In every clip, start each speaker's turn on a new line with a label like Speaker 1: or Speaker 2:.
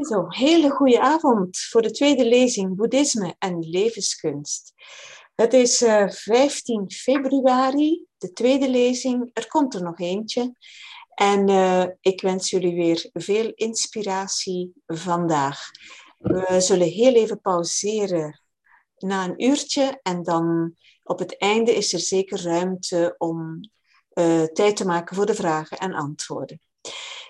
Speaker 1: Zo, hele goede avond voor de tweede lezing Boeddhisme en levenskunst. Het is uh, eh, 15 februari, de tweede lezing. Er komt er nog eentje. En uh, ik wens jullie weer veel inspiratie vandaag. We zullen heel even pauzeren na een uurtje en dan op het einde is er zeker ruimte om uh, tijd te maken voor de vragen en antwoorden.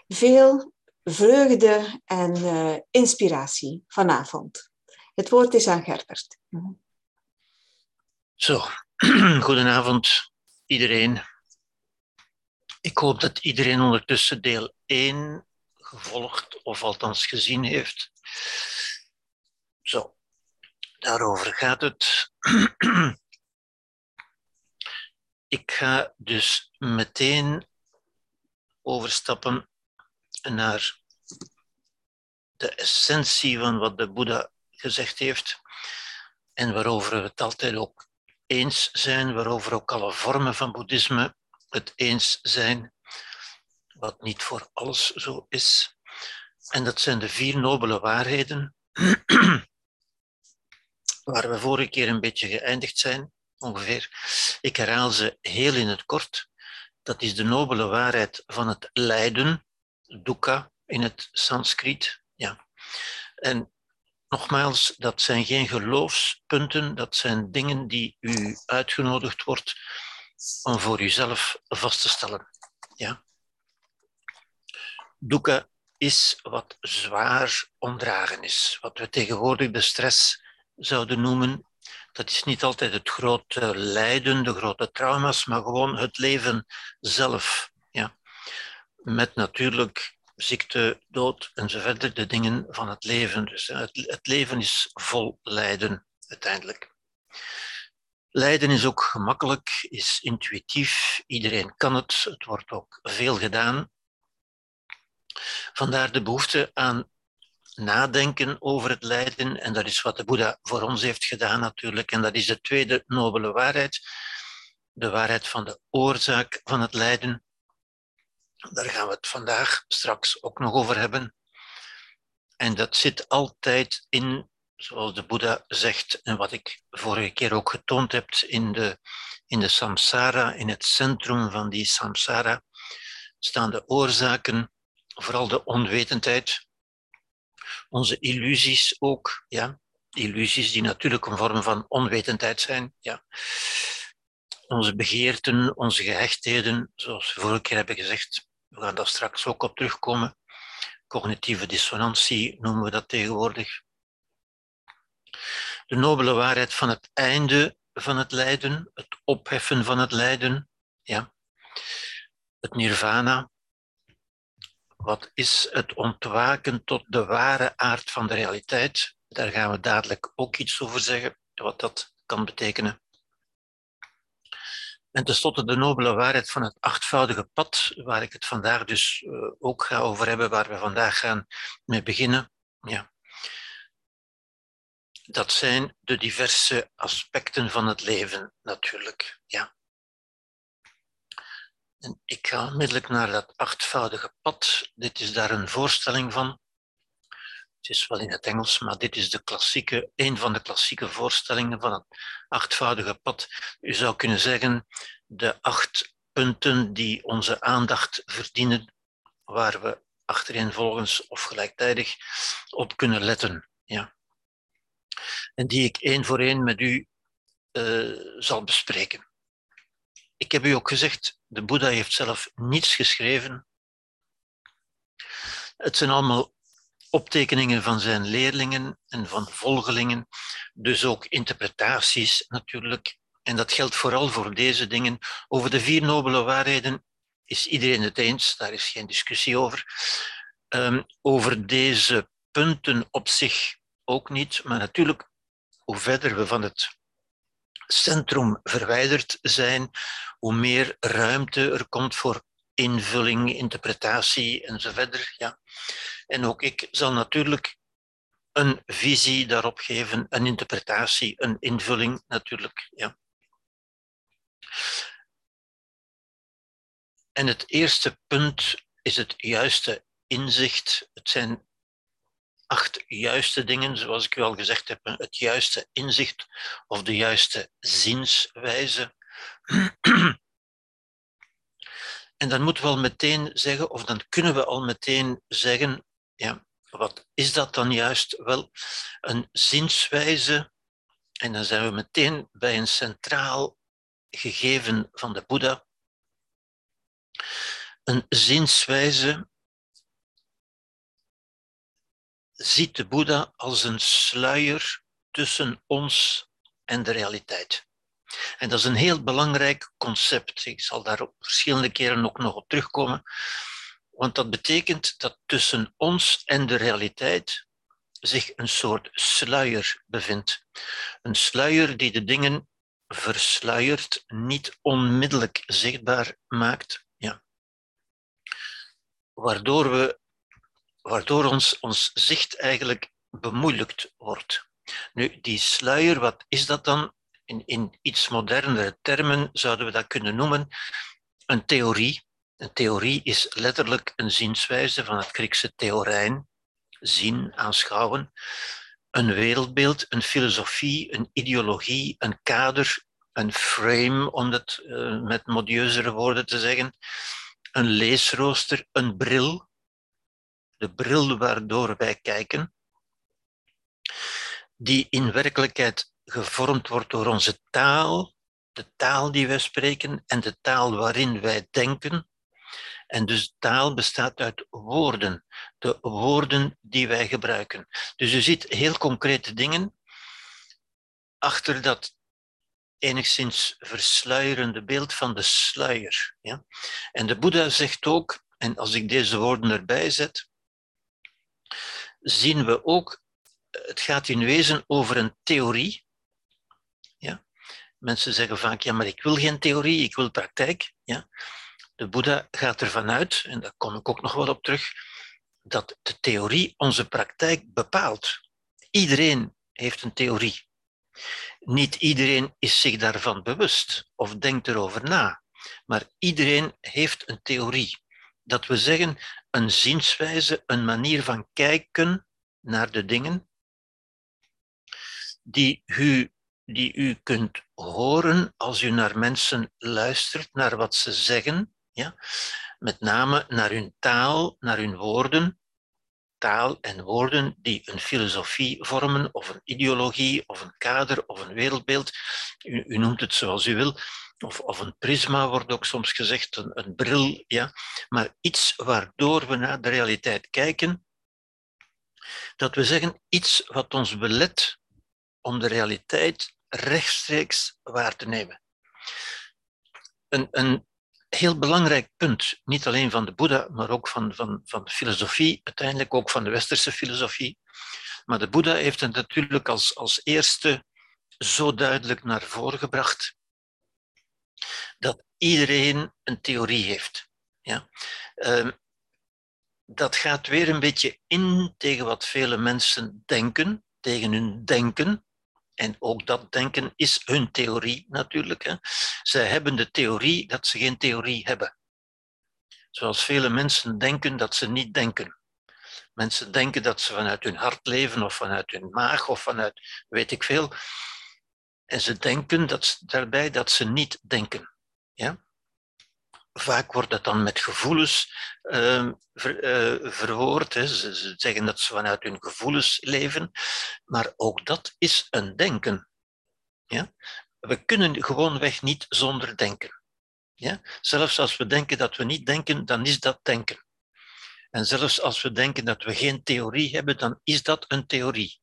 Speaker 1: Veel vreugde en uh, inspiratie vanavond. Het woord is aan Gerbert.
Speaker 2: Zo, goedenavond iedereen. Ik hoop dat iedereen ondertussen deel 1 gevolgd of althans gezien heeft. Zo, daarover gaat het. Ik ga dus meteen overstappen naar de essentie van wat de Boeddha gezegd heeft en waarover we het altijd ook eens zijn, waarover ook alle vormen van boeddhisme het eens zijn, wat niet voor alles zo is. En dat zijn de vier nobele waarheden, waar we vorige keer een beetje geëindigd zijn, ongeveer. Ik herhaal ze heel in het kort. Dat is de nobele waarheid van het lijden, dukkha in het Sanskriet. Ja. En nogmaals, dat zijn geen geloofspunten, dat zijn dingen die u uitgenodigd wordt om voor uzelf vast te stellen. Ja. Dukkha is wat zwaar omdragen is, wat we tegenwoordig de stress zouden noemen. Dat is niet altijd het grote lijden, de grote trauma's, maar gewoon het leven zelf met natuurlijk ziekte, dood enzovoort, de dingen van het leven. Dus het, het leven is vol lijden uiteindelijk. Lijden is ook gemakkelijk, is intuïtief, iedereen kan het, het wordt ook veel gedaan. Vandaar de behoefte aan nadenken over het lijden, en dat is wat de Boeddha voor ons heeft gedaan natuurlijk, en dat is de tweede nobele waarheid, de waarheid van de oorzaak van het lijden. Daar gaan we het vandaag straks ook nog over hebben. En dat zit altijd in, zoals de Boeddha zegt, en wat ik vorige keer ook getoond heb, in de, in de samsara, in het centrum van die samsara, staan de oorzaken, vooral de onwetendheid, onze illusies ook, ja. Illusies die natuurlijk een vorm van onwetendheid zijn, ja onze begeerten, onze gehechtheden, zoals vorige keer hebben gezegd, we gaan daar straks ook op terugkomen. Cognitieve dissonantie noemen we dat tegenwoordig. De nobele waarheid van het einde van het lijden, het opheffen van het lijden, ja. het nirvana. Wat is het ontwaken tot de ware aard van de realiteit? Daar gaan we dadelijk ook iets over zeggen, wat dat kan betekenen. En tenslotte de nobele waarheid van het achtvoudige pad, waar ik het vandaag dus uh, ook ga over hebben, waar we vandaag gaan mee beginnen. Ja. Dat zijn de diverse aspecten van het leven natuurlijk. Ja. En ik ga onmiddellijk naar dat achtvoudige pad. Dit is daar een voorstelling van. Het is wel in het Engels, maar dit is de klassieke, een van de klassieke voorstellingen van het achtvoudige pad. U zou kunnen zeggen, de acht punten die onze aandacht verdienen, waar we achtereenvolgens of gelijktijdig op kunnen letten. Ja. En die ik één voor één met u uh, zal bespreken. Ik heb u ook gezegd, de Boeddha heeft zelf niets geschreven. Het zijn allemaal optekeningen van zijn leerlingen en van volgelingen, dus ook interpretaties natuurlijk. En dat geldt vooral voor deze dingen. Over de vier nobele waarheden is iedereen het eens, daar is geen discussie over. Um, over deze punten op zich ook niet, maar natuurlijk, hoe verder we van het centrum verwijderd zijn, hoe meer ruimte er komt voor invulling, interpretatie enzovoort. Ja. En ook ik zal natuurlijk een visie daarop geven, een interpretatie, een invulling natuurlijk. Ja. En het eerste punt is het juiste inzicht. Het zijn acht juiste dingen, zoals ik u al gezegd heb, het juiste inzicht of de juiste zienswijze. En dan moeten we al meteen zeggen, of dan kunnen we al meteen zeggen, ja, wat is dat dan juist? Wel, een zienswijze, en dan zijn we meteen bij een centraal gegeven van de Boeddha. Een zienswijze ziet de Boeddha als een sluier tussen ons en de realiteit. En dat is een heel belangrijk concept. Ik zal daar verschillende keren ook nog op terugkomen. Want dat betekent dat tussen ons en de realiteit zich een soort sluier bevindt. Een sluier die de dingen versluiert, niet onmiddellijk zichtbaar maakt. Ja. Waardoor, we, waardoor ons, ons zicht eigenlijk bemoeilijkt wordt. Nu, die sluier, wat is dat dan? In, in iets modernere termen zouden we dat kunnen noemen een theorie. Een theorie is letterlijk een zienswijze van het Griekse theorein, zien, aanschouwen. Een wereldbeeld, een filosofie, een ideologie, een kader, een frame, om het uh, met modieuzere woorden te zeggen, een leesrooster, een bril, de bril waardoor wij kijken, die in werkelijkheid gevormd wordt door onze taal, de taal die wij spreken en de taal waarin wij denken. En dus taal bestaat uit woorden, de woorden die wij gebruiken. Dus je ziet heel concrete dingen achter dat enigszins versluierende beeld van de sluier. Ja? En de Boeddha zegt ook, en als ik deze woorden erbij zet, zien we ook, het gaat in wezen over een theorie. Mensen zeggen vaak, ja, maar ik wil geen theorie, ik wil praktijk. Ja? De Boeddha gaat ervan uit, en daar kom ik ook nog wel op terug, dat de theorie onze praktijk bepaalt. Iedereen heeft een theorie. Niet iedereen is zich daarvan bewust of denkt erover na, maar iedereen heeft een theorie. Dat we zeggen, een zienswijze, een manier van kijken naar de dingen, die u, die u kunt horen als u naar mensen luistert, naar wat ze zeggen, ja? met name naar hun taal, naar hun woorden, taal en woorden die een filosofie vormen, of een ideologie, of een kader, of een wereldbeeld. U, noemt het zoals u wil. Of, of, een prisma wordt ook soms gezegd, een, een bril. Ja? Maar iets waardoor we naar de realiteit kijken, dat we zeggen iets wat ons belet om de realiteit rechtstreeks waar te nemen. Een, een heel belangrijk punt, niet alleen van de Boeddha, maar ook van, van, van filosofie, uiteindelijk ook van de westerse filosofie. Maar de Boeddha heeft het natuurlijk als, als eerste zo duidelijk naar voren gebracht dat iedereen een theorie heeft. Ja? Uh, dat gaat weer een beetje in tegen wat vele mensen denken, tegen hun denken. En ook dat denken is hun theorie natuurlijk. Hè. Zij hebben de theorie dat ze geen theorie hebben. Zoals vele mensen denken dat ze niet denken. Mensen denken dat ze vanuit hun hart leven of vanuit hun maag of vanuit weet ik veel. En ze denken dat, daarbij dat ze niet denken. Ja? Vaak wordt dat dan met gevoelens uh, verwoord. Hè. Ze, ze, zeggen dat ze vanuit hun gevoelens leven, maar ook dat is een denken. Ja? We kunnen gewoonweg niet zonder denken. Ja? Zelfs als we denken dat we niet denken, dan is dat denken. En zelfs als we denken dat we geen theorie hebben, dan is dat een theorie.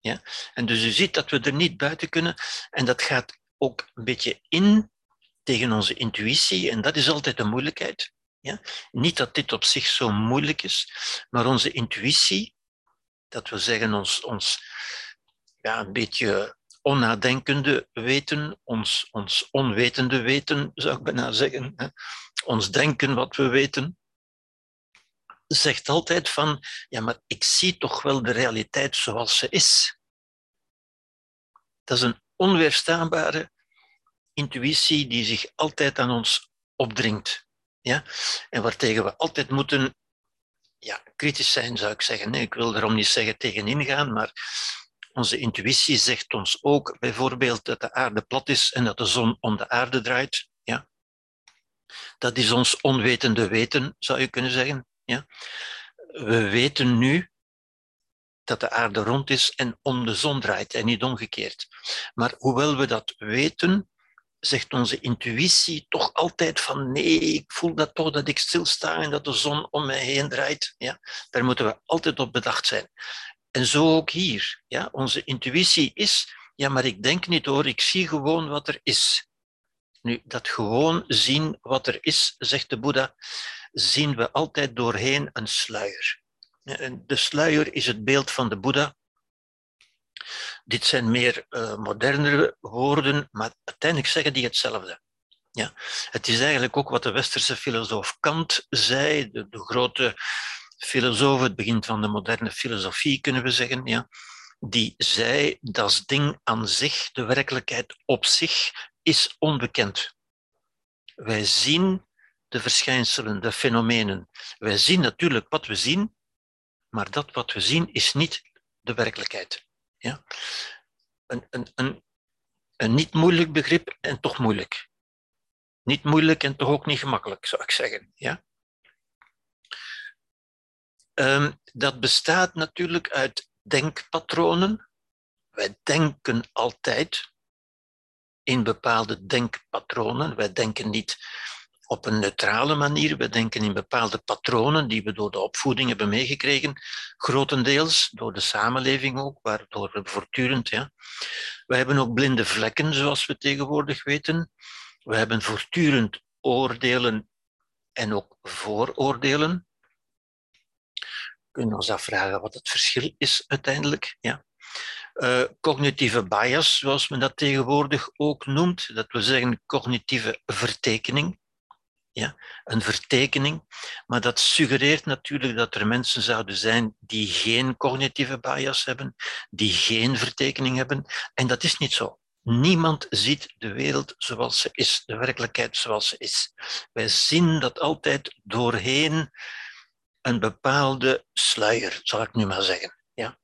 Speaker 2: Ja? En dus u ziet dat we er niet buiten kunnen. En dat gaat ook een beetje in tegen onze intuïtie. En dat is altijd een moeilijkheid. Ja? Niet dat dit op zich zo moeilijk is, maar onze intuïtie, dat we zeggen ons, ons ja, een beetje onnadenkende weten, ons, ons onwetende weten, zou ik bijna zeggen, hè? ons denken wat we weten, zegt altijd van, ja, maar ik zie toch wel de realiteit zoals ze is. Dat is een onweerstaanbare intuïtie die zich altijd aan ons opdringt. Ja? En waartegen we altijd moeten ja, kritisch zijn, zou ik zeggen. Ik wil erom niet zeggen tegenin gaan, maar onze intuïtie zegt ons ook bijvoorbeeld dat de aarde plat is en dat de zon om de aarde draait. Ja. Dat is ons onwetende weten, zou je kunnen zeggen. Ja. We weten nu dat de aarde rond is en om de zon draait en niet omgekeerd. Maar hoewel we dat weten, zegt onze intuïtie toch altijd van nee, ik voel dat toch dat ik stilsta en dat de zon om mij heen draait. Ja, daar moeten we altijd op bedacht zijn. En zo ook hier. Ja, onze intuïtie is, ja, maar ik denk niet hoor, ik zie gewoon wat er is. Nu, dat gewoon zien wat er is, zegt de Boeddha, zien we altijd doorheen een sluier. De sluier is het beeld van de Boeddha. Dit zijn meer uh, modernere woorden, maar uiteindelijk zeggen die hetzelfde. Ja. Het is eigenlijk ook wat de westerse filosoof Kant zei, de, de grote filosoof, het begin van de moderne filosofie kunnen we zeggen, ja, die zei dat ding aan zich, de werkelijkheid op zich, is onbekend. Wij zien de verschijnselen, de fenomenen. Wij zien natuurlijk wat we zien, maar dat wat we zien is niet de werkelijkheid. Ja? Een, een, een, een niet moeilijk begrip en toch moeilijk. Niet moeilijk en toch ook niet gemakkelijk, zou ik zeggen. Ja? Um, dat bestaat natuurlijk uit denkpatronen. Wij denken altijd in bepaalde denkpatronen. Wij denken niet op een neutrale manier. We denken in bepaalde patronen die we door de opvoeding hebben meegekregen, grotendeels door de samenleving ook, waardoor we voortdurend. Ja. We hebben ook blinde vlekken, zoals we tegenwoordig weten. We hebben voortdurend oordelen en ook vooroordelen. We kunnen ons afvragen wat het verschil is uiteindelijk. Ja. Uh, cognitieve bias, zoals men dat tegenwoordig ook noemt, dat we zeggen cognitieve vertekening ja, een vertekening. Maar dat suggereert natuurlijk dat er mensen zouden zijn die geen cognitieve bias hebben, die geen vertekening hebben. En dat is niet zo. Niemand ziet de wereld zoals ze is, de werkelijkheid zoals ze is. Wij zien dat altijd doorheen een bepaalde sluier, zal ik nu maar zeggen. Ja.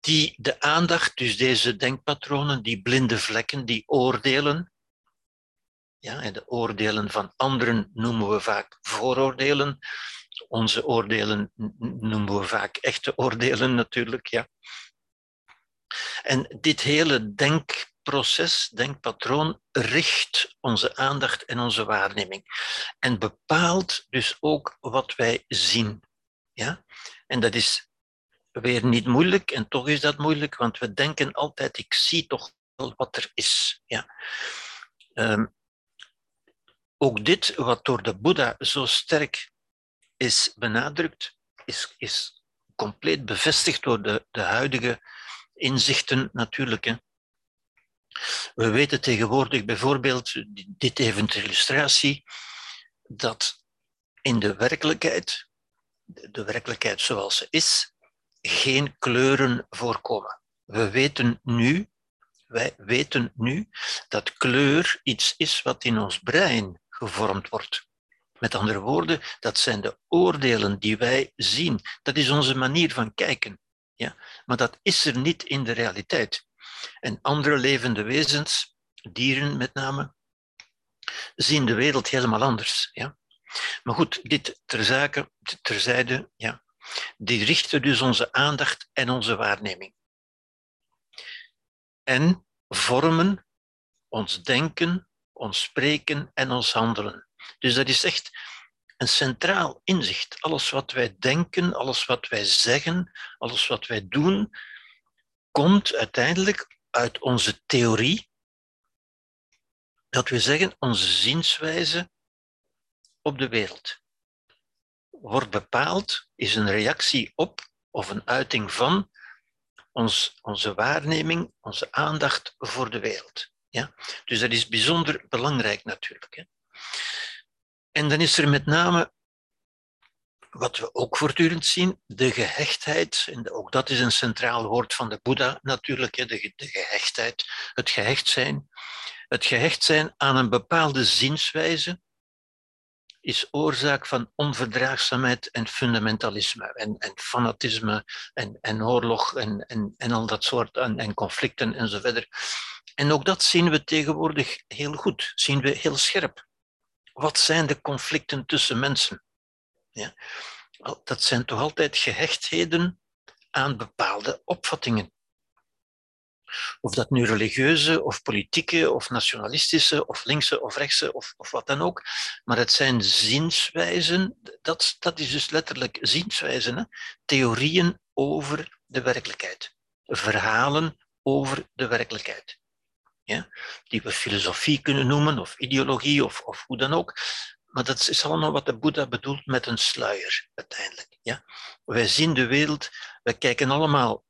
Speaker 2: Die de aandacht, dus deze denkpatronen, die blinde vlekken, die oordelen, ja, en de oordelen van anderen noemen we vaak vooroordelen. Onze oordelen noemen we vaak echte oordelen natuurlijk. Ja. En dit hele denkproces, denkpatroon, richt onze aandacht en onze waarneming. En bepaalt dus ook wat wij zien. Ja? En dat is weer niet moeilijk, en toch is dat moeilijk, want we denken altijd, ik zie toch wel wat er is. Ja? Um, ook dit, wat door de Boeddha zo sterk is benadrukt, is, is compleet bevestigd door de, de huidige inzichten natuurlijk. Hè. We weten tegenwoordig bijvoorbeeld, dit even ter illustratie, dat in de werkelijkheid, de werkelijkheid zoals ze is, geen kleuren voorkomen. We weten nu, wij weten nu dat kleur iets is wat in ons brein gevormd wordt. Met andere woorden, dat zijn de oordelen die wij zien. Dat is onze manier van kijken. Ja? Maar dat is er niet in de realiteit. En andere levende wezens, dieren met name, zien de wereld helemaal anders. Ja? Maar goed, dit ter zake, terzijde, ja. die richten dus onze aandacht en onze waarneming. En vormen ons denken, ons spreken en ons handelen. Dus dat is echt een centraal inzicht. Alles wat wij denken, alles wat wij zeggen, alles wat wij doen, komt uiteindelijk uit onze theorie. Dat we zeggen, onze zienswijze op de wereld wordt bepaald, is een reactie op of een uiting van ons, onze waarneming, onze aandacht voor de wereld. Ja? Dus dat is bijzonder belangrijk natuurlijk. Hè? En dan is er met name, wat we ook voortdurend zien, de gehechtheid. En ook dat is een centraal woord van de Boeddha natuurlijk, hè? De, de gehechtheid, het gehecht zijn. Het gehecht zijn aan een bepaalde zienswijze is oorzaak van onverdraagzaamheid en fundamentalisme en, en fanatisme en, en oorlog en, en, en al dat soort en, en conflicten enzovoort. En ook dat zien we tegenwoordig heel goed, zien we heel scherp. Wat zijn de conflicten tussen mensen? Ja. Dat zijn toch altijd gehechtheden aan bepaalde opvattingen. Of dat nu religieuze of politieke of nationalistische of linkse of rechtse of, of wat dan ook. Maar het zijn zienswijzen, dat, dat is dus letterlijk zienswijzen, hè? theorieën over de werkelijkheid. Verhalen over de werkelijkheid. Ja? Die we filosofie kunnen noemen, of ideologie, of, of hoe dan ook. Maar dat is allemaal wat de Boeddha bedoelt met een sluier, uiteindelijk. Ja? Wij zien de wereld, wij kijken allemaal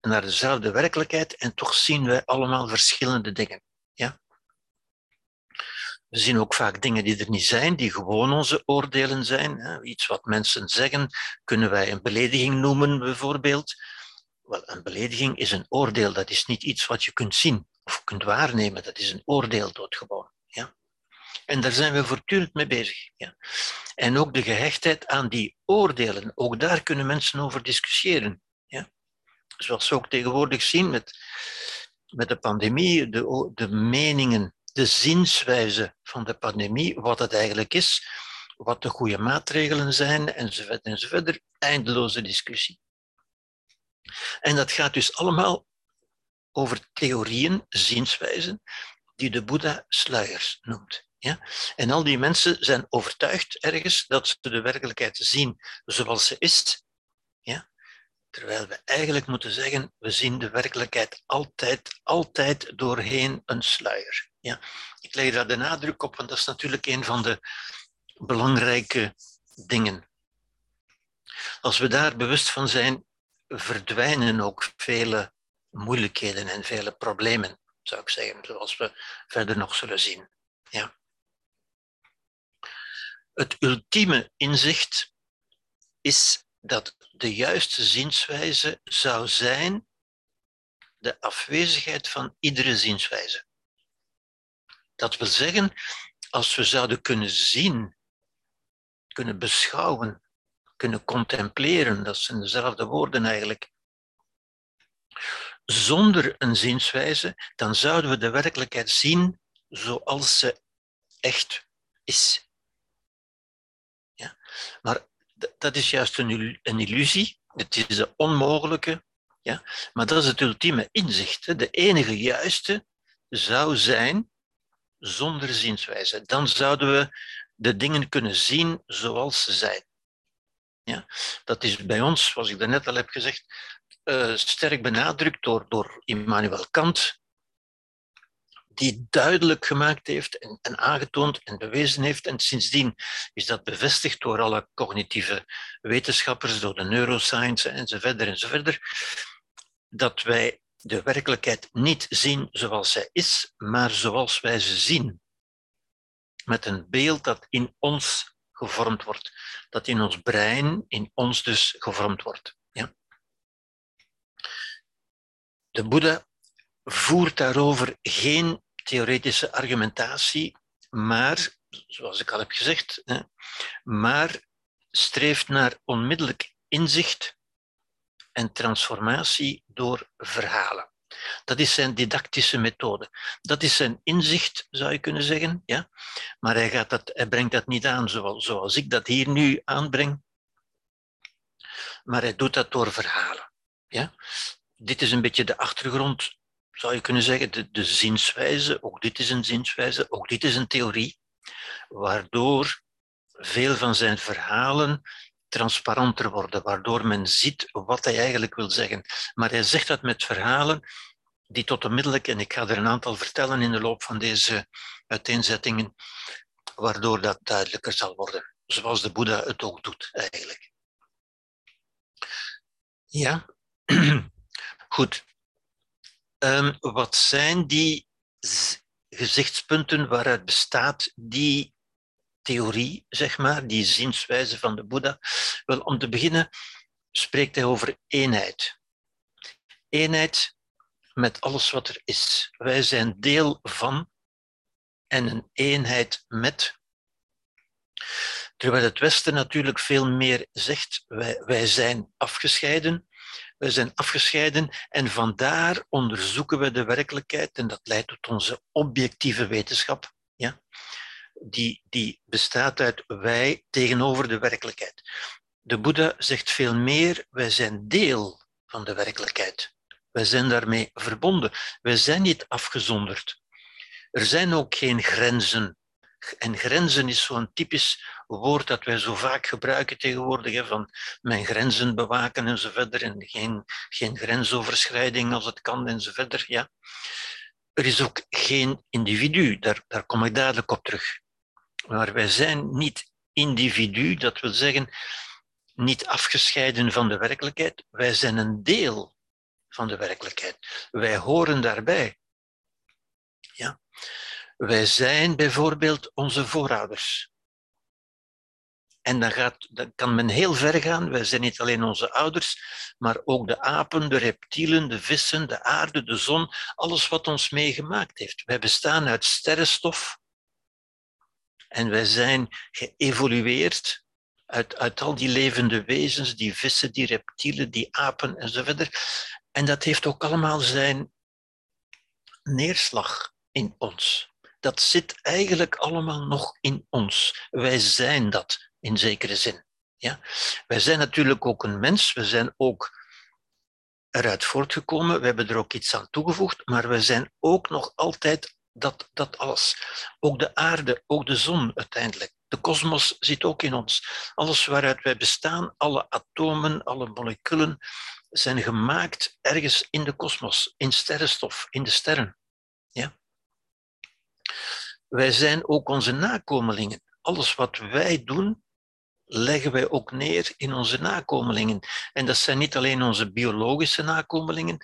Speaker 2: naar dezelfde werkelijkheid en toch zien wij allemaal verschillende dingen. Ja? We zien ook vaak dingen die er niet zijn, die gewoon onze oordelen zijn. Iets wat mensen zeggen, kunnen wij een belediging noemen, bijvoorbeeld. Wel, een belediging is een oordeel, dat is niet iets wat je kunt zien of kunt waarnemen, dat is een oordeel doodgewoon. Ja? En daar zijn we voortdurend mee bezig. Ja? En ook de gehechtheid aan die oordelen, ook daar kunnen mensen over discussiëren zoals we ook tegenwoordig zien met, met de pandemie, de, de meningen, de zienswijze van de pandemie, wat het eigenlijk is, wat de goede maatregelen zijn, enzovoort, enzovoort. Eindeloze discussie. En dat gaat dus allemaal over theorieën, zienswijzen, die de Boeddha sluiers noemt. Ja? En al die mensen zijn overtuigd ergens dat ze de werkelijkheid zien zoals ze is, ja? Terwijl we eigenlijk moeten zeggen, we zien de werkelijkheid altijd, altijd doorheen een sluier. Ja. Ik leg daar de nadruk op, want dat is natuurlijk een van de belangrijke dingen. Als we daar bewust van zijn, verdwijnen ook vele moeilijkheden en vele problemen, zou ik zeggen, zoals we verder nog zullen zien. Ja. Het ultieme inzicht is dat de juiste zienswijze zou zijn de afwezigheid van iedere zienswijze. Dat wil zeggen, als we zouden kunnen zien, kunnen beschouwen, kunnen contempleren, dat zijn dezelfde woorden eigenlijk, zonder een zienswijze, dan zouden we de werkelijkheid zien zoals ze echt is. Ja? Maar dat is juist een, een illusie. Het is de onmogelijke. Ja? Maar dat is het ultieme inzicht. De enige juiste zou zijn zonder zienswijze. Dan zouden we de dingen kunnen zien zoals ze zijn. Ja? Dat is bij ons, zoals ik daarnet al heb gezegd, uh, sterk benadrukt door, door Immanuel Kant, die duidelijk gemaakt heeft en, en, aangetoond en bewezen heeft. En sindsdien is dat bevestigd door alle cognitieve wetenschappers, door de neuroscience enzovoort enzovoort, dat wij de werkelijkheid niet zien zoals zij is, maar zoals wij ze zien. Met een beeld dat in ons gevormd wordt, dat in ons brein, in ons dus gevormd wordt. Ja. De Boeddha voert daarover geen theoretische argumentatie, maar, zoals ik al heb gezegd, maar streeft naar onmiddellijk inzicht en transformatie door verhalen. Dat is zijn didactische methode. Dat is zijn inzicht, zou je kunnen zeggen. Ja? Maar hij, gaat dat, hij brengt dat niet aan zoals, zoals ik dat hier nu aanbreng. Maar hij doet dat door verhalen. Ja? Dit is een beetje de achtergrond zou je kunnen zeggen, de, de zienswijze, ook dit is een zienswijze, ook dit is een theorie, waardoor veel van zijn verhalen transparanter worden, waardoor men ziet wat hij eigenlijk wil zeggen. Maar hij zegt dat met verhalen die tot onmiddellijk, en ik ga er een aantal vertellen in de loop van deze uiteenzettingen, waardoor dat duidelijker zal worden, zoals de Boeddha het ook doet eigenlijk. Ja, goed. Um, wat zijn die gezichtspunten waaruit bestaat die theorie, zeg maar, die zienswijze van de Boeddha? Wel, om te beginnen spreekt hij over eenheid. Eenheid met alles wat er is. Wij zijn deel van en een eenheid met. Terwijl het Westen natuurlijk veel meer zegt, wij, wij zijn afgescheiden, wij zijn afgescheiden en vandaar onderzoeken we de werkelijkheid en dat leidt tot onze objectieve wetenschap, ja? die, die bestaat uit wij tegenover de werkelijkheid. De Boeddha zegt veel meer, wij zijn deel van de werkelijkheid. Wij zijn daarmee verbonden. Wij zijn niet afgezonderd. Er zijn ook geen grenzen. En grenzen is zo'n typisch woord dat wij zo vaak gebruiken tegenwoordig, van mijn grenzen bewaken en zo verder, en geen, geen grensoverschrijding als het kan en zo verder. Ja. Er is ook geen individu, daar, daar kom ik dadelijk op terug. Maar wij zijn niet individu, dat wil zeggen niet afgescheiden van de werkelijkheid. Wij zijn een deel van de werkelijkheid. Wij horen daarbij. Ja. Wij zijn bijvoorbeeld onze voorouders. En dan, gaat, dan kan men heel ver gaan. Wij zijn niet alleen onze ouders, maar ook de apen, de reptielen, de vissen, de aarde, de zon, alles wat ons meegemaakt heeft. Wij bestaan uit sterrenstof en wij zijn geëvolueerd uit, uit al die levende wezens, die vissen, die reptielen, die apen enzovoort. En dat heeft ook allemaal zijn neerslag in ons. Dat zit eigenlijk allemaal nog in ons. Wij zijn dat in zekere zin. Ja? Wij zijn natuurlijk ook een mens, we zijn ook eruit voortgekomen, we hebben er ook iets aan toegevoegd, maar we zijn ook nog altijd dat, dat alles. Ook de aarde, ook de zon uiteindelijk. De kosmos zit ook in ons. Alles waaruit wij bestaan, alle atomen, alle moleculen, zijn gemaakt ergens in de kosmos, in sterrenstof, in de sterren. Ja? Wij zijn ook onze nakomelingen. Alles wat wij doen, leggen wij ook neer in onze nakomelingen. En dat zijn niet alleen onze biologische nakomelingen,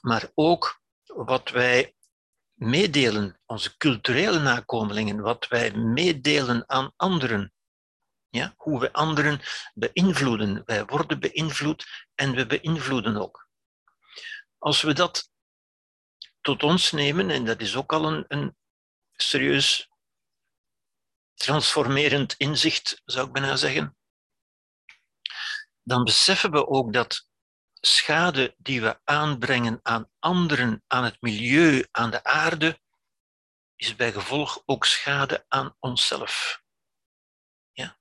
Speaker 2: maar ook wat wij meedelen, onze culturele nakomelingen, wat wij meedelen aan anderen. Ja? Hoe we anderen beïnvloeden. Wij worden beïnvloed en we beïnvloeden ook. Als we dat tot ons nemen, en dat is ook al een, een serieus transformerend inzicht, zou ik bijna zeggen, dan beseffen we ook dat schade die we aanbrengen aan anderen, aan het milieu, aan de aarde, is bij gevolg ook schade aan onszelf. Ja.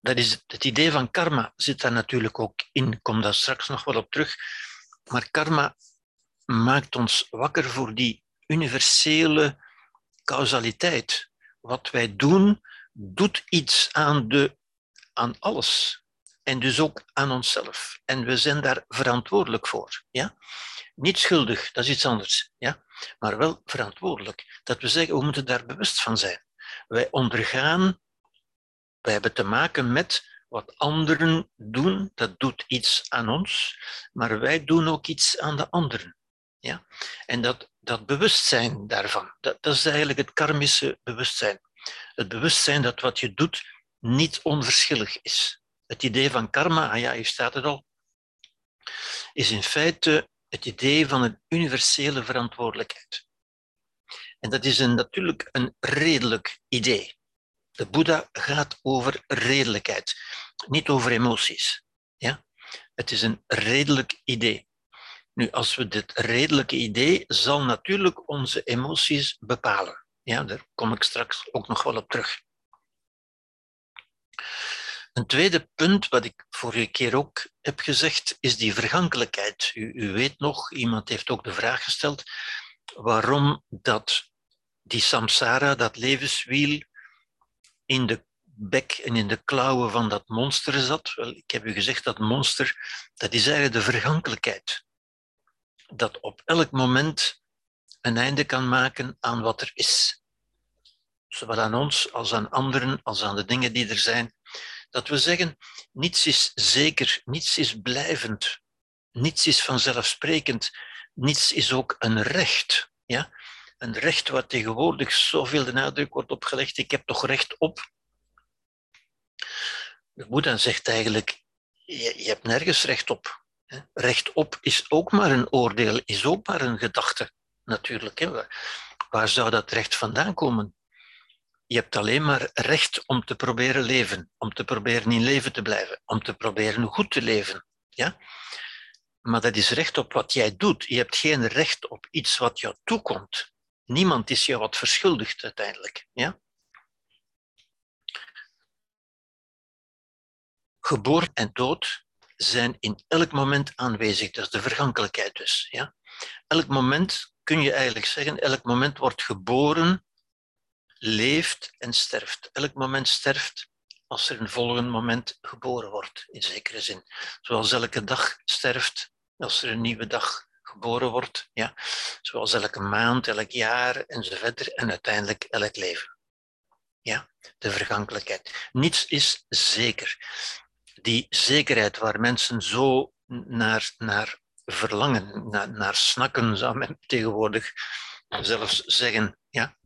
Speaker 2: Dat is het idee van karma zit daar natuurlijk ook in. Ik kom daar straks nog wel op terug. Maar karma maakt ons wakker voor die universele causaliteit. Wat wij doen, doet iets aan, de, aan alles en dus ook aan onszelf. En we zijn daar verantwoordelijk voor. Ja? Niet schuldig, dat is iets anders. Ja? Maar wel verantwoordelijk. Dat we zeggen, we moeten daar bewust van zijn. Wij ondergaan, wij hebben te maken met wat anderen doen, dat doet iets aan ons, maar wij doen ook iets aan de anderen. Ja? En dat, dat bewustzijn daarvan, dat, dat is eigenlijk het karmische bewustzijn. Het bewustzijn dat wat je doet niet onverschillig is. Het idee van karma, ah ja, hier staat het al, is in feite het idee van een universele verantwoordelijkheid. En dat is een, natuurlijk een redelijk idee. De Boeddha gaat over redelijkheid, niet over emoties. Ja? Het is een redelijk idee. Nu, als we dit redelijke idee, zal natuurlijk onze emoties bepalen. Ja, daar kom ik straks ook nog wel op terug. Een tweede punt, wat ik vorige keer ook heb gezegd, is die vergankelijkheid. U, u weet nog, iemand heeft ook de vraag gesteld waarom dat die samsara, dat levenswiel, in de bek en in de klauwen van dat monster zat. Wel, ik heb u gezegd dat monster, dat is eigenlijk de vergankelijkheid. Dat op elk moment een einde kan maken aan wat er is. Zowel aan ons als aan anderen, als aan de dingen die er zijn. Dat we zeggen, niets is zeker, niets is blijvend, niets is vanzelfsprekend, niets is ook een recht. Ja? Een recht waar tegenwoordig zoveel de nadruk wordt opgelegd, ik heb toch recht op. De Boeddha zegt eigenlijk, je, je hebt nergens recht op. Recht op is ook maar een oordeel, is ook maar een gedachte, natuurlijk. Hè? Waar, zou dat recht vandaan komen? Je hebt alleen maar recht om te proberen leven, om te proberen in leven te blijven, om te proberen goed te leven. Ja? Maar dat is recht op wat jij doet. Je hebt geen recht op iets wat jou toekomt. Niemand is jou wat verschuldigd uiteindelijk. Ja? Geboorte en dood zijn in elk moment aanwezig. Dat is de vergankelijkheid dus. Ja? Elk moment kun je eigenlijk zeggen, elk moment wordt geboren, leeft en sterft. Elk moment sterft als er een volgend moment geboren wordt, in zekere zin. Zoals elke dag sterft als er een nieuwe dag geboren wordt. Ja? Zoals elke maand, elk jaar enzovoort. En uiteindelijk elk leven. Ja? De vergankelijkheid. Niets is zeker. Die zekerheid waar mensen zo naar, naar verlangen, naar, naar snakken, zou men tegenwoordig zelfs zeggen. Ja?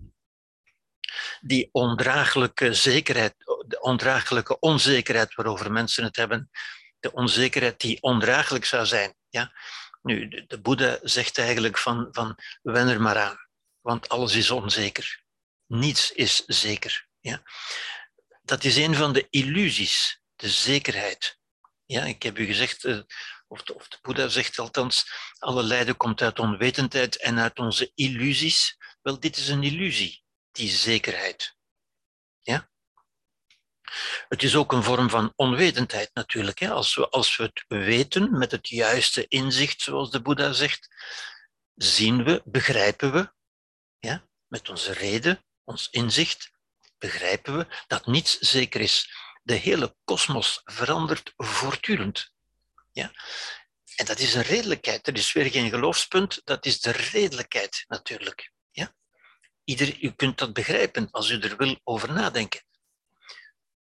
Speaker 2: Die ondraaglijke zekerheid, de ondraaglijke onzekerheid waarover mensen het hebben, de onzekerheid die ondraaglijk zou zijn. Ja? Nu, de, Boeddha zegt eigenlijk van, van wen er maar aan, want alles is onzeker. Niets is zeker. Ja? Dat is een van de illusies, de zekerheid. Ja, ik heb u gezegd, eh, of de, of de Boeddha zegt althans, alle lijden komt uit onwetendheid en uit onze illusies. Wel, dit is een illusie, die zekerheid. Ja? Het is ook een vorm van onwetendheid natuurlijk. Hè? Als, we, als we het weten met het juiste inzicht, zoals de Boeddha zegt, zien we, begrijpen we, ja? met onze reden, ons inzicht, begrijpen we dat niets zeker is. De hele kosmos verandert voortdurend. Ja? En dat is een redelijkheid. Er is weer geen geloofspunt, dat is de redelijkheid natuurlijk. Ja? Ieder, u kunt dat begrijpen als u er wil over nadenken.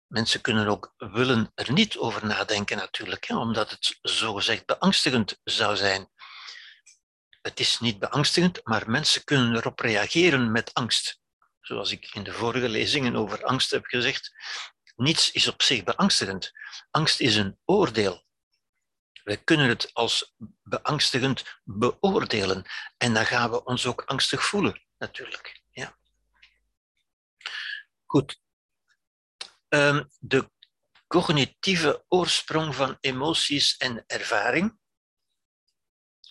Speaker 2: Mensen kunnen ook willen er niet over nadenken natuurlijk, hè, omdat het zogezegd beangstigend zou zijn. Het is niet beangstigend, maar mensen kunnen erop reageren met angst. Zoals ik in de vorige lezingen over angst heb gezegd, niets is op zich beangstigend. Angst is een oordeel. Wij kunnen het als beangstigend beoordelen en dan gaan we ons ook angstig voelen, natuurlijk. Ja. Goed, Ehm, de cognitieve oorsprong van emoties en ervaring.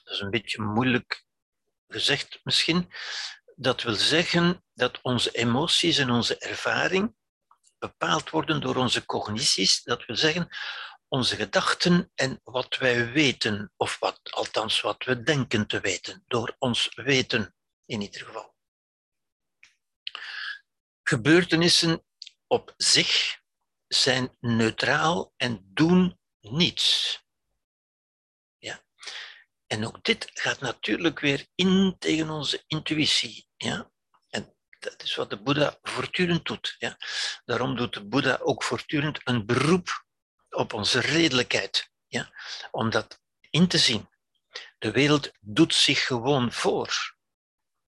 Speaker 2: Dat is een beetje moeilijk gezegd misschien. Dat wil zeggen dat onze emoties en onze ervaring bepaald worden door onze cognities. Dat wil zeggen onze gedachten en wat wij weten, of wat, althans wat we denken te weten, door ons weten in ieder geval. Gebeurtenissen op zich zijn neutraal en doen niets. Ja? En ook dit gaat natuurlijk weer in tegen onze intuïtie. Ja? Dat is wat de Boeddha voortdurend doet. Ja? Daarom doet de Boeddha ook voortdurend een beroep op onze redelijkheid. Ja? Om dat in te zien. De wereld doet zich gewoon voor.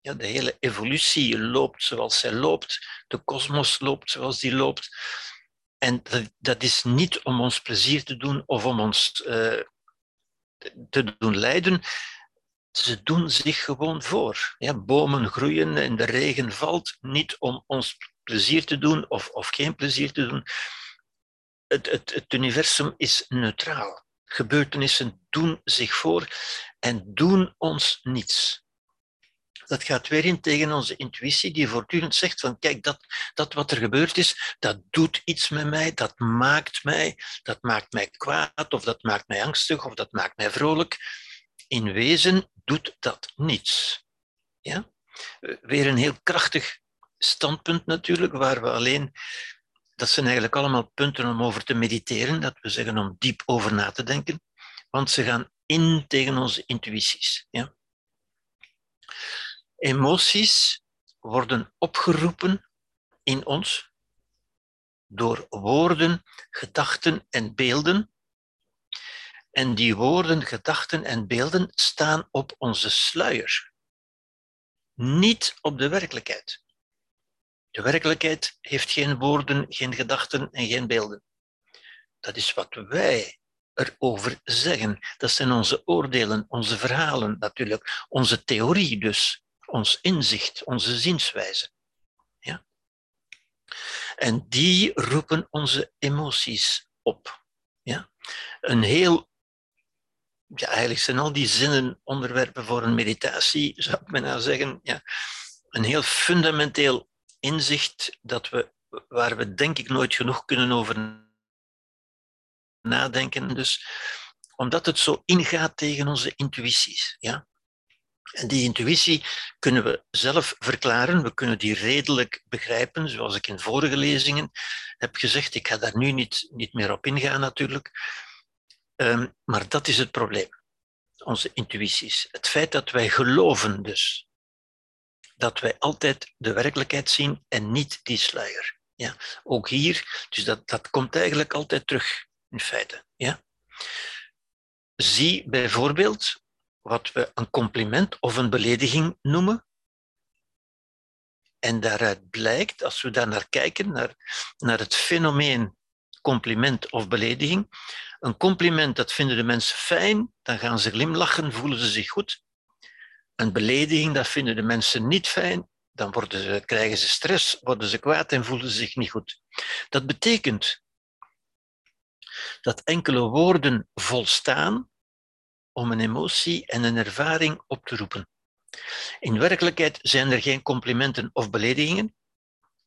Speaker 2: Ja, de hele evolutie loopt zoals zij loopt. De kosmos loopt zoals die loopt. En dat, is niet om ons plezier te doen of om ons uh, te doen lijden. Ze doen zich gewoon voor. Ja, bomen groeien en de regen valt niet om ons plezier te doen of, of geen plezier te doen. Het, het, het universum is neutraal. Gebeurtenissen doen zich voor en doen ons niets dat gaat weer in tegen onze intuïtie, die voortdurend zegt van kijk, dat, dat wat er gebeurd is, dat doet iets met mij, dat maakt mij, dat maakt mij kwaad, of dat maakt mij angstig, of dat maakt mij vrolijk. In wezen doet dat niets. Ja? Weer een heel krachtig standpunt natuurlijk, waar we alleen, dat zijn eigenlijk allemaal punten om over te mediteren, dat we zeggen om diep over na te denken, want ze gaan in tegen onze intuïties. Ja? Emoties worden opgeroepen in ons door woorden, gedachten en beelden. En die woorden, gedachten en beelden staan op onze sluier, niet op de werkelijkheid. De werkelijkheid heeft geen woorden, geen gedachten en geen beelden. Dat is wat wij erover zeggen. Dat zijn onze oordelen, onze verhalen natuurlijk, onze theorie dus ons inzicht, onze zienswijze. Ja? En die roepen onze emoties op. Ja? Een heel, ja, eigenlijk zijn al die zinnen onderwerpen voor een meditatie, zou ik bijna zeggen. Ja? Een heel fundamenteel inzicht dat we, waar we denk ik nooit genoeg kunnen over nadenken. Dus omdat het zo ingaat tegen onze intuïties. Ja? En die intuïtie kunnen we zelf verklaren, we kunnen die redelijk begrijpen, zoals ik in vorige lezingen heb gezegd. Ik ga daar nu niet, niet meer op ingaan natuurlijk. Um, maar dat is het probleem, onze intuïties. Het feit dat wij geloven dus, dat wij altijd de werkelijkheid zien en niet die sluier. Ja? Ook hier, dus dat, dat komt eigenlijk altijd terug in feite. Ja? Zie bijvoorbeeld wat we een compliment of een belediging noemen. En daaruit blijkt, als we daar naar kijken, naar, naar het fenomeen compliment of belediging. Een compliment, dat vinden de mensen fijn, dan gaan ze glimlachen, voelen ze zich goed. Een belediging, dat vinden de mensen niet fijn, dan worden ze, krijgen ze stress, worden ze kwaad en voelen ze zich niet goed. Dat betekent dat enkele woorden volstaan om een emotie en een ervaring op te roepen. In werkelijkheid zijn er geen complimenten of beledigingen.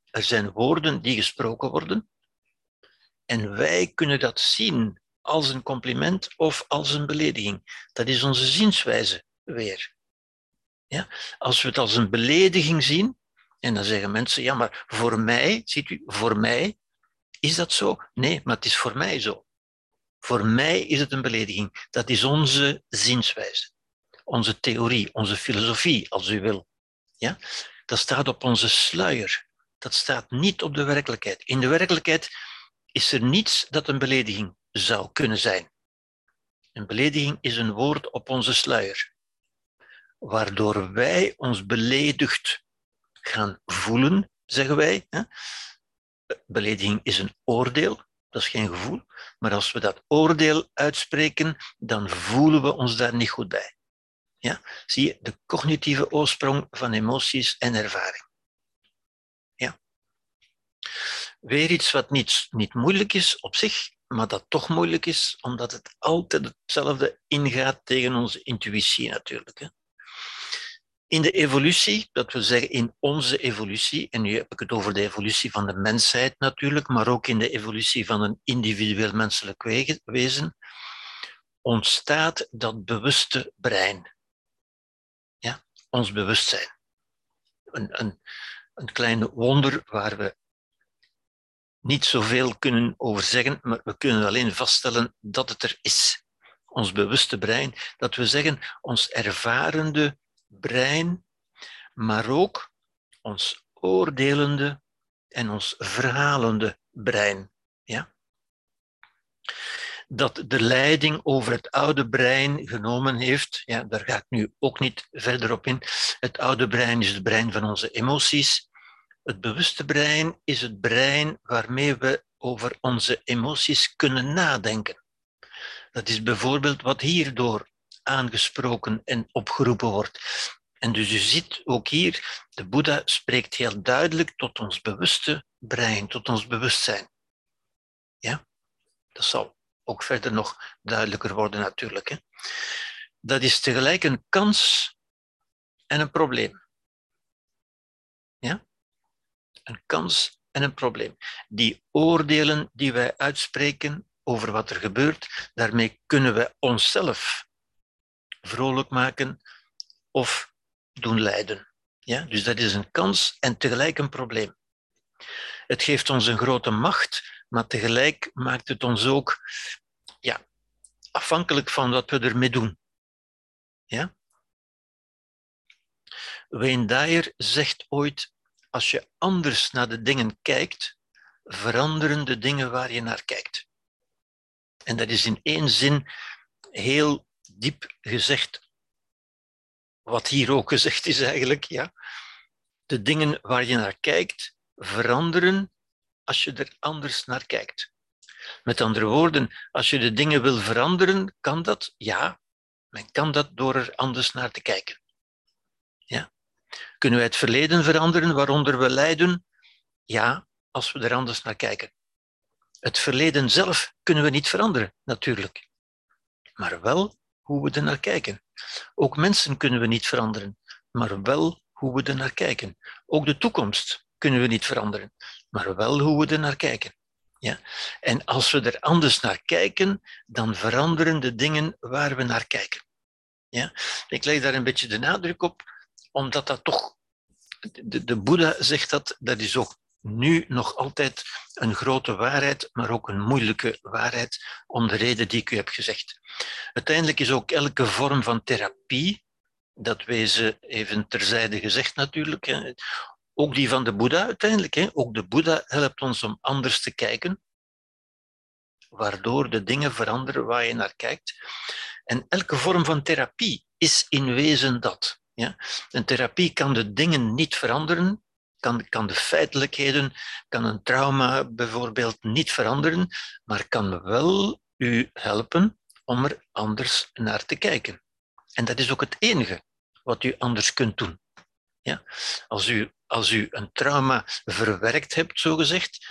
Speaker 2: Er zijn woorden die gesproken worden. En wij kunnen dat zien als een compliment of als een belediging. Dat is onze zienswijze weer. Ja? Als we het als een belediging zien, en dan zeggen mensen, ja, maar voor mij, ziet u, voor mij is dat zo? Nee, maar het is voor mij zo. Voor mij is het een belediging. Dat is onze zienswijze, onze theorie, onze filosofie, als u wil. Ja? Dat staat op onze sluier. Dat staat niet op de werkelijkheid. In de werkelijkheid is er niets dat een belediging zou kunnen zijn. Een belediging is een woord op onze sluier, waardoor wij ons beledigd gaan voelen, zeggen wij. Belediging is een oordeel, dat is geen gevoel. Maar als we dat oordeel uitspreken, dan voelen we ons daar niet goed bij. Ja? Zie je de cognitieve oorsprong van emoties en ervaring. Ja. Weer iets wat niet, niet moeilijk is op zich, maar dat toch moeilijk is, omdat het altijd hetzelfde ingaat tegen onze intuïtie natuurlijk. Hè in de evolutie, dat wil zeggen in onze evolutie, en nu heb ik het over de evolutie van de mensheid natuurlijk, maar ook in de evolutie van een individueel menselijk wezen, ontstaat dat bewuste brein. Ja, ons bewustzijn. Een, een, een klein wonder waar we niet zoveel kunnen over zeggen, maar we kunnen alleen vaststellen dat het er is. Ons bewuste brein, dat we zeggen, ons ervarende brein, maar ook ons oordelende en ons verhalende brein. Ja? Dat de leiding over het oude brein genomen heeft, ja, daar ga ik nu ook niet verder op in. Het oude brein is het brein van onze emoties. Het bewuste brein is het brein waarmee we over onze emoties kunnen nadenken. Dat is bijvoorbeeld wat hierdoor aangesproken en opgeroepen wordt. En dus u ziet ook hier, de Boeddha spreekt heel duidelijk tot ons bewuste brein, tot ons bewustzijn. Ja, dat zal ook verder nog duidelijker worden natuurlijk. Hè? Dat is tegelijk een kans en een probleem. Ja? Een kans en een probleem. Die oordelen die wij uitspreken over wat er gebeurt, daarmee kunnen we onszelf vrolijk maken of doen lijden. Ja? Dus dat is een kans en tegelijk een probleem. Het geeft ons een grote macht, maar tegelijk maakt het ons ook ja, afhankelijk van wat we ermee doen. Ja? Wayne Dyer zegt ooit, als je anders naar de dingen kijkt, veranderen de dingen waar je naar kijkt. En dat is in één zin heel diep gezegd, wat hier ook gezegd is eigenlijk, ja. De dingen waar je naar kijkt veranderen als je er anders naar kijkt. Met andere woorden, als je de dingen wil veranderen, kan dat? Ja, men kan dat door er anders naar te kijken. Ja. Kunnen wij het verleden veranderen waaronder we lijden? Ja, als we er anders naar kijken. Het verleden zelf kunnen we niet veranderen, natuurlijk. Maar wel hoe we er naar kijken. Ook mensen kunnen we niet veranderen, maar wel hoe we er naar kijken. Ook de toekomst kunnen we niet veranderen, maar wel hoe we er naar kijken. Ja? En als we er anders naar kijken, dan veranderen de dingen waar we naar kijken. Ja? Ik leg daar een beetje de nadruk op, omdat dat toch, de, de Boeddha zegt dat, dat is ook nu nog altijd een grote waarheid, maar ook een moeilijke waarheid, om de reden die ik u heb gezegd. Uiteindelijk is ook elke vorm van therapie, dat wezen even terzijde gezegd natuurlijk, ook die van de Boeddha uiteindelijk, ook de Boeddha helpt ons om anders te kijken, waardoor de dingen veranderen waar je naar kijkt. En elke vorm van therapie is in wezen dat. Ja? Een therapie kan de dingen niet veranderen, kan, kan de feitelijkheden, kan een trauma bijvoorbeeld niet veranderen, maar kan wel u helpen om er anders naar te kijken. En dat is ook het enige wat u anders kunt doen. Ja? Als, u, als u een trauma verwerkt hebt, zogezegd,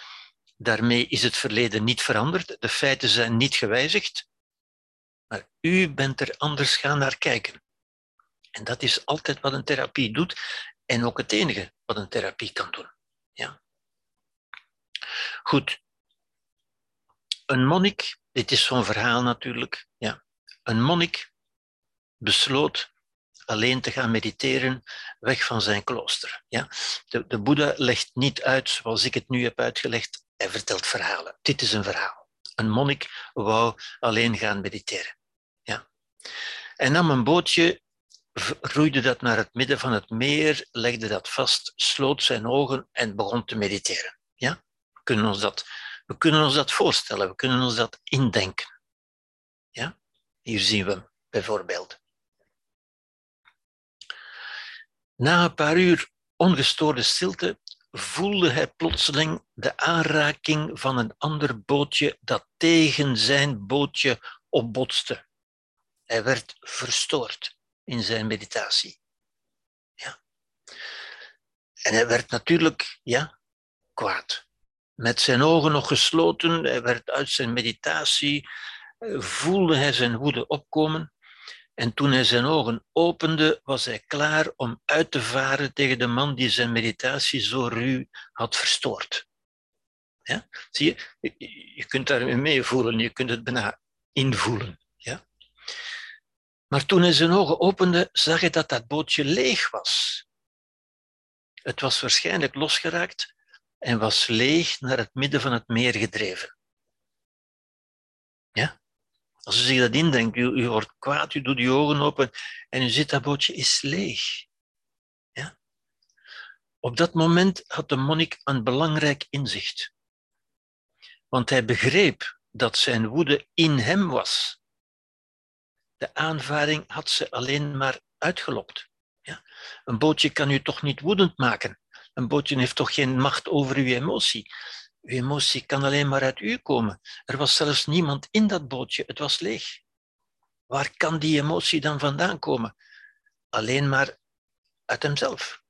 Speaker 2: daarmee is het verleden niet veranderd, de feiten zijn niet gewijzigd, maar u bent er anders gaan naar kijken. En dat is altijd wat een therapie doet en ook het enige wat een therapie kan doen. Ja. Goed. Een monnik, dit is zo'n verhaal natuurlijk, ja. Een monnik besloot alleen te gaan mediteren, weg van zijn klooster. Ja? De, de Boeddha legt niet uit zoals ik het nu heb uitgelegd, hij vertelt verhalen. Dit is een verhaal. Een monnik wou alleen gaan mediteren. Ja? Hij nam een bootje roeide dat naar het midden van het meer, legde dat vast, sloot zijn ogen en begon te mediteren. Ja? We, kunnen ons dat, we kunnen ons dat voorstellen, we kunnen ons dat indenken. Ja? Hier zien we hem bijvoorbeeld. Na een paar uur ongestoorde stilte voelde hij plotseling de aanraking van een ander bootje dat tegen zijn bootje opbotste. Hij werd verstoord in zijn meditatie. Ja. En hij werd natuurlijk ja, kwaad. Met zijn ogen nog gesloten, hij werd uit zijn meditatie, eh, voelde hij zijn woede opkomen. En toen hij zijn ogen opende, was hij klaar om uit te varen tegen de man die zijn meditatie zo ruw had verstoord. Ja? Zie je, je kunt daarmee meevoelen, je kunt het bijna invoelen. Maar toen hij zijn ogen opende, zag hij dat dat bootje leeg was. Het was waarschijnlijk losgeraakt en was leeg naar het midden van het meer gedreven. Ja? Als u zich dat indenkt, u, u kwaad, u doet uw ogen open en u ziet dat bootje is leeg. Ja? Op dat moment had de monnik een belangrijk inzicht. Want hij begreep dat zijn woede in hem was de aanvaring had ze alleen maar uitgelokt. Ja? Een bootje kan u toch niet woedend maken? Een bootje heeft toch geen macht over uw emotie? Uw emotie kan alleen maar uit u komen. Er was zelfs niemand in dat bootje, het was leeg. Waar kan die emotie dan vandaan komen? Alleen maar uit hemzelf.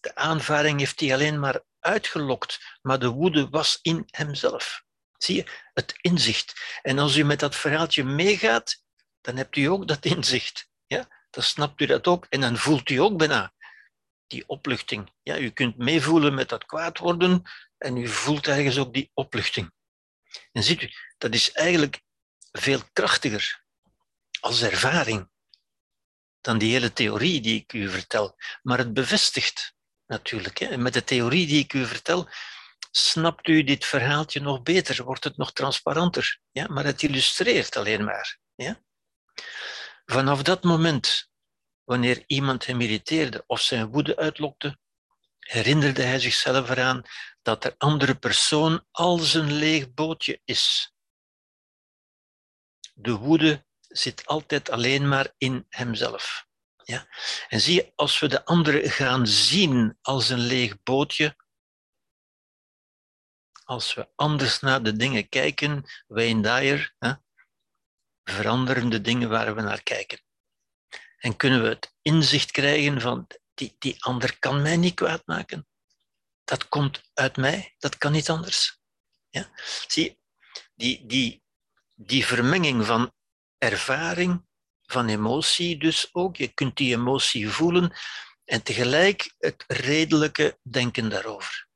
Speaker 2: De aanvaring heeft hij alleen maar uitgelokt, maar de woede was in hemzelf. Zie je, het inzicht. En als u met dat verhaaltje meegaat, dan hebt u ook dat inzicht. Ja? Dan snapt u dat ook en dan voelt u ook bijna die opluchting. Ja, u kunt meevoelen met dat kwaad worden en u voelt ergens ook die opluchting. En ziet u, dat is eigenlijk veel krachtiger als ervaring dan die hele theorie die ik u vertel. Maar het bevestigt natuurlijk. Hè. Met de theorie die ik u vertel, snapt u dit verhaaltje nog beter, wordt het nog transparanter. Ja? Maar het illustreert alleen maar. Ja? Vanaf dat moment, wanneer iemand hem irriteerde of zijn woede uitlokte, herinnerde hij zichzelf eraan dat de andere persoon als een leeg bootje is. De woede zit altijd alleen maar in hemzelf. Ja? En zie je, als we de andere gaan zien als een leeg bootje, als we anders naar de dingen kijken, Wayne Dyer, hè, veranderen de dingen waar we naar kijken. En kunnen we het inzicht krijgen van die, die ander kan mij niet kwaad maken. dat komt uit mij, dat kan niet anders. Ja? Zie, die, die, die vermenging van ervaring, van emotie dus ook, je kunt die emotie voelen en tegelijk het redelijke denken daarover.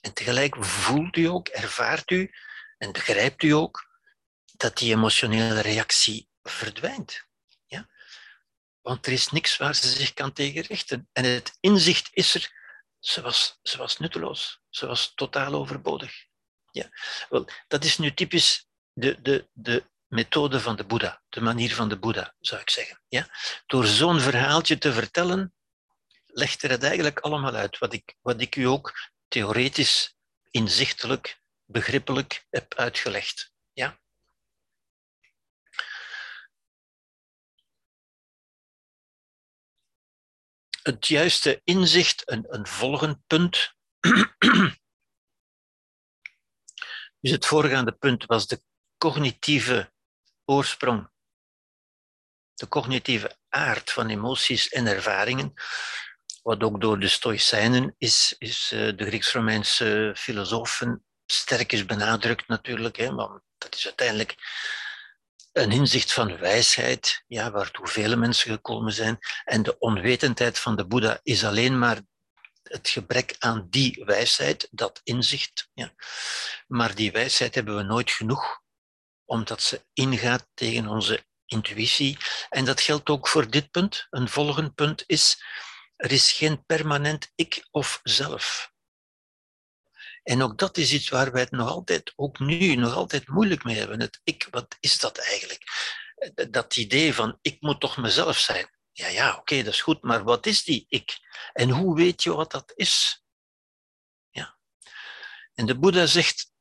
Speaker 2: En tegelijk voelt u ook, ervaart u en begrijpt u ook dat die emotionele reactie verdwijnt. Ja? Want er is niks waar ze zich kan tegen richten. En het inzicht is er, ze was, ze was nutteloos, ze was totaal overbodig. Ja? Wel, dat is nu typisch de, de, de methode van de Boeddha, de manier van de Boeddha, zou ik zeggen. Ja? Door zo'n verhaaltje te vertellen, legt er het eigenlijk allemaal uit, wat ik, wat ik u ook theoretisch, inzichtelijk, begrippelijk heb uitgelegd. Ja? Het juiste inzicht, een, een volgend punt. dus het voorgaande punt was de cognitieve oorsprong, de cognitieve aard van emoties en ervaringen wat ook door de Stoïcijnen is, is eh, de Grieks-Romeinse filosofen sterk is benadrukt natuurlijk, hè, want dat is uiteindelijk een inzicht van wijsheid, ja, waartoe vele mensen gekomen zijn. En de onwetendheid van de Boeddha is alleen maar het gebrek aan die wijsheid, dat inzicht. Ja. Maar die wijsheid hebben we nooit genoeg, omdat ze ingaat tegen onze intuïtie. En dat geldt ook voor dit punt. Een volgend punt is er is geen permanent ik of zelf. En ook dat is iets waar wij het nog altijd, ook nu, nog altijd moeilijk mee hebben. Het ik, wat is dat eigenlijk? Dat idee van ik moet toch mezelf zijn. Ja, ja, oké, dat is goed, maar wat is die ik? En hoe weet je wat dat is? Ja. En de Boeddha zegt,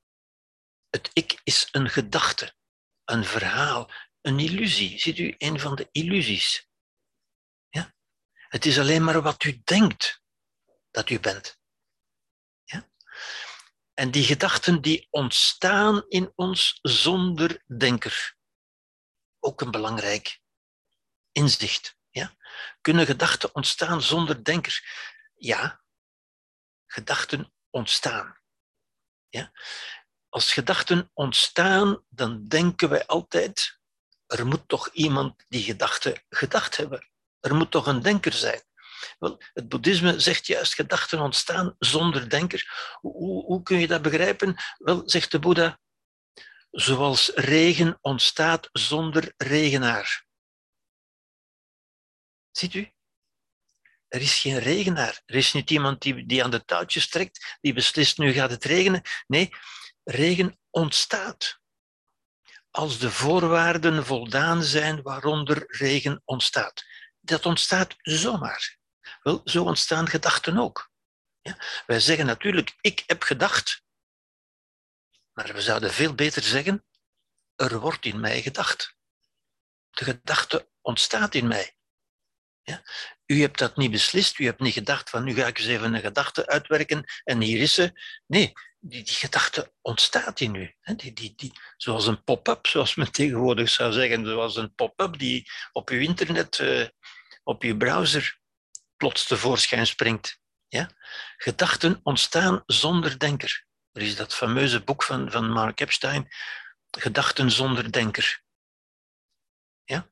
Speaker 2: het ik is een gedachte, een verhaal, een illusie. Ziet u, een van de illusies. Het is alleen maar wat u denkt dat u bent. En die gedachten die ontstaan in ons zonder denker. Ook een belangrijk inzicht. Ja? Kunnen gedachten ontstaan zonder denker? Ja, gedachten ontstaan. Ja? Als gedachten ontstaan, dan denken wij altijd, er moet toch iemand die gedachten gedacht hebben. Er moet toch een denker zijn. Het boeddhisme zegt juist gedachten ontstaan zonder denker. Hoe, hoe kun je dat begrijpen? Wel, zegt de Boeddha, zoals regen ontstaat zonder regenaar. Ziet u? Er is geen regenaar. Er is niet iemand die, die aan de touwtjes trekt, die beslist nu gaat het regenen. Nee, regen ontstaat. Als de voorwaarden voldaan zijn waaronder regen ontstaat dat ontstaat zomaar. Zo ontstaan gedachten ook. Ja? Wij zeggen natuurlijk, ik heb gedacht, maar we zouden veel beter zeggen, er wordt in mij gedacht. De gedachte ontstaat in mij. Ja? U hebt dat niet beslist, u hebt niet gedacht van nu ga ik eens even een gedachte uitwerken en hier is ze. Nee, die, gedachte ontstaat in u. Die, die, die, zoals een pop-up, zoals men tegenwoordig zou zeggen, zoals een pop-up die op uw internet, uh, op uw browser plots tevoorschijn springt. Ja? Gedachten ontstaan zonder denker. Er is dat fameuze boek van, van Mark Epstein, Gedachten zonder denker. Ja?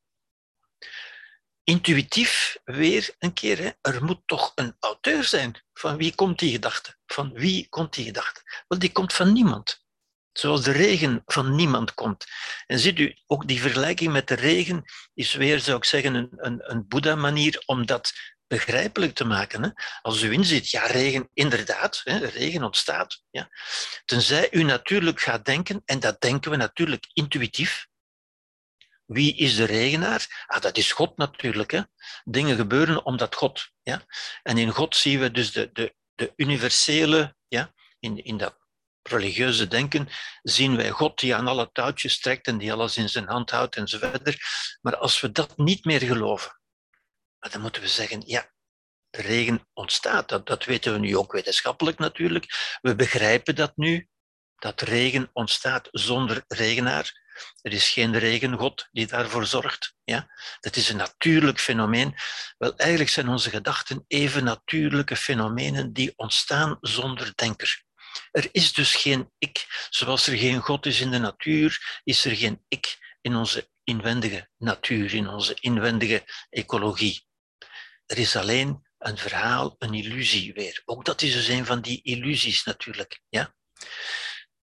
Speaker 2: Intuïtief weer een keer, hè? er moet toch een auteur zijn. Van wie komt die gedachte? Van wie komt die gedachte? Wel, die komt van niemand. Zoals de regen van niemand komt. En ziet u, ook die vergelijking met de regen is weer, zou ik zeggen, een, een, een Boeddha-manier om dat begrijpelijk te maken. Hè? Als u inziet, ja, regen, inderdaad, hè, regen ontstaat. Ja. Tenzij u natuurlijk gaat denken, en dat denken we natuurlijk intuïtief. Wie is de regenaar? Ah, dat is God natuurlijk. Hè. Dingen gebeuren omdat God. Ja. En in God zien we dus de, de, de universele, ja, in, in dat religieuze denken, zien wij God die aan alle touwtjes trekt en die alles in zijn hand houdt en zo verder. Maar als we dat niet meer geloven, dan moeten we zeggen, ja, de regen ontstaat. Dat, dat weten we nu ook wetenschappelijk natuurlijk. We begrijpen dat nu. dat regen ontstaat zonder regenaar. Er is geen regengod die daarvoor zorgt. Ja? Dat is een natuurlijk fenomeen. Wel, eigenlijk zijn onze gedachten even natuurlijke fenomenen die ontstaan zonder denker. Er is dus geen ik. Zoals er geen God is in de natuur, is er geen ik in onze inwendige natuur, in onze inwendige ecologie. Er is alleen een verhaal, een illusie weer. Ook dat is dus een van die illusies natuurlijk. Ja?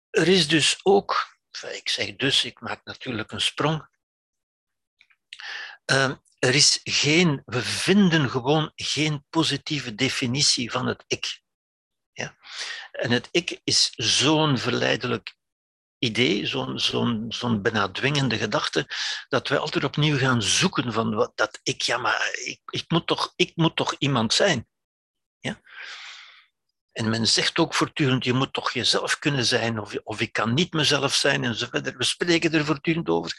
Speaker 2: Er is dus ook, ik zeg dus, ik maak natuurlijk een sprong. Uh, er is geen, we vinden gewoon geen positieve definitie van het ik. Ja? En het ik is zo'n verleidelijk idee, zo'n zo'n zo'n bijna dwingende gedachte, dat we altijd opnieuw gaan zoeken van wat, dat ik, ja, maar ik, ik, moet toch, ik moet toch iemand zijn. Ja? En men zegt ook voortdurend, je moet toch jezelf kunnen zijn, of, of ik kan niet mezelf zijn, en zo verder. We spreken er voortdurend over.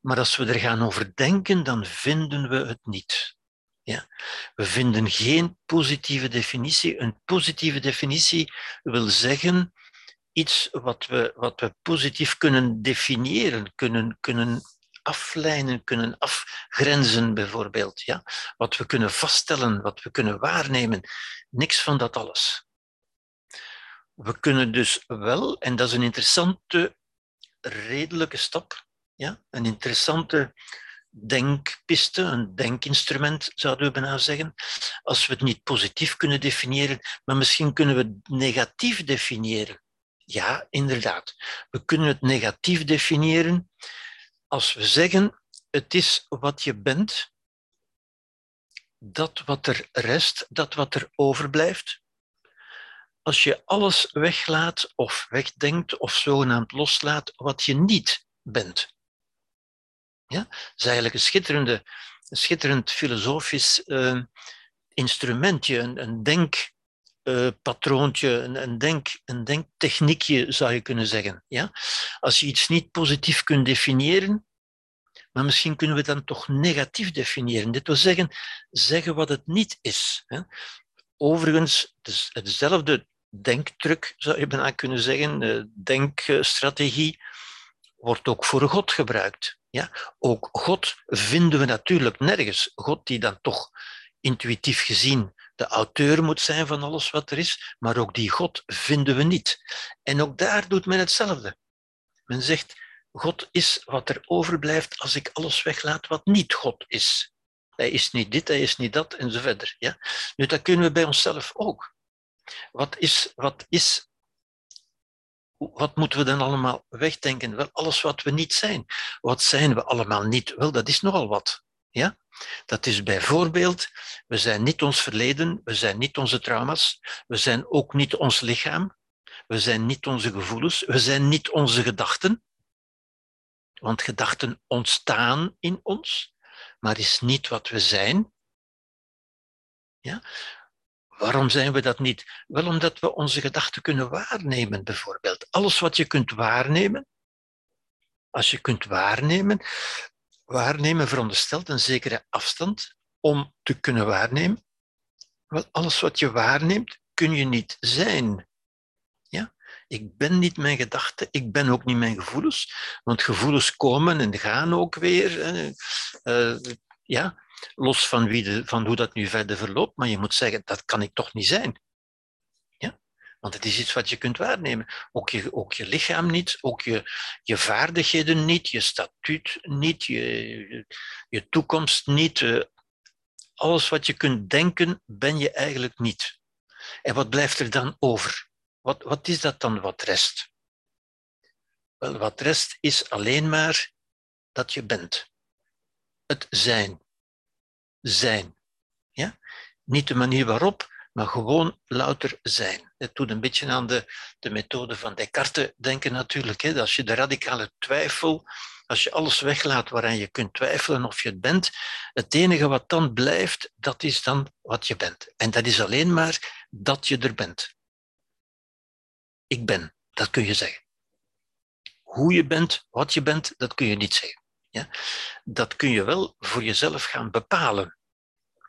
Speaker 2: Maar als we er gaan over denken, dan vinden we het niet. Ja. We vinden geen positieve definitie. Een positieve definitie wil zeggen iets wat we, wat we positief kunnen definiëren, kunnen, kunnen aflijnen, kunnen afgrenzen bijvoorbeeld. Ja? Wat we kunnen vaststellen, wat we kunnen waarnemen. Niks van dat alles. We kunnen dus wel, en dat is een interessante, redelijke stap, ja? een interessante denkpiste, een denkinstrument, zouden we bijna zeggen. Als we het niet positief kunnen definiëren, maar misschien kunnen we het negatief definiëren. Ja, inderdaad. We kunnen het negatief definiëren als we zeggen, het is wat je bent, dat wat er rest, dat wat er overblijft. Als je alles weglaat of wegdenkt of zogenaamd loslaat wat je niet bent. Ja? Dat is eigenlijk een, schitterende, schitterend filosofisch uh, instrumentje, een, een denk, uh, patroontje, een, een, denk, een denktechniekje zou je kunnen zeggen. Ja? Als je iets niet positief kunt definiëren, maar misschien kunnen we dan toch negatief definiëren. Dit wil zeggen, zeggen wat het niet is. Hè? Overigens, het hetzelfde denktruc zou je bijna kunnen zeggen, denkstrategie, wordt ook voor God gebruikt. Ja? Ook God vinden we natuurlijk nergens. God die dan toch intuïtief gezien de auteur moet zijn van alles wat er is, maar ook die God vinden we niet. En ook daar doet men hetzelfde. Men zegt, God is wat er overblijft als ik alles weglaat wat niet God is. Hij is niet dit, hij is niet dat, en zo verder. Ja? Nu, dat kunnen we bij onszelf ook. Wat is, wat is wat moeten we dan allemaal wegdenken? Wel, alles wat we niet zijn. Wat zijn we allemaal niet? Wel, dat is nogal wat. Ja? Dat is bijvoorbeeld, we zijn niet ons verleden, we zijn niet onze trauma's, we zijn ook niet ons lichaam, we zijn niet onze gevoelens, we zijn niet onze gedachten. Want gedachten ontstaan in ons, maar is niet wat we zijn. Ja? Waarom zijn we dat niet? Wel omdat we onze gedachten kunnen waarnemen, bijvoorbeeld. Alles wat je kunt waarnemen, als je kunt waarnemen, waarnemen veronderstelt een zekere afstand om te kunnen waarnemen. Wel, alles wat je waarneemt, kun je niet zijn. Ja? Ik ben niet mijn gedachten, ik ben ook niet mijn gevoelens, want gevoelens komen en gaan ook weer. Uh, ja, los van, wie de, van hoe dat nu verder verloopt, maar je moet zeggen, dat kan ik toch niet zijn. Want het is iets wat je kunt waarnemen. Ook je, ook je lichaam niet, ook je, je vaardigheden niet, je statuut niet, je, je toekomst niet. Eh, alles wat je kunt denken, ben je eigenlijk niet. En wat blijft er dan over? Wat, wat is dat dan wat rest? Wel, wat rest is alleen maar dat je bent. Het zijn zijn. Ja? Niet de manier waarop, maar gewoon louter zijn. Het doet een beetje aan de, de methode van Descartes denken natuurlijk. Hè? Als je de radicale twijfel, als je alles weglaat waaraan je kunt twijfelen of je het bent, het enige wat dan blijft, dat is dan wat je bent. En dat is alleen maar dat je er bent. Ik ben, dat kun je zeggen. Hoe je bent, wat je bent, dat kun je niet zeggen. Ja? Dat kun je wel voor jezelf gaan bepalen.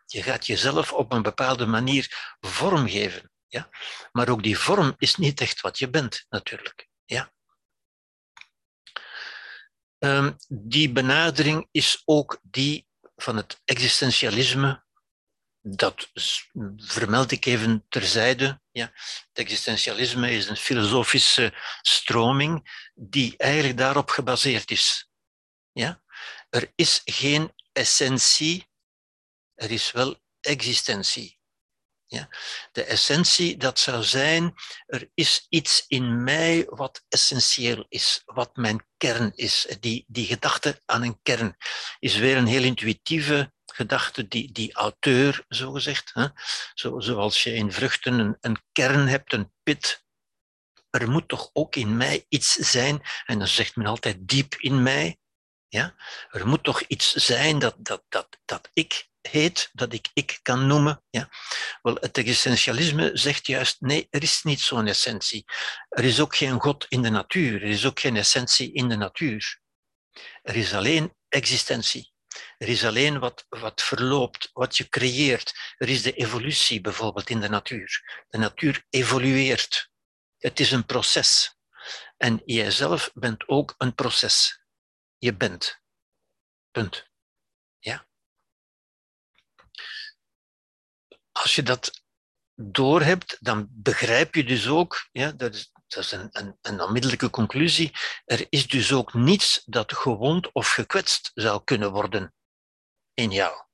Speaker 2: Je gaat jezelf op een bepaalde manier vormgeven. Ja? Maar ook die vorm is niet echt wat je bent, natuurlijk. Ja. Um, die benadering is ook die van het existentialisme. Dat vermeld ik even terzijde. Ja. Het existentialisme is een filosofische stroming die eigenlijk daarop gebaseerd is. Ja? Er is geen essentie, er is wel existentie. Ja? De essentie, dat zou zijn, er is iets in mij wat essentieel is, wat mijn kern is. Die, die gedachte aan een kern is weer een heel intuïtieve gedachte, die, die auteur, zogezegd. Hè? Zo, zoals je in vruchten een, een kern hebt, een pit, er moet toch ook in mij iets zijn, en dan zegt men altijd diep in mij. Ja? Er moet toch iets zijn dat, dat, dat, dat ik heet, dat ik ik kan noemen. Ja? Wel, het existentialisme zegt juist, nee, er is niet zo'n essentie. Er is ook geen God in de natuur, er is ook geen essentie in de natuur. Er is alleen existentie. Er is alleen wat, wat verloopt, wat je creëert. Er is de evolutie bijvoorbeeld in de natuur. De natuur evolueert. Het is een proces. En jijzelf bent ook een proces. Je bent. Punt. Ja? Als je dat doorhebt, dan begrijp je dus ook, ja, dat is, dat is een, een, een onmiddellijke conclusie, er is dus ook niets dat gewond of gekwetst zou kunnen worden in jou.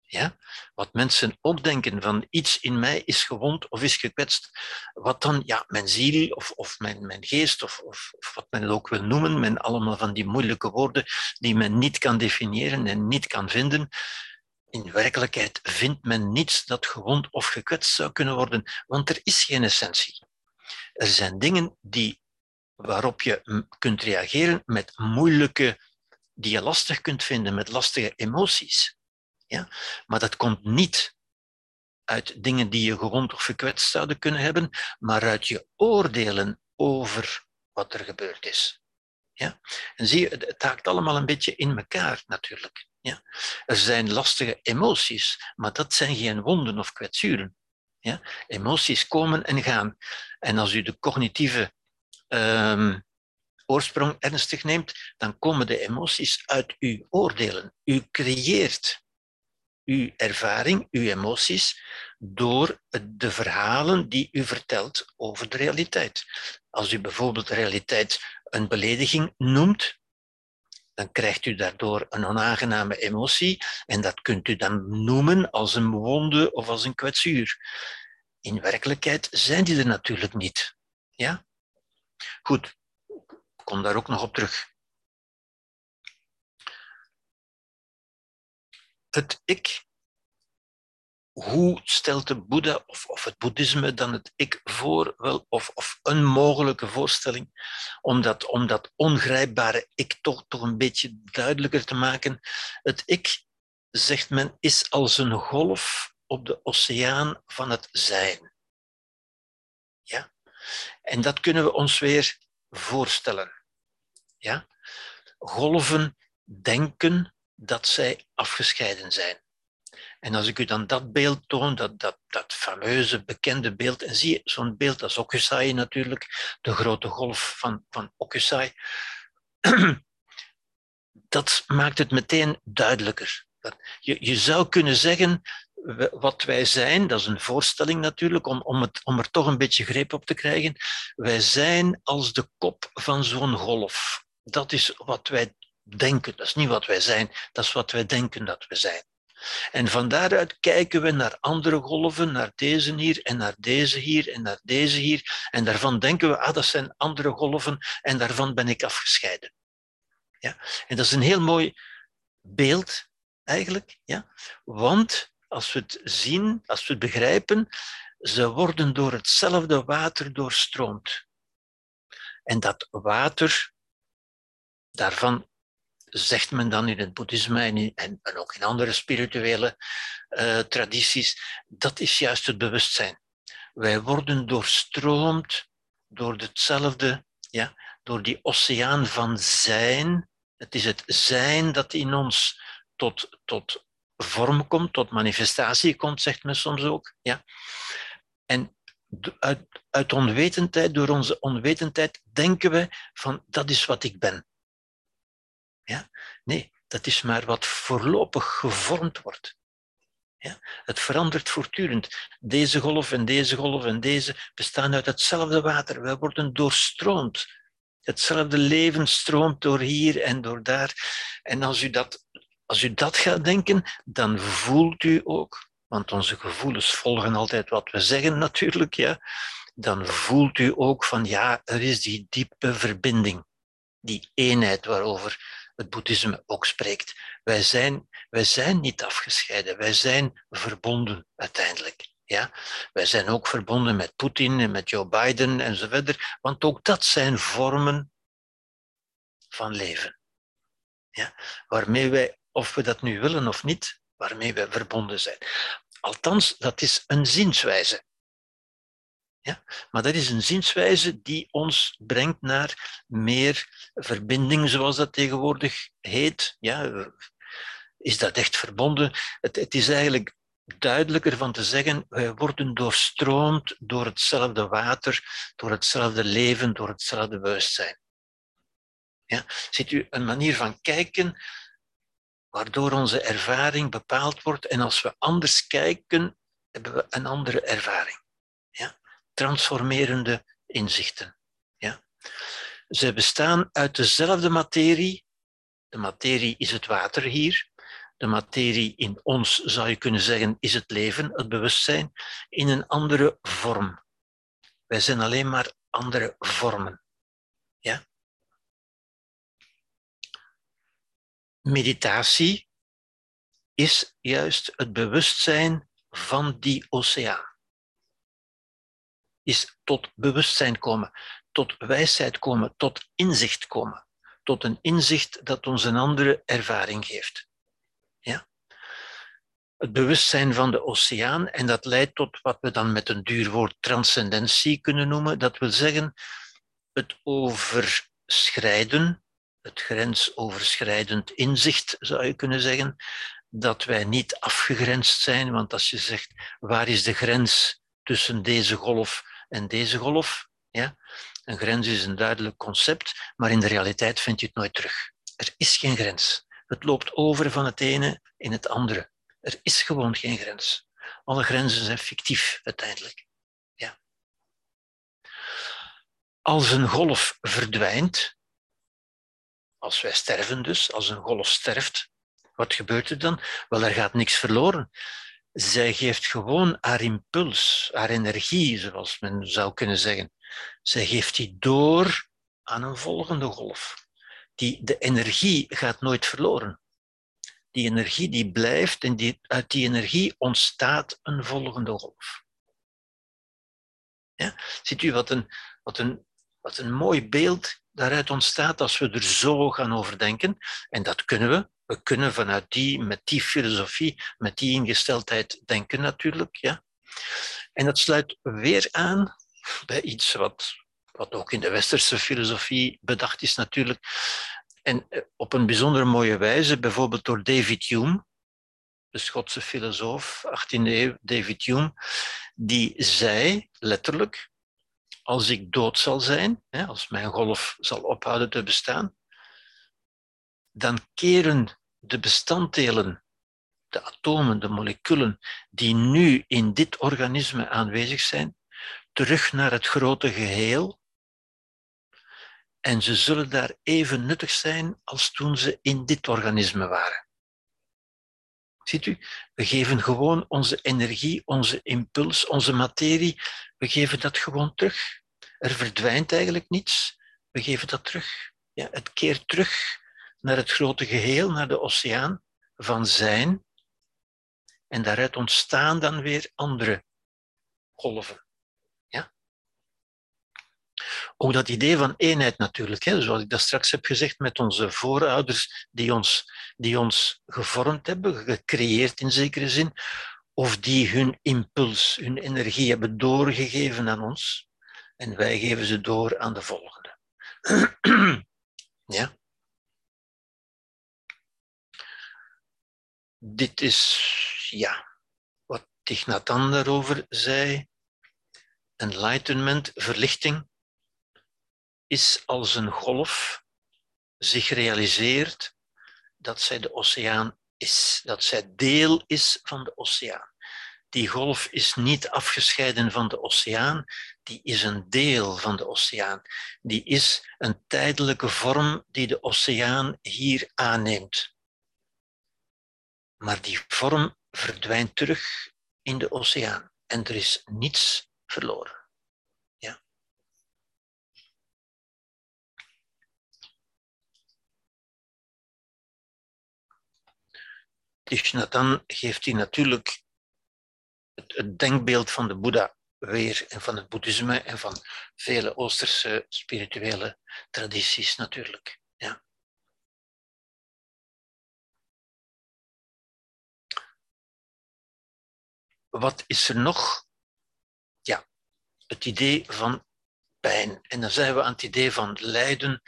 Speaker 2: Ja? Wat mensen ook denken van iets in mij is gewond of is gekwetst, wat dan ja, mijn ziel of, of mijn, mijn geest of, of, wat men het ook wil noemen, men allemaal van die moeilijke woorden die men niet kan definiëren en niet kan vinden. In werkelijkheid vindt men niets dat gewond of gekwetst zou kunnen worden, want er is geen essentie. Er zijn dingen die, waarop je kunt reageren met moeilijke, die je lastig kunt vinden, met lastige emoties. Ja? Maar dat komt niet uit dingen die je gewond of gekwetst zouden kunnen hebben, maar uit je oordelen over wat er gebeurd is. Ja? En zie je, het haakt allemaal een beetje in elkaar natuurlijk. Ja? Er zijn lastige emoties, maar dat zijn geen wonden of kwetsuren. Ja? Emoties komen en gaan. En als u de cognitieve um, oorsprong ernstig neemt, dan komen de emoties uit uw oordelen. U creëert uw ervaring, uw emoties, door de verhalen die u vertelt over de realiteit. Als u bijvoorbeeld de realiteit een belediging noemt, dan krijgt u daardoor een onaangename emotie en dat kunt u dan noemen als een wonde of als een kwetsuur. In werkelijkheid zijn die er natuurlijk niet. Ja? Goed, ik kom daar ook nog op terug. het ik, hoe stelt de Boeddha of, of het boeddhisme dan het ik voor? Wel, of, of een mogelijke voorstelling om dat, ongrijpbare ik toch, toch een beetje duidelijker te maken. Het ik, zegt men, is als een golf op de oceaan van het zijn. Ja? En dat kunnen we ons weer voorstellen. Ja? Golven denken, dat zij afgescheiden zijn. En als ik u dan dat beeld toon, dat, dat, dat fameuze bekende beeld, en zie je zo'n beeld, is Okusai natuurlijk, de grote golf van, van Okusai, dat maakt het meteen duidelijker. Je, je zou kunnen zeggen, wat wij zijn, dat is een voorstelling natuurlijk, om, om, het, om er toch een beetje greep op te krijgen. Wij zijn als de kop van zo'n golf. Dat is wat wij denken. Dat is niet wat wij zijn, dat is wat wij denken dat we zijn. En van daaruit kijken we naar andere golven, naar deze hier en naar deze hier en naar deze hier. En daarvan denken we, ah, dat zijn andere golven en daarvan ben ik afgescheiden. Ja? En dat is een heel mooi beeld eigenlijk. Ja? Want als we het zien, als we het begrijpen, ze worden door hetzelfde water doorstroomd. En dat water, daarvan zegt men dan in het boeddhisme en, en, ook in andere spirituele uh, tradities, dat is juist het bewustzijn. Wij worden doorstroomd door hetzelfde, ja, door die oceaan van zijn. Het is het zijn dat in ons tot, tot vorm komt, tot manifestatie komt, zegt men soms ook. Ja. En uit, uit onwetendheid, door onze onwetendheid, denken we van dat is wat ik ben. Ja? Nee, dat is maar wat voorlopig gevormd wordt. Ja? Het verandert voortdurend. Deze golf en deze golf en deze bestaan uit hetzelfde water. Wij worden doorstroomd. Hetzelfde leven stroomt door hier en door daar. En als u dat, als u dat gaat denken, dan voelt u ook, want onze gevoelens volgen altijd wat we zeggen natuurlijk, ja, dan voelt u ook van ja, er is die diepe verbinding, die eenheid waarover het boeddhisme ook spreekt. Wij zijn, wij zijn niet afgescheiden, wij zijn verbonden uiteindelijk. Ja? Wij zijn ook verbonden met Poetin en met Joe Biden enzovoort, want ook dat zijn vormen van leven. Ja? Waarmee wij, of we dat nu willen of niet, waarmee wij verbonden zijn. Althans, dat is een zienswijze. Ja? Maar dat is een zienswijze die ons brengt naar meer verbinding, zoals dat tegenwoordig heet. Ja? Is dat echt verbonden? Het, het is eigenlijk duidelijker van te zeggen, wij worden doorstroomd door hetzelfde water, door hetzelfde leven, door hetzelfde bewustzijn. Ja? Ziet u een manier van kijken waardoor onze ervaring bepaald wordt en als we anders kijken, hebben we een andere ervaring transformerende inzichten. Ja? Ze bestaan uit dezelfde materie. De materie is het water hier. De materie in ons, zou je kunnen zeggen, is het leven, het bewustzijn, in een andere vorm. Wij zijn alleen maar andere vormen. Ja? Meditatie is juist het bewustzijn van die oceaan is tot bewustzijn komen, tot wijsheid komen, tot inzicht komen. Tot een inzicht dat ons een andere ervaring geeft. Ja? Het bewustzijn van de oceaan, en dat leidt tot wat we dan met een duur woord transcendentie kunnen noemen. Dat wil zeggen het overschrijden, het grensoverschrijdend inzicht, zou je kunnen zeggen, dat wij niet afgegrensd zijn, want als je zegt, waar is de grens tussen deze golf en deze golf. Ja? Een grens is een duidelijk concept, maar in de realiteit vind je het nooit terug. Er is geen grens. Het loopt over van het ene in het andere. Er is gewoon geen grens. Alle grenzen zijn fictief uiteindelijk. Ja. Als een golf verdwijnt, als wij sterven dus, als een golf sterft, wat gebeurt er dan? Wel, er gaat niks verloren zij geeft gewoon haar impuls, haar energie, zoals men zou kunnen zeggen. Zij geeft die door aan een volgende golf. Die, de energie gaat nooit verloren. Die energie die blijft en die, uit die energie ontstaat een volgende golf. Ja? Ziet u wat een, wat, een, wat een mooi beeld daaruit ontstaat als we er zo gaan over denken? En dat kunnen we, we kunnen vanuit die, met die filosofie, met die ingesteldheid denken natuurlijk. Ja. En dat sluit weer aan bij iets wat, wat ook in de westerse filosofie bedacht is natuurlijk. En eh, op een bijzonder mooie wijze, bijvoorbeeld door David Hume, de Schotse filosoof, 18e eeuw, David Hume, die zei letterlijk, als ik dood zal zijn, als mijn golf zal ophouden te bestaan, dan keren de bestanddelen, de atomen, de moleculen, die nu in dit organisme aanwezig zijn, terug naar het grote geheel. En ze zullen daar even nuttig zijn als toen ze in dit organisme waren. Ziet u, we geven gewoon onze energie, onze impuls, onze materie, we geven dat gewoon terug. Er verdwijnt eigenlijk niets, we geven dat terug. Ja, het keert terug naar het grote geheel, naar de oceaan van zijn. En daaruit ontstaan dan weer andere golven. Ja? Ook dat idee van eenheid natuurlijk, hè, zoals ik dat straks heb gezegd, met onze voorouders die ons, die ons gevormd hebben, gecreëerd in zekere zin, of die hun impuls, hun energie hebben doorgegeven aan ons. En wij geven ze door aan de volgende. ja? Dit is ja, wat Tichnatan daarover zei. enlightenment, verlichting, is als een golf zich realiseert dat zij de oceaan is, dat zij deel is van de oceaan. Die golf is niet afgescheiden van de oceaan, die is een deel van de oceaan. Die is een tijdelijke vorm die de oceaan hier aanneemt. Maar die vorm verdwijnt terug in de oceaan en er is niets verloren. Ja. Tishnatan geeft hij natuurlijk het, het denkbeeld van de Boeddha weer en van het boeddhisme en van vele Oosterse spirituele tradities natuurlijk. Ja. Wat is er nog? Ja, het idee van pijn. En dan zijn we aan het idee van lijden.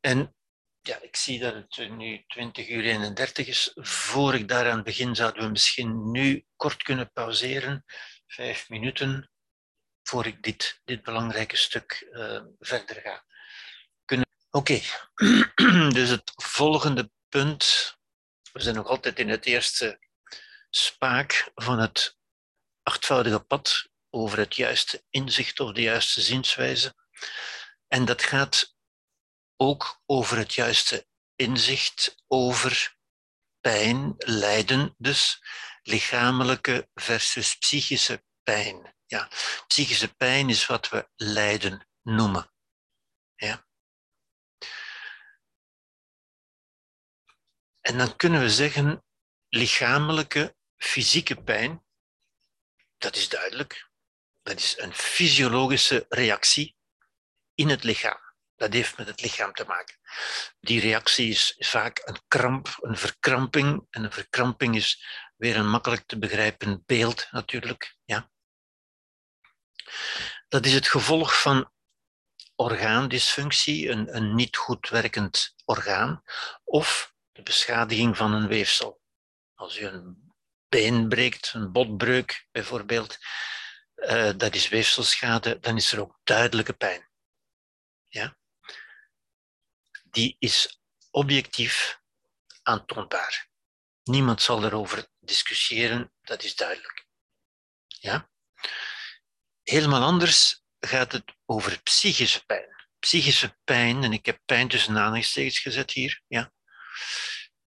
Speaker 2: En ja, ik zie dat het nu 20 uur 31 is. Voor ik daaraan begin, zouden we misschien nu kort kunnen pauzeren. Vijf minuten voor ik dit, dit belangrijke stuk uh, verder ga. Kunnen... Oké, dus het volgende punt. We zijn nog altijd in het eerste spaak van het achtvoudige pad over het juiste inzicht of de juiste zienswijze. En dat gaat ook over het juiste inzicht over pijn, lijden, dus lichamelijke versus psychische pijn. Ja, psychische pijn is wat we lijden noemen. Ja. En dan kunnen we zeggen, lichamelijke, fysieke pijn, dat is duidelijk. Dat is een fysiologische reactie in het lichaam. Dat heeft met het lichaam te maken. Die reactie is vaak een kramp, een verkramping. En een verkramping is weer een makkelijk te begrijpen beeld natuurlijk. Ja. Dat is het gevolg van orgaandysfunctie, een, een niet goed werkend orgaan, of de beschadiging van een weefsel. Als u een been breekt, een botbreuk bijvoorbeeld, uh, dat is weefselschade, dan is er ook duidelijke pijn. Ja? Die is objectief aantoonbaar. Niemand zal erover discussiëren, dat is duidelijk. Ja? Helemaal anders gaat het over psychische pijn. Psychische pijn, en ik heb pijn tussen aanhalingstekens gezet hier, ja.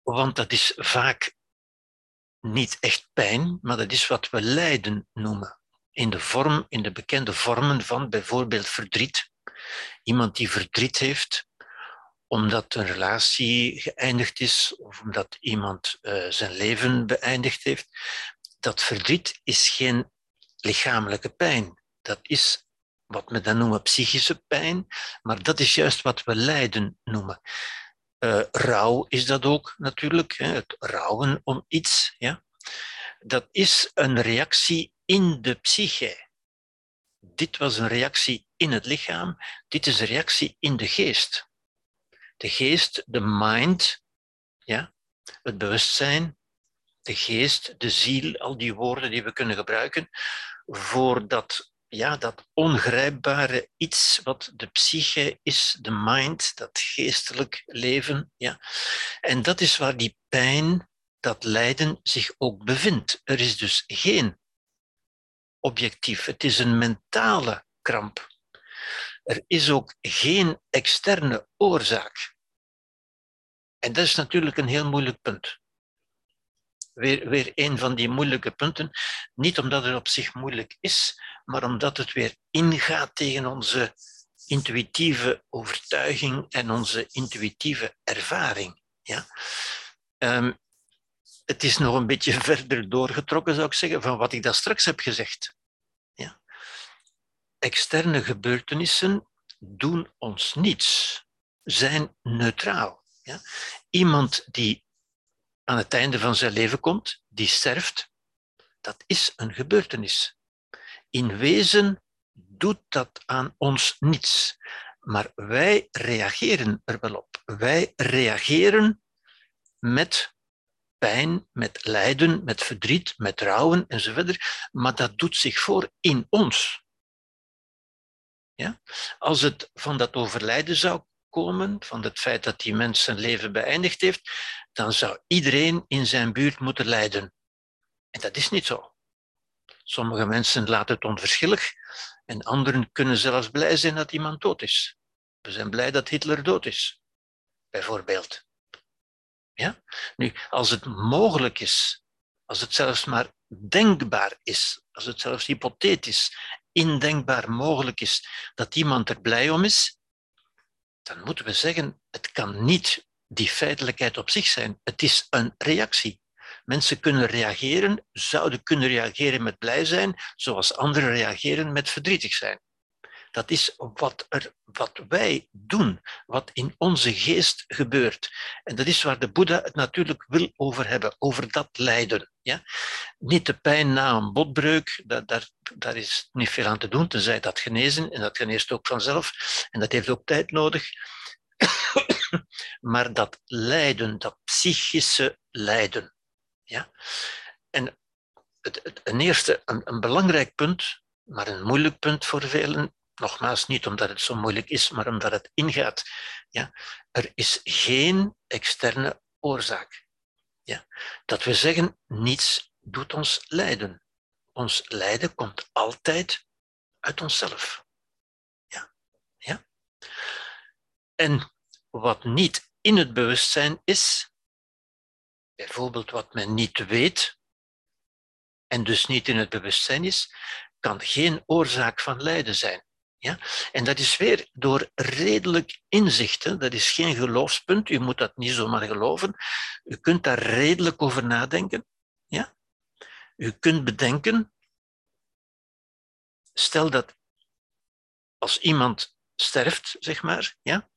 Speaker 2: Want dat is vaak niet echt pijn, maar dat is wat we lijden noemen. In de vorm, in de bekende vormen van bijvoorbeeld verdriet. Iemand die verdriet heeft omdat een relatie geëindigd is of omdat iemand uh, zijn leven beëindigd heeft. Dat verdriet is geen lichamelijke pijn. Dat is wat we dan noemen psychische pijn, maar dat is juist wat we lijden noemen. Uh, rouw is dat ook natuurlijk, hè, het rouwen om iets. Ja? Dat is een reactie in de psyche. Dit was een reactie in het lichaam, dit is een reactie in de geest. De geest, de mind, ja, het bewustzijn, de geest, de ziel, al die woorden die we kunnen gebruiken voor dat ja, dat ongrijpbare iets wat de psyche is, de mind, dat geestelijk leven. Ja. En dat is waar die pijn, dat lijden zich ook bevindt. Er is dus geen objectief, het is een mentale kramp. Er is ook geen externe oorzaak. En dat is natuurlijk een heel moeilijk punt. Weer, weer een van die moeilijke punten. Niet omdat het op zich moeilijk is, maar omdat het weer ingaat tegen onze intuïtieve overtuiging en onze intuïtieve ervaring. Ja? Um, het is nog een beetje verder doorgetrokken, zou ik zeggen, van wat ik daar straks heb gezegd. Ja? Externe gebeurtenissen doen ons niets, zijn neutraal. Ja? Iemand die aan het einde van zijn leven komt, die sterft, dat is een gebeurtenis. In wezen doet dat aan ons niets, maar wij reageren er wel op. Wij reageren met pijn, met lijden, met verdriet, met rouwen enzovoort, maar dat doet zich voor in ons. Ja? Als het van dat overlijden zou komen, van het feit dat die mens zijn leven beëindigd heeft, dan zou iedereen in zijn buurt moeten lijden. En dat is niet zo. Sommige mensen laten het onverschillig en anderen kunnen zelfs blij zijn dat iemand dood is. We zijn blij dat Hitler dood is, bijvoorbeeld. Ja? Nu, als het mogelijk is, als het zelfs maar denkbaar is, als het zelfs hypothetisch, indenkbaar mogelijk is dat iemand er blij om is, dan moeten we zeggen, het kan niet die feitelijkheid op zich zijn. Het is een reactie. Mensen kunnen reageren, zouden kunnen reageren met blij zijn, zoals anderen reageren met verdrietig zijn. Dat is wat, er, wat wij doen, wat in onze geest gebeurt. En dat is waar de Boeddha het natuurlijk wil over hebben, over dat lijden. Ja? Niet de pijn na een botbreuk, dat, daar, daar is niet veel aan te doen, tenzij dat genezen, en dat geneest ook vanzelf, en dat heeft ook tijd nodig. Maar dat lijden, dat psychische lijden. Ja? En het, het, een eerste, een, belangrijk punt, maar een moeilijk punt voor velen, Nogmaals, niet omdat het zo moeilijk is, maar omdat het ingaat. Ja? Er is geen externe oorzaak. Ja? Dat we zeggen, niets doet ons lijden. Ons lijden komt altijd uit onszelf. Ja? Ja? En wat niet in het bewustzijn is, bijvoorbeeld wat men niet weet, en dus niet in het bewustzijn is, kan geen oorzaak van lijden zijn. Ja? En dat is weer door redelijk inzicht. Dat is geen geloofspunt. U moet dat niet zomaar geloven. U kunt daar redelijk over nadenken. Ja? U kunt bedenken, stel dat als iemand sterft, zeg maar, ja,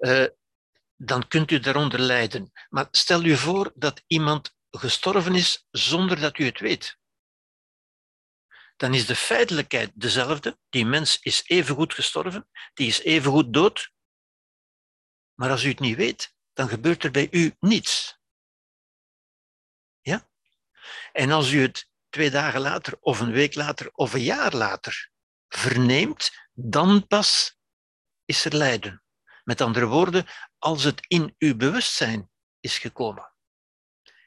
Speaker 2: uh, dan kunt u daaronder lijden. Maar stel u voor dat iemand gestorven is zonder dat u het weet dan is de feitelijkheid dezelfde. Die mens is evengoed gestorven, die is evengoed dood. Maar als u het niet weet, dan gebeurt er bij u niets. Ja? En als u het twee dagen later, of een week later, of een jaar later verneemt, dan pas is er lijden. Met andere woorden, als het in uw bewustzijn is gekomen.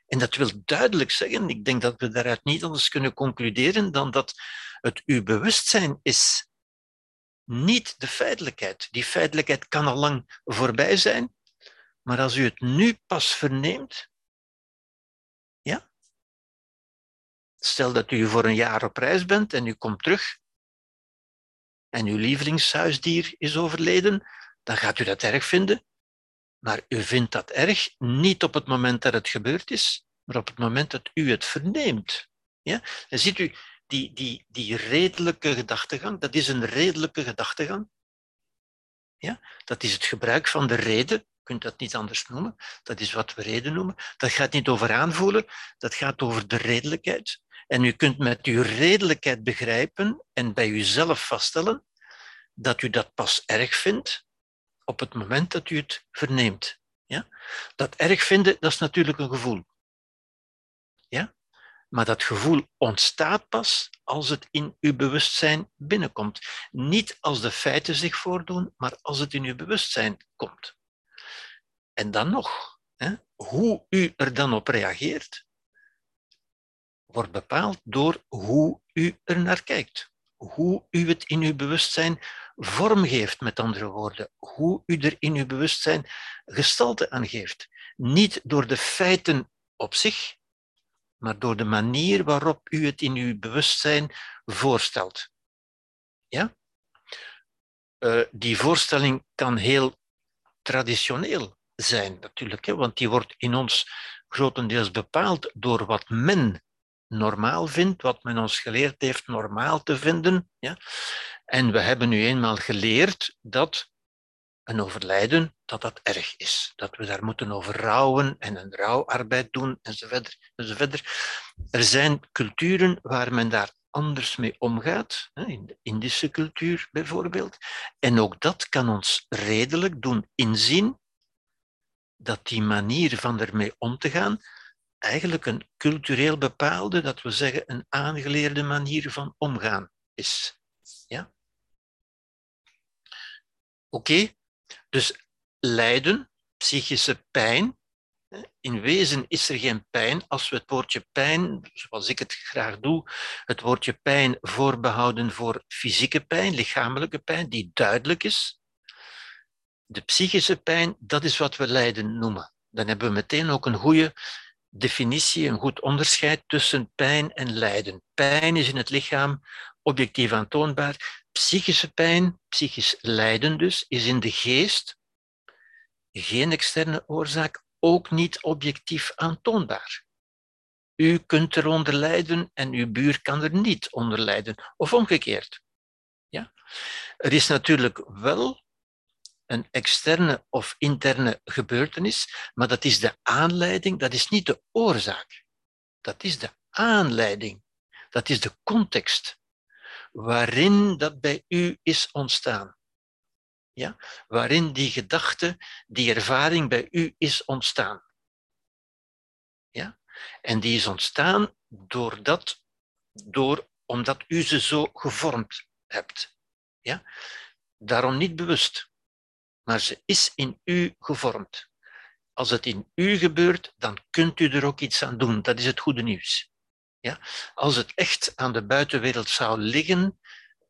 Speaker 2: En dat wil duidelijk zeggen, ik denk dat we daaruit niet anders kunnen concluderen dan dat het uw bewustzijn is, niet de feitelijkheid. Die feitelijkheid kan al lang voorbij zijn, maar als u het nu pas verneemt, ja, stel dat u voor een jaar op reis bent en u komt terug en uw lievelingshuisdier is overleden, dan gaat u dat erg vinden. Maar u vindt dat erg niet op het moment dat het gebeurd is, maar op het moment dat u het verneemt. Ja? En ziet u, die, die, die redelijke gedachtegang, dat is een redelijke gedachtegang. Ja? Dat is het gebruik van de reden, je kunt dat niet anders noemen, dat is wat we reden noemen. Dat gaat niet over aanvoelen, dat gaat over de redelijkheid. En u kunt met uw redelijkheid begrijpen en bij uzelf vaststellen dat u dat pas erg vindt op het moment dat u het verneemt. Ja? Dat erg vinden, dat is natuurlijk een gevoel. Ja? Maar dat gevoel ontstaat pas als het in uw bewustzijn binnenkomt. Niet als de feiten zich voordoen, maar als het in uw bewustzijn komt. En dan nog, hè, hoe u er dan op reageert, wordt bepaald door hoe u er naar kijkt. Hoe u het in uw bewustzijn vormgeeft, met andere woorden. Hoe u er in uw bewustzijn gestalte aan geeft. Niet door de feiten op zich, maar door de manier waarop u het in uw bewustzijn voorstelt. Ja? Uh, die voorstelling kan heel traditioneel zijn, natuurlijk, hè, want die wordt in ons grotendeels bepaald door wat men normaal vindt, wat men ons geleerd heeft normaal te vinden. Ja? En we hebben nu eenmaal geleerd dat een overlijden, dat dat erg is. Dat we daar moeten over rouwen en een rouwarbeid doen enzovoort. enzovoort. Er zijn culturen waar men daar anders mee omgaat, in de Indische cultuur bijvoorbeeld. En ook dat kan ons redelijk doen inzien dat die manier van ermee om te gaan eigenlijk een cultureel bepaalde, dat we zeggen een aangeleerde manier van omgaan is. Ja? Oké? Dus lijden, psychische pijn. In wezen is er geen pijn als we het woordje pijn, zoals ik het graag doe, het woordje pijn voorbehouden voor fysieke pijn, lichamelijke pijn, die duidelijk is. De psychische pijn, dat is wat we lijden noemen. Dan hebben we meteen ook een goede definitie, een goed onderscheid tussen pijn en lijden. Pijn is in het lichaam objectief aantoonbaar. Psychische pijn, psychisch lijden dus, is in de geest geen externe oorzaak, ook niet objectief aantoonbaar. U kunt eronder lijden en uw buur kan er niet onder lijden, of omgekeerd. Ja? Er is natuurlijk wel een externe of interne gebeurtenis, maar dat is de aanleiding, dat is niet de oorzaak. Dat is de aanleiding, dat is de context waarin dat bij u is ontstaan. Ja? Waarin die gedachte, die ervaring bij u is ontstaan. Ja? En die is ontstaan doordat, door, omdat u ze zo gevormd hebt. Ja? Daarom niet bewust maar ze is in u gevormd. Als het in u gebeurt, dan kunt u er ook iets aan doen. Dat is het goede nieuws. Ja? Als het echt aan de buitenwereld zou liggen,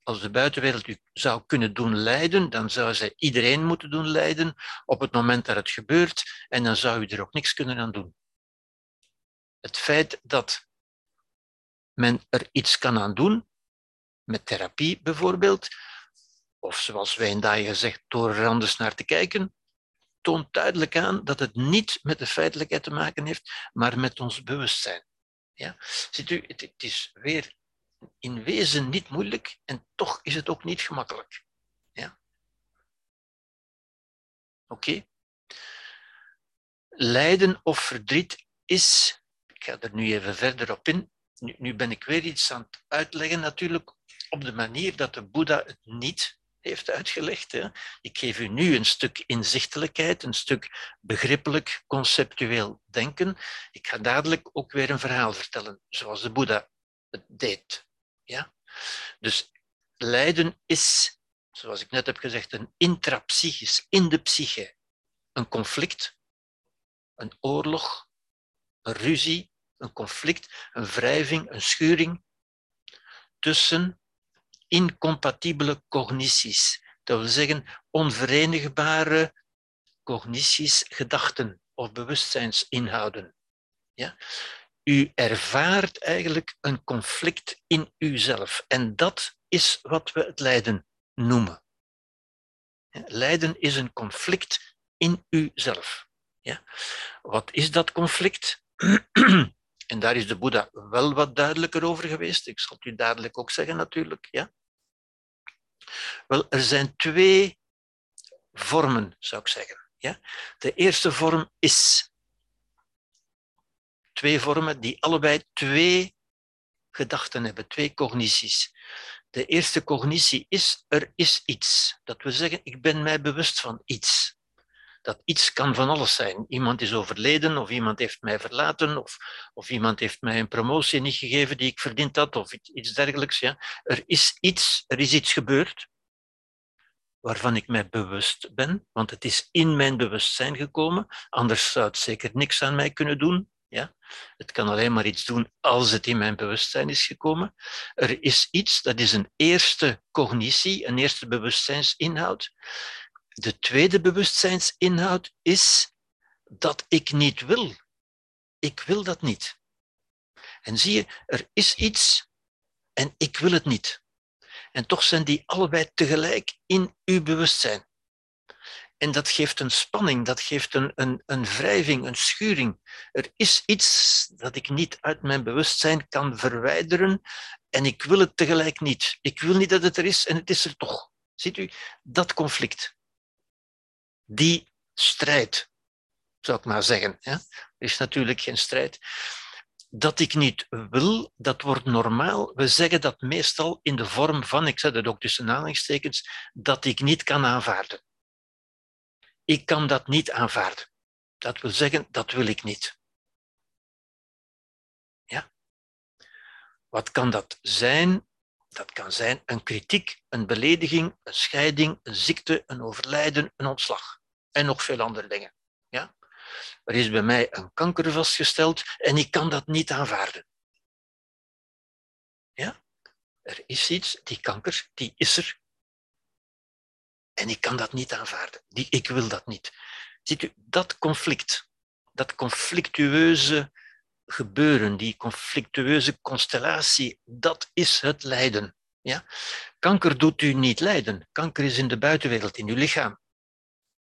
Speaker 2: als de buitenwereld u zou kunnen doen lijden, dan zou zij iedereen moeten doen lijden op het moment dat het gebeurt en dan zou u er ook niks kunnen aan doen. Het feit dat men er iets kan aan doen, met therapie bijvoorbeeld, of zoals Wijndaaien gezegd, door er anders naar te kijken, toont duidelijk aan dat het niet met de feitelijkheid te maken heeft, maar met ons bewustzijn. Ja? Ziet u, het, is weer in wezen niet moeilijk en toch is het ook niet gemakkelijk. Ja? Oké? Lijden of verdriet is, ik ga er nu even verder op in, nu, nu ben ik weer iets aan het uitleggen natuurlijk, op de manier dat de Boeddha het niet heeft uitgelegd. Hè. Ik geef u nu een stuk inzichtelijkheid, een stuk begrippelijk, conceptueel denken. Ik ga dadelijk ook weer een verhaal vertellen, zoals de Boeddha het deed. Ja? Dus lijden is, zoals ik net heb gezegd, een intrapsychisch, in de psyche. Een conflict, een oorlog, een ruzie, een conflict, een wrijving, een schuring tussen incompatibele cognities. Dat wil zeggen onverenigbare cognities, gedachten of bewustzijnsinhouden. Ja? U ervaart eigenlijk een conflict in uzelf. En dat is wat we het lijden noemen. Lijden is een conflict in uzelf. Ja? Wat is dat conflict? En daar is de Boeddha wel wat duidelijker over geweest. Ik zal het u dadelijk ook zeggen, natuurlijk. Ja? Wel, er zijn twee vormen, zou ik zeggen. Ja? De eerste vorm is twee vormen die allebei twee gedachten hebben, twee cognities. De eerste cognitie is, er is iets. Dat wil zeggen, ik ben mij bewust van iets. Dat iets kan van alles zijn. Iemand is overleden, of iemand heeft mij verlaten, of, of iemand heeft mij een promotie niet gegeven die ik verdiend had, of iets dergelijks. Ja. Er is iets, er is iets gebeurd waarvan ik mij bewust ben, want het is in mijn bewustzijn gekomen, anders zou het zeker niks aan mij kunnen doen. Ja? Het kan alleen maar iets doen als het in mijn bewustzijn is gekomen. Er is iets, dat is een eerste cognitie, een eerste bewustzijnsinhoud. De tweede bewustzijnsinhoud is dat ik niet wil. Ik wil dat niet. En zie je, er is iets en ik wil het niet. En toch zijn die allebei tegelijk in uw bewustzijn. En dat geeft een spanning, dat geeft een, een, een wrijving, een schuring. Er is iets dat ik niet uit mijn bewustzijn kan verwijderen en ik wil het tegelijk niet. Ik wil niet dat het er is en het is er toch. Ziet u, dat conflict, die strijd, zou ik maar zeggen. Er is natuurlijk geen strijd dat ik niet wil, dat wordt normaal. We zeggen dat meestal in de vorm van, ik zet het ook tussen aanhalingstekens, dat ik niet kan aanvaarden. Ik kan dat niet aanvaarden. Dat wil zeggen, dat wil ik niet. Ja? Wat kan dat zijn? Dat kan zijn een kritiek, een belediging, een scheiding, een ziekte, een overlijden, een ontslag. En nog veel andere dingen. Ja? Er is bij mij een kanker vastgesteld en ik kan dat niet aanvaarden. Ja? Er is iets, die kanker, die is er. En ik kan dat niet aanvaarden. Die, ik wil dat niet. Ziet u, dat conflict, dat conflictueuze gebeuren, die conflictueuze constellatie, dat is het lijden. Ja? Kanker doet u niet lijden. Kanker is in de buitenwereld, in uw lichaam.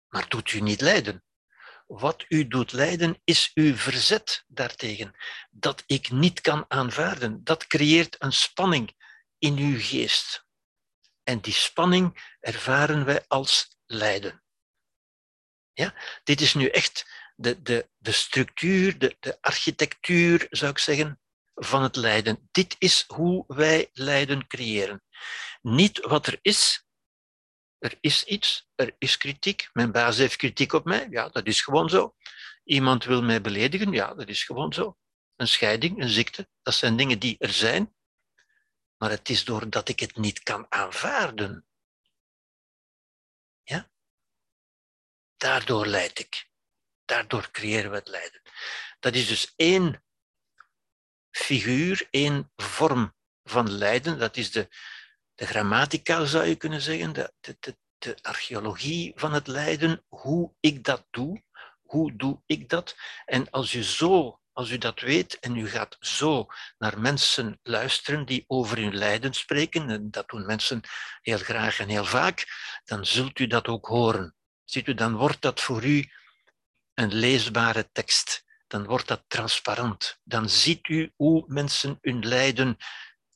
Speaker 2: Maar doet u niet lijden. Wat u doet lijden is uw verzet daartegen. Dat ik niet kan aanvaarden. Dat creëert een spanning in uw geest. En die spanning ervaren wij als lijden. Ja? Dit is nu echt de, de, de structuur, de, de architectuur, zou ik zeggen, van het lijden. Dit is hoe wij lijden creëren. Niet wat er is. Er is iets, er is kritiek. Mijn baas heeft kritiek op mij. Ja, dat is gewoon zo. Iemand wil mij beledigen. Ja, dat is gewoon zo. Een scheiding, een ziekte, dat zijn dingen die er zijn. Maar het is doordat ik het niet kan aanvaarden. Ja? Daardoor leid ik. Daardoor creëren we het lijden. Dat is dus één figuur, één vorm van lijden. Dat is de, de grammatica, zou je kunnen zeggen, de, de, de archeologie van het lijden, hoe ik dat doe, hoe doe ik dat. En als u zo, als u dat weet en u gaat zo naar mensen luisteren die over hun lijden spreken, en dat doen mensen heel graag en heel vaak, dan zult u dat ook horen. Ziet u, dan wordt dat voor u een leesbare tekst. Dan wordt dat transparant. Dan ziet u hoe mensen hun lijden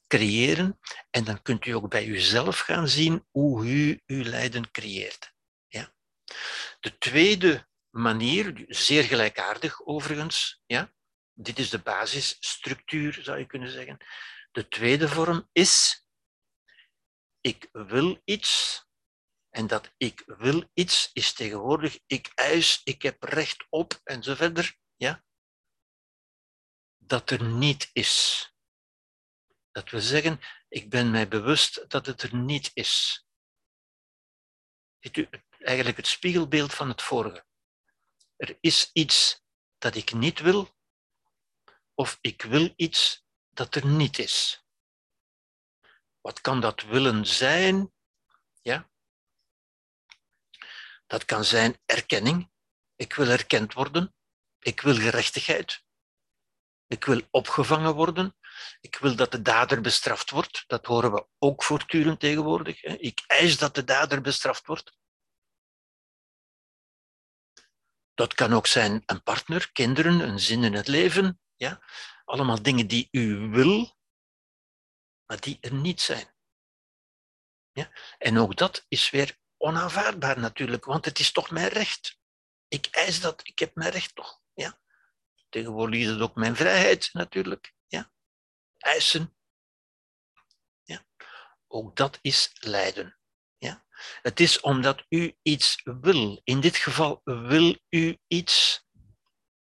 Speaker 2: creëren en dan kunt u ook bij uzelf gaan zien hoe u uw lijden creëert. Ja? De tweede manier, zeer gelijkaardig overigens, ja? dit is de basisstructuur zou je kunnen zeggen. De tweede vorm is, ik wil iets en dat ik wil iets is tegenwoordig ik eis, ik heb recht op en verder. Ja? Dat er niet is. Dat we zeggen, ik ben mij bewust dat het er niet is. Eigenlijk het spiegelbeeld van het vorige. Er is iets dat ik niet wil, of ik wil iets dat er niet is. Wat kan dat willen zijn? Ja? Dat kan zijn erkenning. Ik wil erkend worden. Ik wil gerechtigheid. Ik wil opgevangen worden. Ik wil dat de dader bestraft wordt. Dat horen we ook voortdurend tegenwoordig. Ik eis dat de dader bestraft wordt. Dat kan ook zijn een partner, kinderen, een zin in het leven. Ja? Allemaal dingen die u wil, maar die er niet zijn. Ja? En ook dat is weer onaanvaardbaar natuurlijk, want het is toch mijn recht. Ik eis dat, ik heb mijn recht toch. Ja? Tegenwoordig is het ook mijn vrijheid natuurlijk. Ja? Eisen. Ja? Ook dat is lijden. Ja? Het is omdat u iets wil. In dit geval wil u iets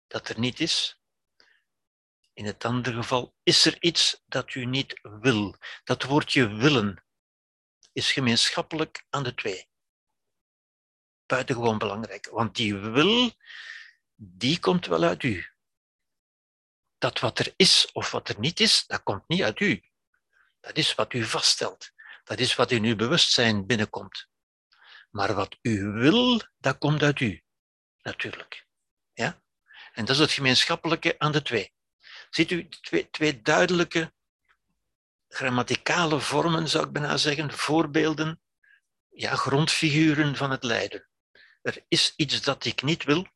Speaker 2: dat er niet is. In het andere geval is er iets dat u niet wil. Dat woordje willen is gemeenschappelijk aan de twee buitengewoon belangrijk. Want die wil, die komt wel uit u. Dat wat er is of wat er niet is, dat komt niet uit u. Dat is wat u vaststelt. Dat is wat in uw bewustzijn binnenkomt. Maar wat u wil, dat komt uit u. Natuurlijk. Ja? En dat is het gemeenschappelijke aan de twee. Ziet u twee, twee duidelijke grammaticale vormen, zou ik bijna zeggen, voorbeelden, ja, grondfiguren van het lijden er is iets dat ik niet wil,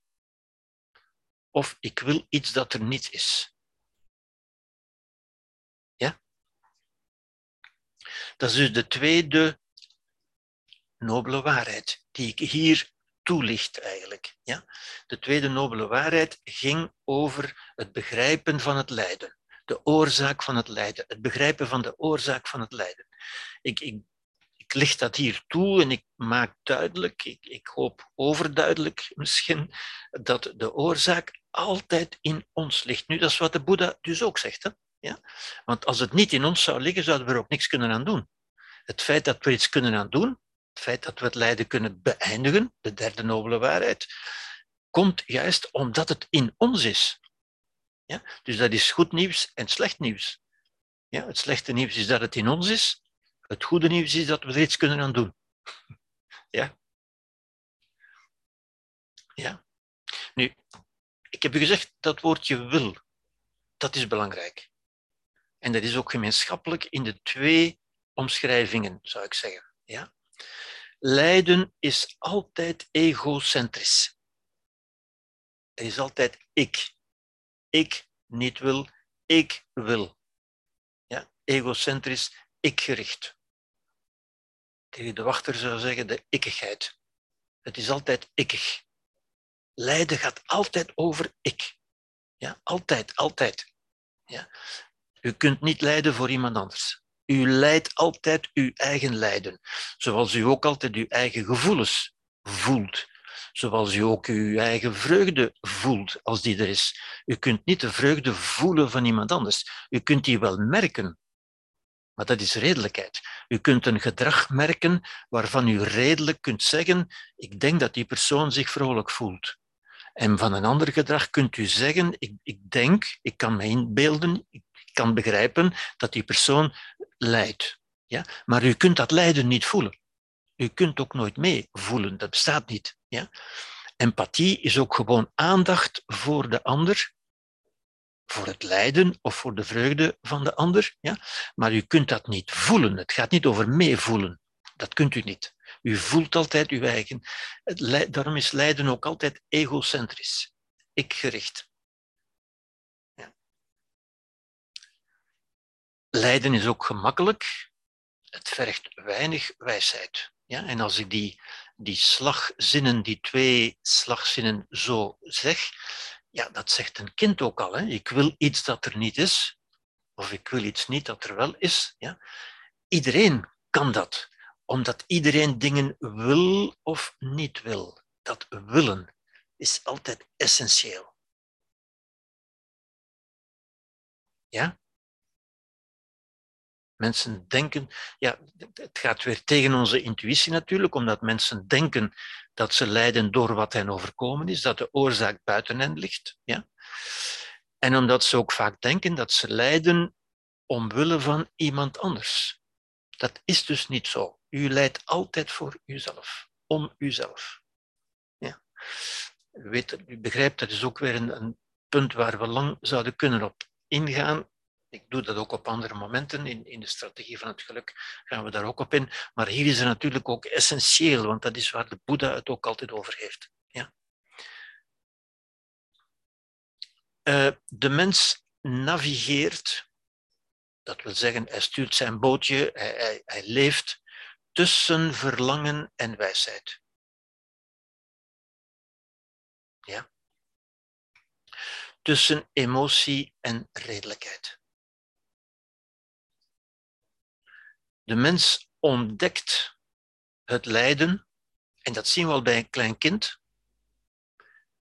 Speaker 2: of ik wil iets dat er niet is. Ja? Dat is dus de tweede nobele waarheid die ik hier toelicht eigenlijk. Ja? De tweede nobele waarheid ging over het begrijpen van het lijden. De oorzaak van het lijden. Het begrijpen van de oorzaak van het lijden. Ik, ik licht dat hier toe en ik maak duidelijk, ik, ik hoop overduidelijk misschien, dat de oorzaak altijd in ons ligt. Nu, dat is wat de Boeddha dus ook zegt. Hè? Ja? Want als het niet in ons zou liggen, zouden we er ook niks kunnen aan doen. Het feit dat we iets kunnen aan doen, het feit dat we het lijden kunnen beëindigen, de derde nobele waarheid, komt juist omdat het in ons is. Ja? Dus dat is goed nieuws en slecht nieuws. Ja, het slechte nieuws is dat het in ons is. Het goede nieuws is dat we er iets kunnen aan doen. Ja. Ja. Nu, ik heb u gezegd, dat woordje wil, dat is belangrijk. En dat is ook gemeenschappelijk in de twee omschrijvingen, zou ik zeggen. Ja? Lijden is altijd egocentrisch. Het is altijd ik. Ik niet wil, ik wil. Ja? Egocentrisch, ikgericht. Tegen de wachter zou zeggen de ikkigheid. Het is altijd ikkig. Lijden gaat altijd over ik. Ja, altijd, altijd. Ja. U kunt niet lijden voor iemand anders. U lijdt altijd uw eigen lijden, zoals u ook altijd uw eigen gevoelens voelt, zoals u ook uw eigen vreugde voelt als die er is. U kunt niet de vreugde voelen van iemand anders. U kunt die wel merken, maar dat is redelijkheid. U kunt een gedrag merken waarvan u redelijk kunt zeggen: ik denk dat die persoon zich vrolijk voelt. En van een ander gedrag kunt u zeggen: ik, ik denk, ik kan me inbeelden, ik kan begrijpen dat die persoon lijdt. Ja? Maar u kunt dat lijden niet voelen. U kunt ook nooit mee voelen, dat bestaat niet. Ja? Empathie is ook gewoon aandacht voor de ander, voor het lijden of voor de vreugde van de ander. Ja? Maar u kunt dat niet voelen. Het gaat niet over meevoelen. Dat kunt u niet. U voelt altijd uw eigen. Daarom is lijden ook altijd egocentrisch, ikgericht. Lijden is ook gemakkelijk. Het vergt weinig wijsheid. Ja? En als ik die, die slagzinnen, die twee slagzinnen zo zeg, ja, dat zegt een kind ook al. Hè? Ik wil iets dat er niet is, of ik wil iets niet dat er wel is. Ja? Iedereen kan dat, omdat iedereen dingen wil of niet wil. Dat willen is altijd essentieel. Ja? Mensen denken, ja, het gaat weer tegen onze intuïtie natuurlijk, omdat mensen denken dat ze lijden door wat hen overkomen is, dat de oorzaak buiten hen ligt. Ja? En omdat ze ook vaak denken dat ze lijden omwille van iemand anders. Dat is dus niet zo. U lijdt altijd voor uzelf, om uzelf. Ja. U, weet, u begrijpt, dat is ook weer een, een punt waar we lang zouden kunnen op ingaan. Ik doe dat ook op andere momenten. In, in de strategie van het geluk gaan we daar ook op in. Maar hier is het natuurlijk ook essentieel, want dat is waar de Boeddha het ook altijd over heeft. Ja. Uh, de mens navigeert, dat wil zeggen, hij stuurt zijn bootje, hij, hij, hij leeft tussen verlangen en wijsheid. Ja. Tussen emotie en redelijkheid. De mens ontdekt het lijden, en dat zien we al bij een klein kind.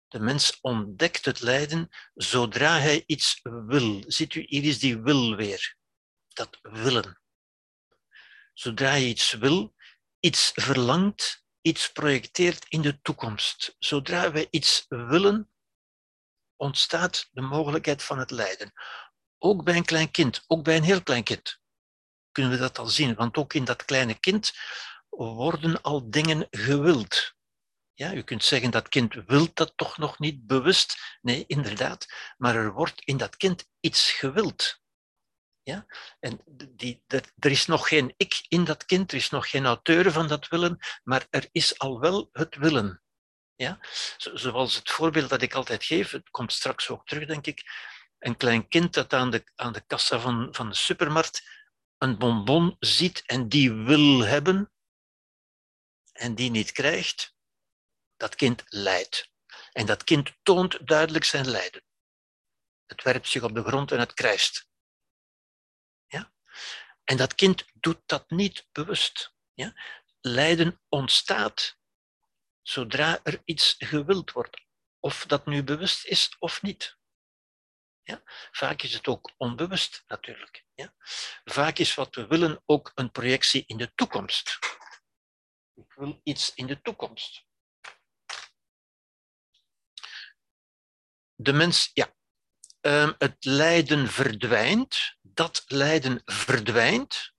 Speaker 2: De mens ontdekt het lijden zodra hij iets wil. Ziet u, hier is die wil weer. Dat willen. Zodra je iets wil, iets verlangt, iets projecteert in de toekomst. Zodra wij iets willen, ontstaat de mogelijkheid van het lijden. Ook bij een klein kind, ook bij een heel klein kind kunnen we dat al zien. Want ook in dat kleine kind worden al dingen gewild. Ja, u kunt zeggen dat kind wil dat toch nog niet bewust. Nee, inderdaad. Maar er wordt in dat kind iets gewild. Ja? En die, er, er is nog geen ik in dat kind, er is nog geen auteur van dat willen, maar er is al wel het willen. Ja? Zoals het voorbeeld dat ik altijd geef, het komt straks ook terug, denk ik. Een klein kind dat aan de, aan de kassa van, van de supermarkt een bonbon ziet en die wil hebben en die niet krijgt, dat kind lijdt. En dat kind toont duidelijk zijn lijden. Het werpt zich op de grond en het krijst. Ja? En dat kind doet dat niet bewust. Ja? Lijden ontstaat zodra er iets gewild wordt, of dat nu bewust is of niet. Ja? Vaak is het ook onbewust natuurlijk. Vaak is wat we willen ook een projectie in de toekomst. Ik wil iets in de toekomst. De mens, ja. Um, het lijden verdwijnt, dat lijden verdwijnt,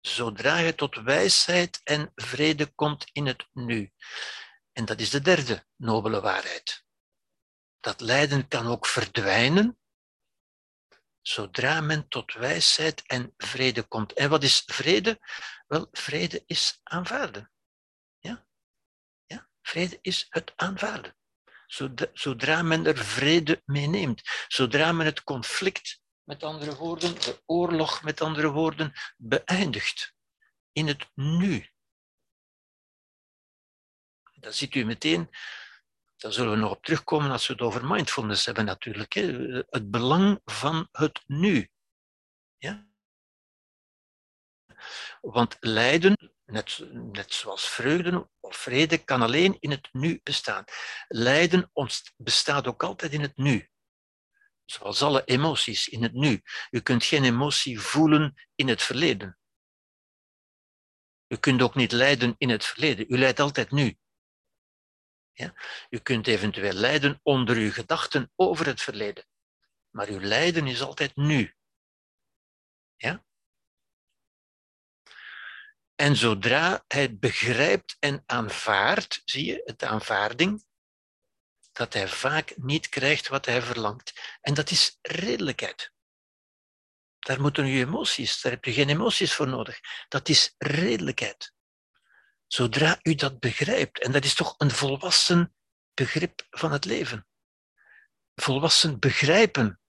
Speaker 2: zodra je tot wijsheid en vrede komt in het nu. En dat is de derde nobele waarheid. Dat lijden kan ook verdwijnen zodra men tot wijsheid en vrede komt. En wat is vrede? Wel, vrede is aanvaarden. Ja? Ja? Vrede is het aanvaarden. Zodra men er vrede mee neemt, zodra men het conflict, met andere woorden, de oorlog, met andere woorden, beëindigt in het nu. Dan ziet u meteen daar zullen we nog op terugkomen als we het over mindfulness hebben natuurlijk. Hè. Het belang van het nu. Ja? Want lijden, net, net zoals vreugde of vrede, kan alleen in het nu bestaan. Lijden bestaat ook altijd in het nu. Zoals alle emoties in het nu. U kunt geen emotie voelen in het verleden. U kunt ook niet lijden in het verleden. U lijdt altijd nu. Ja? U kunt eventueel lijden onder uw gedachten over het verleden, maar uw lijden is altijd nu. Ja? En zodra hij begrijpt en aanvaardt, zie je, het aanvaarding, dat hij vaak niet krijgt wat hij verlangt. En dat is redelijkheid. Daar moeten je emoties, daar heb je geen emoties voor nodig. Dat is redelijkheid. Zodra u dat begrijpt, en dat is toch een volwassen begrip van het leven. Volwassen begrijpen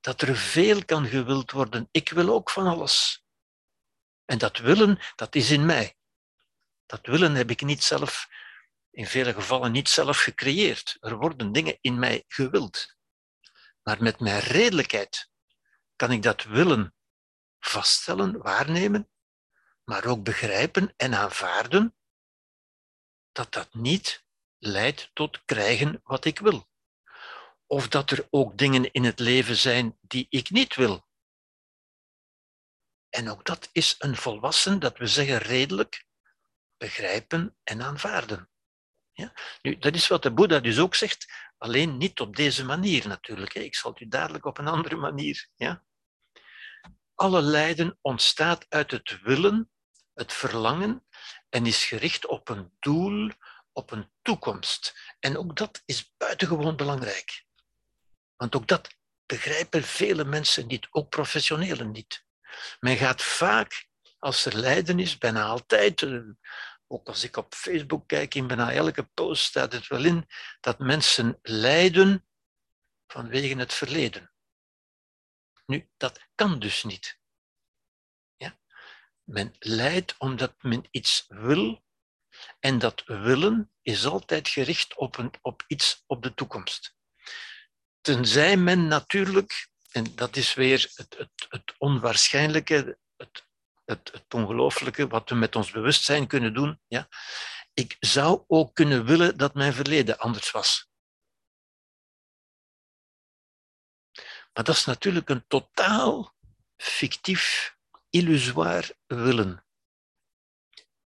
Speaker 2: dat er veel kan gewild worden. Ik wil ook van alles. En dat willen, dat is in mij. Dat willen heb ik niet zelf, in vele gevallen niet zelf gecreëerd. Er worden dingen in mij gewild. Maar met mijn redelijkheid kan ik dat willen vaststellen, waarnemen maar ook begrijpen en aanvaarden dat dat niet leidt tot krijgen wat ik wil. Of dat er ook dingen in het leven zijn die ik niet wil. En ook dat is een volwassen, dat we zeggen redelijk, begrijpen en aanvaarden. Ja? Nu, dat is wat de Boeddha dus ook zegt, alleen niet op deze manier natuurlijk. Ik zal het u dadelijk op een andere manier. Ja? Alle lijden ontstaat uit het willen het verlangen en is gericht op een doel, op een toekomst. En ook dat is buitengewoon belangrijk. Want ook dat begrijpen vele mensen niet, ook professionelen niet. Men gaat vaak, als er lijden is, bijna altijd, eh, ook als ik op Facebook kijk, in bijna elke post staat het wel in, dat mensen lijden vanwege het verleden. Nu, dat kan dus niet. Men lijdt omdat men iets wil en dat willen is altijd gericht op, een, op iets op de toekomst. Tenzij men natuurlijk, en dat is weer het, het, het onwaarschijnlijke, het, het, het ongelooflijke, wat we met ons bewustzijn kunnen doen. Ja? Ik zou ook kunnen willen dat mijn verleden anders was. Maar dat is natuurlijk een totaal fictief illusoir willen,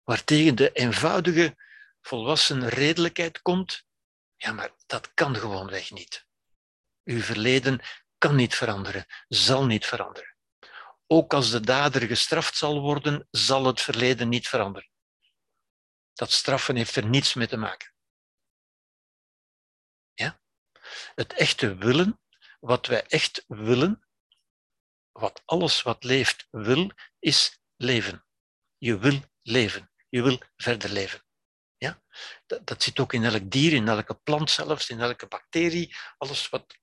Speaker 2: waartegen de eenvoudige volwassen redelijkheid komt, ja, maar dat kan gewoonweg niet. Uw verleden kan niet veranderen, zal niet veranderen. Ook als de dader gestraft zal worden, zal het verleden niet veranderen. Dat straffen heeft er niets mee te maken. Ja? Het echte willen, wat wij echt willen, wat alles wat leeft wil, is leven. Je wil leven. Je wil verder leven. Ja? Dat, zit ook in elk dier, in elke plant zelfs, in elke bacterie. Alles wat,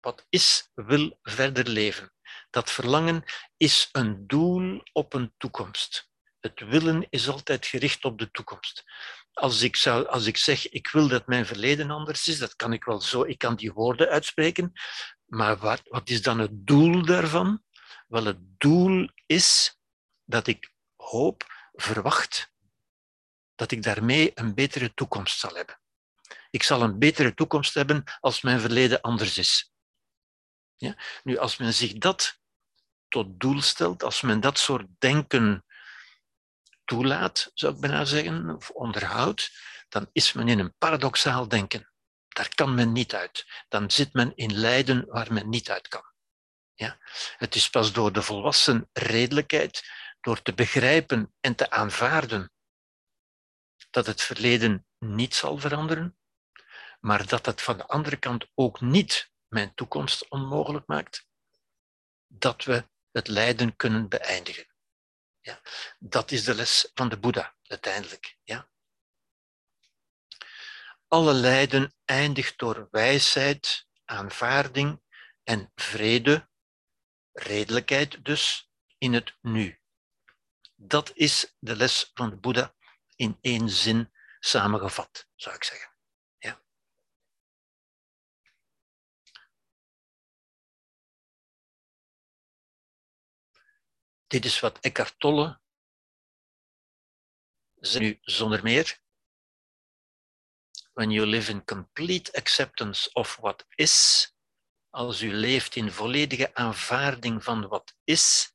Speaker 2: wat is, wil verder leven. Dat verlangen is een doel op een toekomst. Het willen is altijd gericht op de toekomst. Als ik, zou, als ik zeg, ik wil dat mijn verleden anders is, dat kan ik wel zo, ik kan die woorden uitspreken, maar wat, wat is dan het doel daarvan? Wel, het doel is dat ik hoop, verwacht, dat ik daarmee een betere toekomst zal hebben. Ik zal een betere toekomst hebben als mijn verleden anders is. Ja? Nu, als men zich dat tot doel stelt, als men dat soort denken toelaat, zou ik bijna zeggen, of onderhoudt, dan is men in een paradoxaal denken. Daar kan men niet uit. Dan zit men in lijden waar men niet uit kan. Ja? Het is pas door de volwassen redelijkheid, door te begrijpen en te aanvaarden dat het verleden niet zal veranderen, maar dat het van de andere kant ook niet mijn toekomst onmogelijk maakt, dat we het lijden kunnen beëindigen. Ja, dat is de les van de Boeddha uiteindelijk. Ja. Alle lijden eindigt door wijsheid, aanvaarding en vrede, redelijkheid dus, in het nu. Dat is de les van de Boeddha in één zin samengevat, zou ik zeggen. Ja. Dit is wat Eckhart Tolle nu zonder meer. When you live in complete acceptance of what is, als u leeft in volledige aanvaarding van wat is,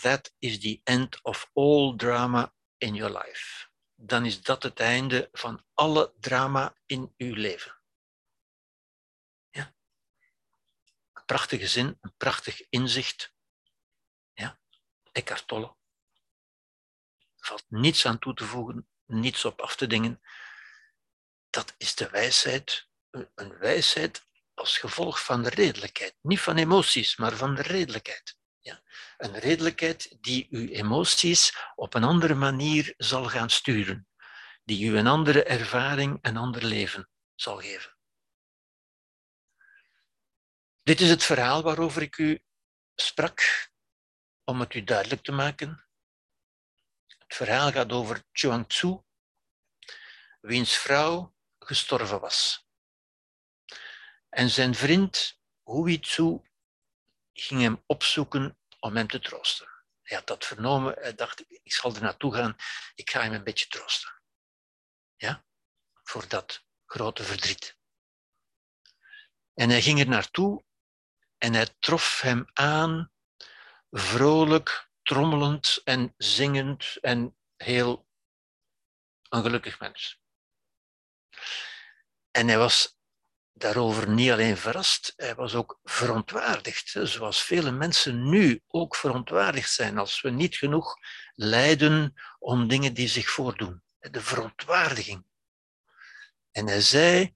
Speaker 2: that is the end of all drama in your life. Dan is dat het einde van alle drama in uw leven. Ja. Een prachtige zin, een prachtig inzicht. Ja. Eckhart Tolle. Er valt niets aan toe te voegen, niets op af te dingen. Dat is de wijsheid, een wijsheid als gevolg van de redelijkheid. Niet van emoties, maar van de redelijkheid. Ja. Een redelijkheid die uw emoties op een andere manier zal gaan sturen, die u een andere ervaring, een ander leven zal geven. Dit is het verhaal waarover ik u sprak, om het u duidelijk te maken. Het verhaal gaat over Chuang Tzu, wiens vrouw gestorven was. En zijn vriend Hui Tzu ging hem opzoeken om hem te troosten. Hij had dat vernomen, hij dacht, ik zal er naartoe gaan, ik ga hem een beetje troosten. Ja, voor dat grote verdriet. En hij ging er naartoe en hij trof hem aan, vrolijk, trommelend en zingend en heel een gelukkig mens. En hij was daarover niet alleen verrast, hij was ook verontwaardigd. Zoals vele mensen nu ook verontwaardigd zijn als we niet genoeg lijden om dingen die zich voordoen. De verontwaardiging. En hij zei,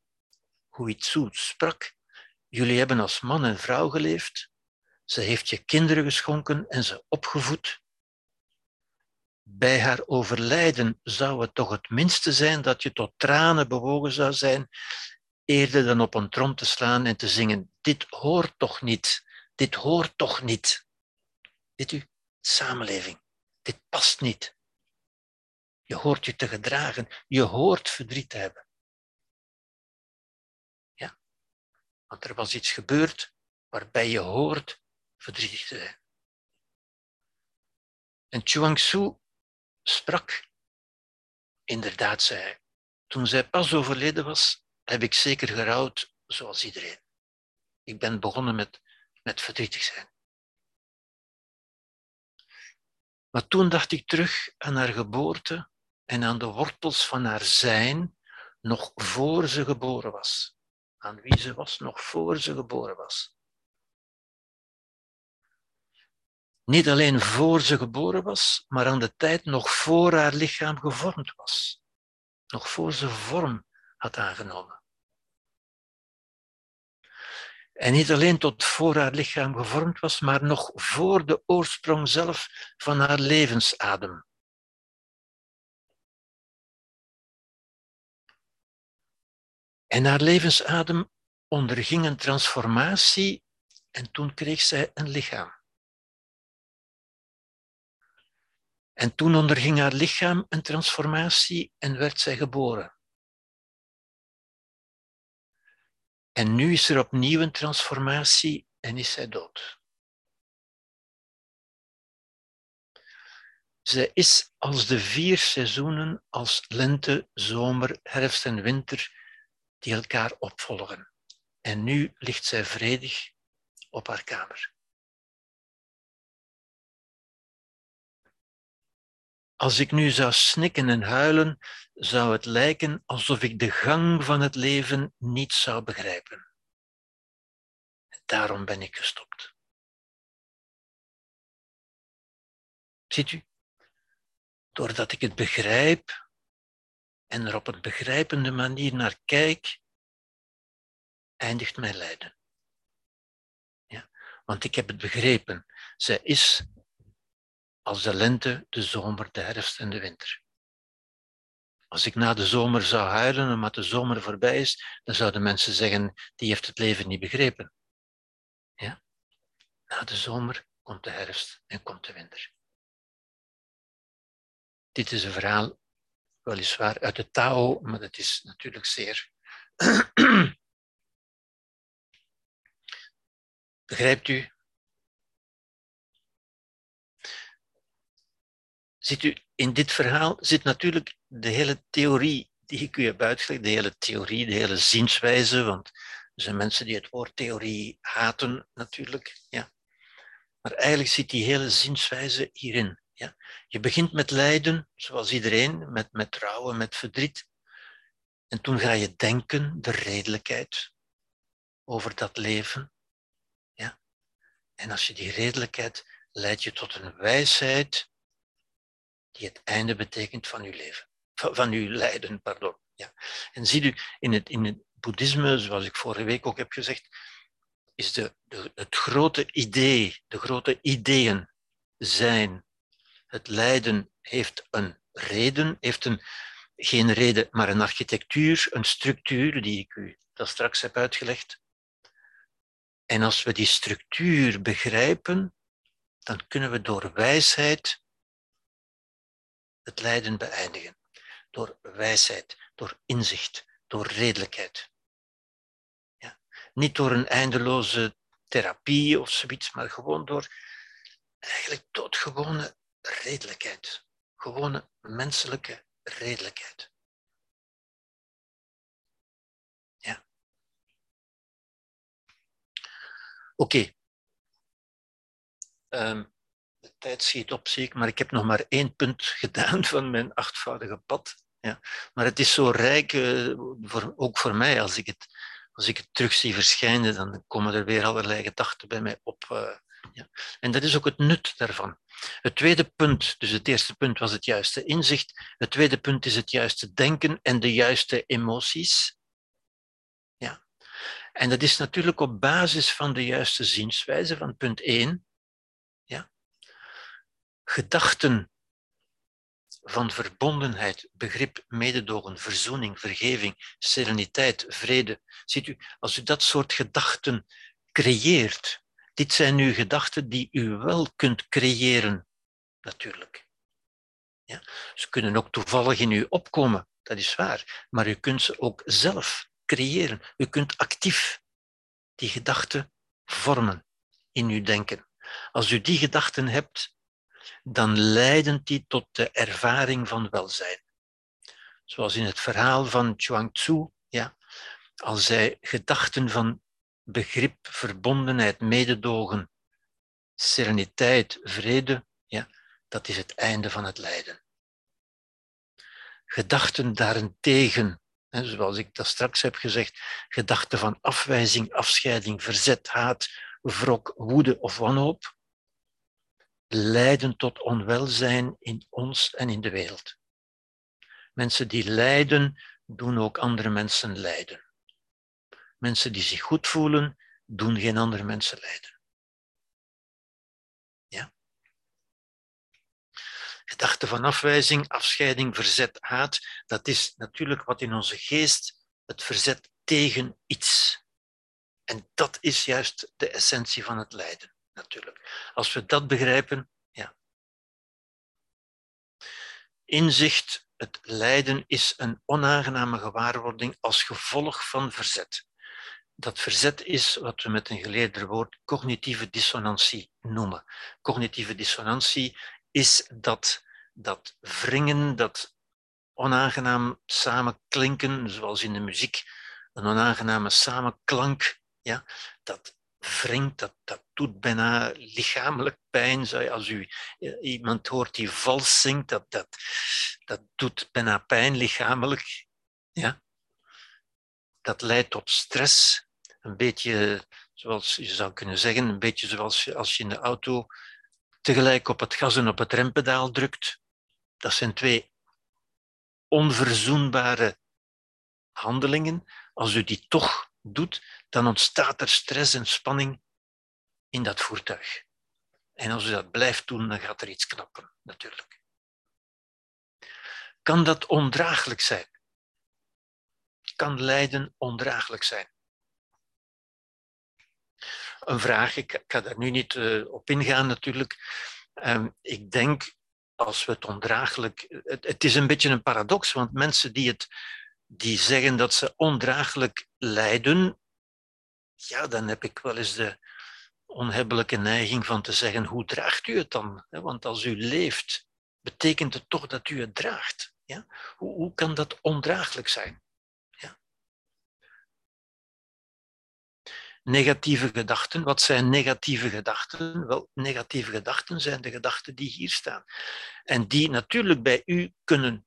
Speaker 2: hoe iets zoet sprak, jullie hebben als man en vrouw geleefd, ze heeft je kinderen geschonken en ze opgevoed. Bij haar overlijden zou het toch het minste zijn dat je tot tranen bewogen zou zijn eerder dan op een trom te slaan en te zingen, dit hoort toch niet, dit hoort toch niet. Weet u, samenleving, dit past niet. Je hoort je te gedragen, je hoort verdriet te hebben. Ja, want er was iets gebeurd waarbij je hoort verdrietig te zijn. En Chuang Tzu sprak, inderdaad, zei toen zij pas overleden was, heb ik zeker gerouwd zoals iedereen. Ik ben begonnen met, met verdrietig zijn. Maar toen dacht ik terug aan haar geboorte en aan de wortels van haar zijn, nog voor ze geboren was. Aan wie ze was, nog voor ze geboren was. Niet alleen voor ze geboren was, maar aan de tijd nog voor haar lichaam gevormd was. Nog voor ze vorm had aangenomen. En niet alleen tot voor haar lichaam gevormd was, maar nog voor de oorsprong zelf van haar levensadem. En haar levensadem onderging een transformatie en toen kreeg zij een lichaam. En toen onderging haar lichaam een transformatie en werd zij geboren. En nu is er opnieuw een transformatie en is zij dood. Zij is als de vier seizoenen, als lente, zomer, herfst en winter, die elkaar opvolgen. En nu ligt zij vredig op haar kamer. Als ik nu zou snikken en huilen, zou het lijken alsof ik de gang van het leven niet zou begrijpen. Daarom ben ik gestopt. Ziet u? Doordat ik het begrijp en er op een begrijpende manier naar kijk, eindigt mijn lijden. Ja? Want ik heb het begrepen. Zij is als de lente, de zomer, de herfst en de winter. Als ik na de zomer zou huilen omdat de zomer voorbij is, dan zouden mensen zeggen, die heeft het leven niet begrepen. Ja? Na de zomer komt de herfst en komt de winter. Dit is een verhaal, weliswaar uit de Tao, maar dat is natuurlijk zeer. Begrijpt u? Ziet u, in dit verhaal zit natuurlijk de hele theorie die ik u heb uitgelegd, de hele theorie, de hele zienswijze, want er zijn mensen die het woord theorie haten natuurlijk. Ja. Maar eigenlijk zit die hele zienswijze hierin. Ja. Je begint met lijden, zoals iedereen, met, met trouwen, met verdriet. En toen ga je denken, de redelijkheid over dat leven. Ja. En als je die redelijkheid leidt je tot een wijsheid die het einde betekent van uw leven, van, uw lijden, pardon. Ja. En ziet u, in het, in het boeddhisme, zoals ik vorige week ook heb gezegd, is de, de, het grote idee, de grote ideeën zijn, het lijden heeft een reden, heeft een, geen reden, maar een architectuur, een structuur, die ik u dat straks heb uitgelegd. En als we die structuur begrijpen, dan kunnen we door wijsheid het lijden beëindigen. Door wijsheid, door inzicht, door redelijkheid. Ja. Niet door een eindeloze therapie of zoiets, maar gewoon door eigenlijk doodgewone redelijkheid. Gewone menselijke redelijkheid. Ja. Oké. Um, ehm, de tijd schiet op, ik, maar ik heb nog maar één punt gedaan van mijn achtvoudige pad. Ja. Maar het is zo rijk, uh, voor, ook voor mij, als ik, het, als ik het terug zie verschijnen, dan komen er weer allerlei gedachten bij mij op. Uh, ja. En dat is ook het nut daarvan. Het tweede punt, dus het eerste punt was het juiste inzicht. Het tweede punt is het juiste denken en de juiste emoties. Ja. En dat is natuurlijk op basis van de juiste zienswijze van punt 1 gedachten van verbondenheid, begrip, mededogen, verzoening, vergeving, sereniteit, vrede. Ziet u, als u dat soort gedachten creëert, dit zijn nu gedachten die u wel kunt creëren, natuurlijk. Ja? Ze kunnen ook toevallig in u opkomen, dat is waar, maar u kunt ze ook zelf creëren. U kunt actief die gedachten vormen in uw denken. Als u die gedachten hebt, dan leiden die tot de ervaring van welzijn. Zoals in het verhaal van Chuang ja, als zij gedachten van begrip, verbondenheid, mededogen, sereniteit, vrede, ja, dat is het einde van het lijden. Gedachten daarentegen, zoals ik dat straks heb gezegd, gedachten van afwijzing, afscheiding, verzet, haat, wrok, woede of wanhoop, leiden tot onwelzijn in ons en in de wereld. Mensen die lijden, doen ook andere mensen lijden. Mensen die zich goed voelen, doen geen andere mensen lijden. Ja? Gedachten van afwijzing, afscheiding, verzet, haat, dat is natuurlijk wat in onze geest het verzet tegen iets. En dat is juist de essentie van het lijden natuurlijk. Als we dat begrijpen, ja. Inzicht, het lijden is een onaangename gewaarwording als gevolg van verzet. Dat verzet is wat we met een geleerder woord cognitieve dissonantie noemen. Cognitieve dissonantie is dat, dat wringen, dat onaangenaam samenklinken, zoals in de muziek, een onaangename samenklank, ja, dat wringt, dat, dat doet bijna lichamelijk pijn. Als u iemand hoort die vals zingt, dat, dat, dat doet bijna pijn lichamelijk. Ja? Dat leidt tot stress. Een beetje, zoals je zou kunnen zeggen, een beetje zoals als je in de auto tegelijk op het gas en op het rempedaal drukt. Dat zijn twee onverzoenbare handelingen. Als u die toch doet, dan ontstaat er stress en spanning in dat voertuig. En als u dat blijft doen, dan gaat er iets knappen, natuurlijk. Kan dat ondraaglijk zijn? Kan lijden ondraaglijk zijn? Een vraag, ik ga daar nu niet uh, op ingaan natuurlijk. Um, ik denk, als we het ondraaglijk... Het, het is een beetje een paradox, want mensen die het die zeggen dat ze ondraaglijk lijden, ja, dan heb ik wel eens de onhebbelijke neiging van te zeggen, hoe draagt u het dan? Want als u leeft, betekent het toch dat u het draagt. Ja? Hoe, hoe kan dat ondraaglijk zijn? Ja? Negatieve gedachten, wat zijn negatieve gedachten? Wel, negatieve gedachten zijn de gedachten die hier staan. En die natuurlijk bij u kunnen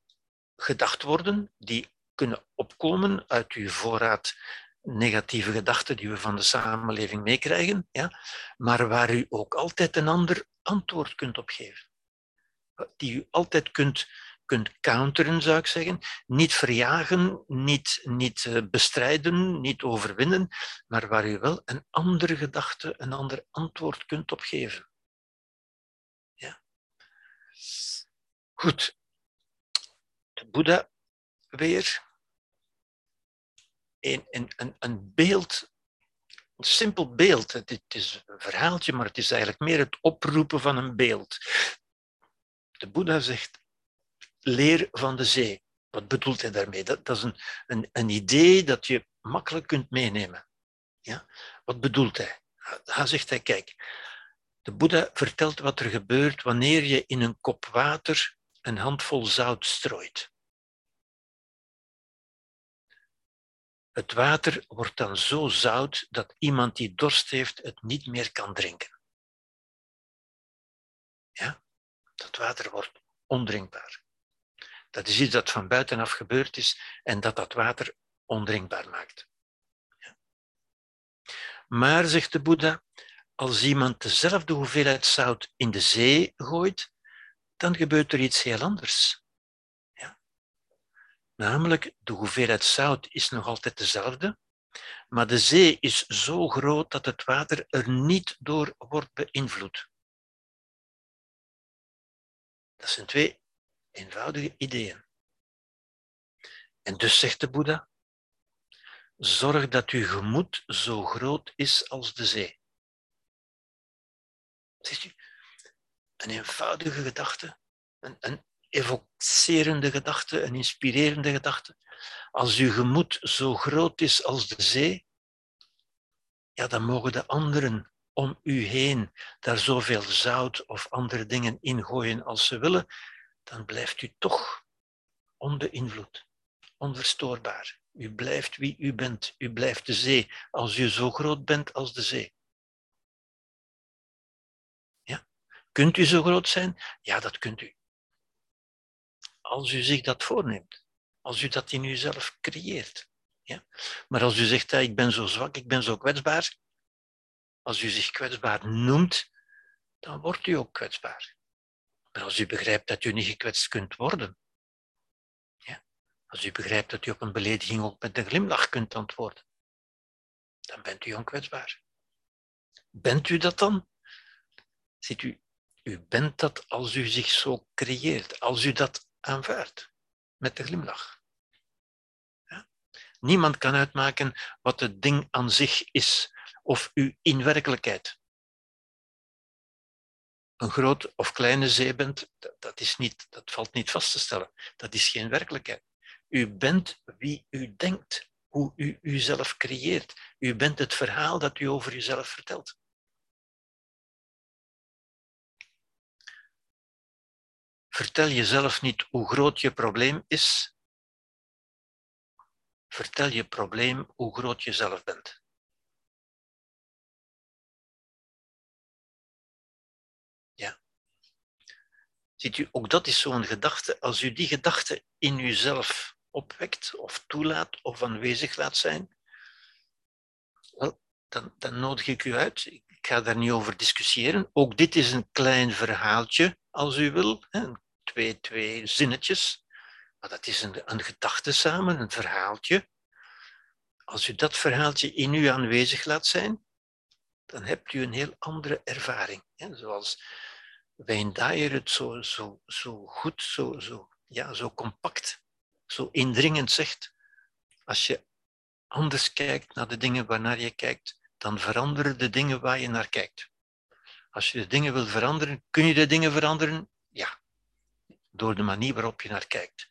Speaker 2: gedacht worden, die kunnen opkomen uit uw voorraad negatieve gedachten die we van de samenleving meekrijgen, ja, maar waar u ook altijd een ander antwoord kunt op geven. Die u altijd kunt, kunt counteren, zou ik zeggen. Niet verjagen, niet, niet eh, bestrijden, niet overwinnen, maar waar u wel een andere gedachte, een ander antwoord kunt op geven. Ja. Goed. De Boeddha weer een, een, een beeld, een simpel beeld. Het is een verhaaltje, maar het is eigenlijk meer het oproepen van een beeld. De Boeddha zegt, leer van de zee. Wat bedoelt hij daarmee? Dat, dat is een, een, een idee dat je makkelijk kunt meenemen. Ja? Wat bedoelt hij? Hij zegt hij, kijk, de Boeddha vertelt wat er gebeurt wanneer je in een kop water een handvol zout strooit. Het water wordt dan zo zout dat iemand die dorst heeft het niet meer kan drinken. Ja? Dat water wordt ondrinkbaar. Dat is iets dat van buitenaf gebeurd is en dat dat water ondrinkbaar maakt. Ja. Maar, zegt de Boeddha, als iemand dezelfde hoeveelheid zout in de zee gooit, dan gebeurt er iets heel anders. Namelijk, de hoeveelheid zout is nog altijd dezelfde, maar de zee is zo groot dat het water er niet door wordt beïnvloed. Dat zijn twee eenvoudige ideeën. En dus zegt de Boeddha, zorg dat uw gemoed zo groot is als de zee. Ziet u, een eenvoudige gedachte, een, een evocerende gedachte, een inspirerende gedachte. Als uw gemoed zo groot is als de zee, ja, dan mogen de anderen om u heen daar zoveel zout of andere dingen in gooien als ze willen, dan blijft u toch onbeïnvloed, onverstoorbaar. U blijft wie u bent. U blijft de zee als u zo groot bent als de zee. Ja? Kunt u zo groot zijn? Ja, dat kunt u als u zich dat voorneemt. Als u dat in uzelf creëert. Ja? Maar als u zegt, ik ben zo zwak, ik ben zo kwetsbaar, als u zich kwetsbaar noemt, dan wordt u ook kwetsbaar. Maar als u begrijpt dat u niet gekwetst kunt worden, ja? als u begrijpt dat u op een belediging ook met een glimlach kunt antwoorden, dan bent u onkwetsbaar. Bent u dat dan? Ziet u, u bent dat als u zich zo creëert, als u dat aanvaardt met de glimlach. Ja? Niemand kan uitmaken wat het ding aan zich is of u in werkelijkheid een grote of kleine zee bent, dat, is niet, dat valt niet vast te stellen. Dat is geen werkelijkheid. U bent wie u denkt, hoe u uzelf creëert. U bent het verhaal dat u over uzelf vertelt. Vertel jezelf niet hoe groot je probleem is. Vertel je probleem hoe groot je zelf bent. Ja. Ziet u, ook dat is zo'n gedachte. Als u die gedachte in uzelf opwekt of toelaat of aanwezig laat zijn, dan, dan nodig ik u uit. Ik ga daar niet over discussiëren. Ook dit is een klein verhaaltje, als u wil. Een Twee, twee zinnetjes. Maar dat is een, een gedachte samen, een verhaaltje. Als u dat verhaaltje in u aanwezig laat zijn, dan hebt u een heel andere ervaring. Hè? Zoals Wayne Dyer het zo, zo, zo goed, zo, zo, ja, zo compact, zo indringend zegt. Als je anders kijkt naar de dingen waarnaar je kijkt, dan veranderen de dingen waar je naar kijkt. Als je de dingen wil veranderen, kun je de dingen veranderen? Ja, door de manier waarop je naar kijkt.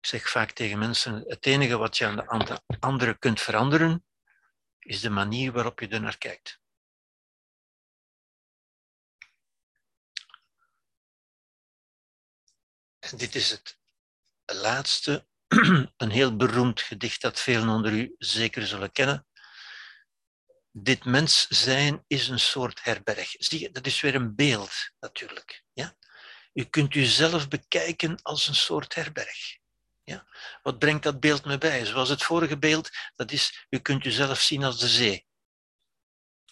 Speaker 2: Ik zeg vaak tegen mensen, het enige wat je aan de andere kunt veranderen, is de manier waarop je er naar kijkt. En dit is het laatste, een heel beroemd gedicht dat velen onder u zeker zullen kennen. Dit mens zijn is een soort herberg. Zie dat is weer een beeld natuurlijk. Ja? U kunt uzelf bekijken als een soort herberg. Ja? Wat brengt dat beeld me bij? Zoals het vorige beeld, dat is, u kunt uzelf zien als de zee.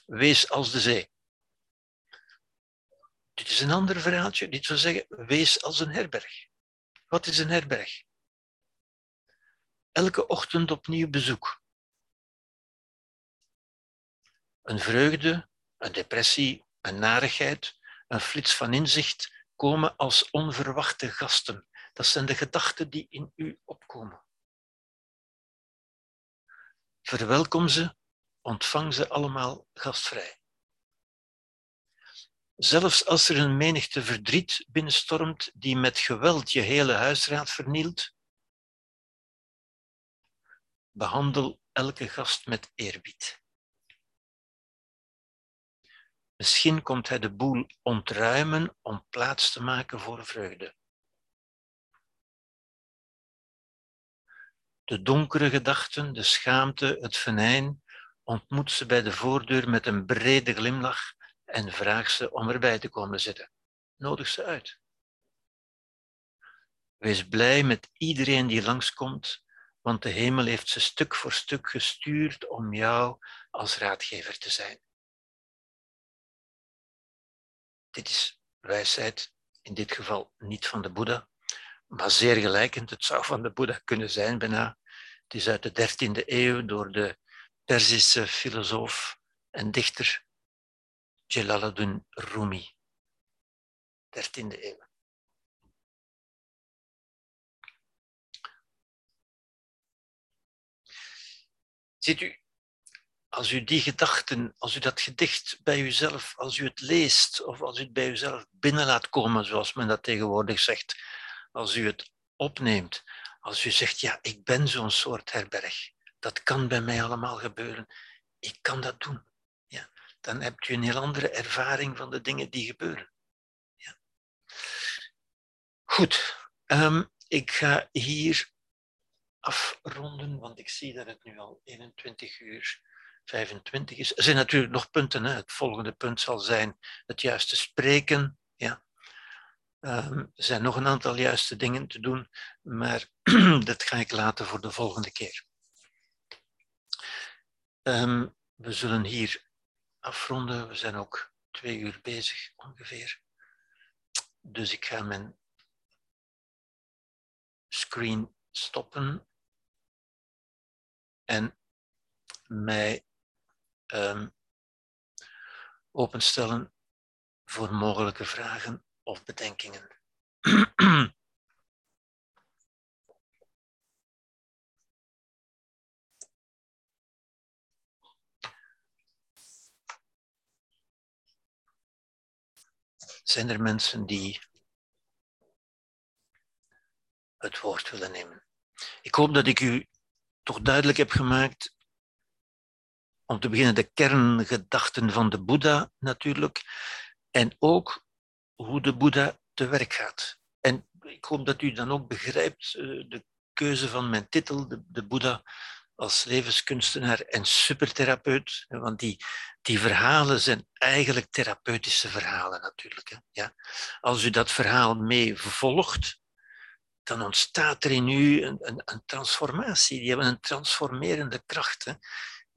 Speaker 2: Wees als de zee. Dit is een ander verhaaltje. Dit wil zeggen, wees als een herberg. Wat is een herberg? Elke ochtend opnieuw bezoek. Een vreugde, een depressie, een narigheid, een flits van inzicht komen als onverwachte gasten. Dat zijn de gedachten die in u opkomen. Verwelkom ze, ontvang ze allemaal gastvrij. Zelfs als er een menigte verdriet binnenstormt die met geweld je hele huisraad vernielt, behandel elke gast met eerbied. Misschien komt hij de boel ontruimen om plaats te maken voor vreugde. De donkere gedachten, de schaamte, het venijn, ontmoet ze bij de voordeur met een brede glimlach en vraag ze om erbij te komen zitten. Nodig ze uit. Wees blij met iedereen die langskomt, want de hemel heeft ze stuk voor stuk gestuurd om jou als raadgever te zijn. Dit is wijsheid, in dit geval niet van de Boeddha, maar zeer gelijkend. Het zou van de Boeddha kunnen zijn bijna. Het is uit de 13e eeuw door de Perzische filosoof en dichter Jalaluddin Rumi, 13e eeuw. Ziet u, als u die gedachten, als u dat gedicht bij uzelf, als u het leest of als u het bij uzelf binnen laat komen, zoals men dat tegenwoordig zegt, als u het opneemt, als u zegt, ja, ik ben zo'n soort herberg, dat kan bij mij allemaal gebeuren, ik kan dat doen dan heb je een heel andere ervaring van de dingen die gebeuren. Ja. Goed, um, ik ga hier afronden, want ik zie dat het nu al 21 uur 25 is. Er zijn natuurlijk nog punten. Hè. Het volgende punt zal zijn het juiste spreken. Ja. Um, er zijn nog een aantal juiste dingen te doen, maar dat ga ik laten voor de volgende keer. Um, we zullen hier afronden. We zijn ook twee uur bezig ongeveer. Dus ik ga mijn screen stoppen en mij um, openstellen voor mogelijke vragen of bedenkingen. zijn er mensen die het woord willen nemen. Ik hoop dat ik u toch duidelijk heb gemaakt, om te beginnen, de kerngedachten van de Boeddha natuurlijk, en ook hoe de Boeddha te werk gaat. En ik hoop dat u dan ook begrijpt uh, de keuze van mijn titel, de, de Boeddha als levenskunstenaar en supertherapeut. Want die, die verhalen zijn eigenlijk therapeutische verhalen natuurlijk. Hè. Ja. Als u dat verhaal mee volgt, dan ontstaat er in u een, een, een transformatie. Die hebben een transformerende kracht. Hè.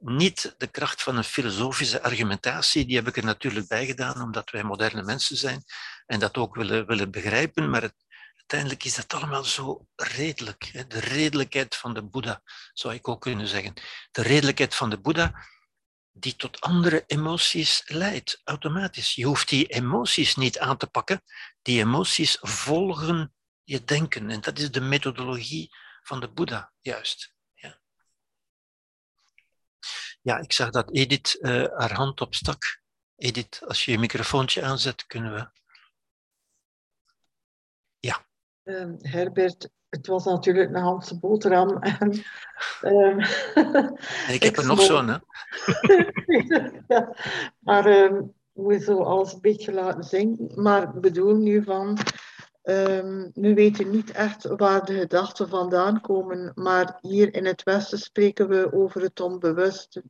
Speaker 2: Niet de kracht van een filosofische argumentatie, die heb ik er natuurlijk bij gedaan, omdat wij moderne mensen zijn en dat ook willen, willen begrijpen, maar het, uiteindelijk is dat allemaal zo redelijk. Hè? De redelijkheid van de Boeddha, zou ik ook kunnen zeggen. De redelijkheid van de Boeddha, die tot andere emoties leidt, automatisch. Je hoeft die emoties niet aan te pakken. Die emoties volgen je denken. En dat is de methodologie van de Boeddha, juist. Ja, ja ik zag dat Edith uh, haar hand opstak. Edith, als je je microfoontje aanzet, kunnen we
Speaker 3: Um, Herbert, het was natuurlijk een Hanse boterham. En,
Speaker 2: um, ik heb er nog zo'n, hè?
Speaker 3: ja, maar um, we zo alles een beetje laten zien. Maar ik bedoel nu van, um, we weten niet echt waar de gedachten vandaan komen. Maar hier in het Westen spreken we over het onbewuste.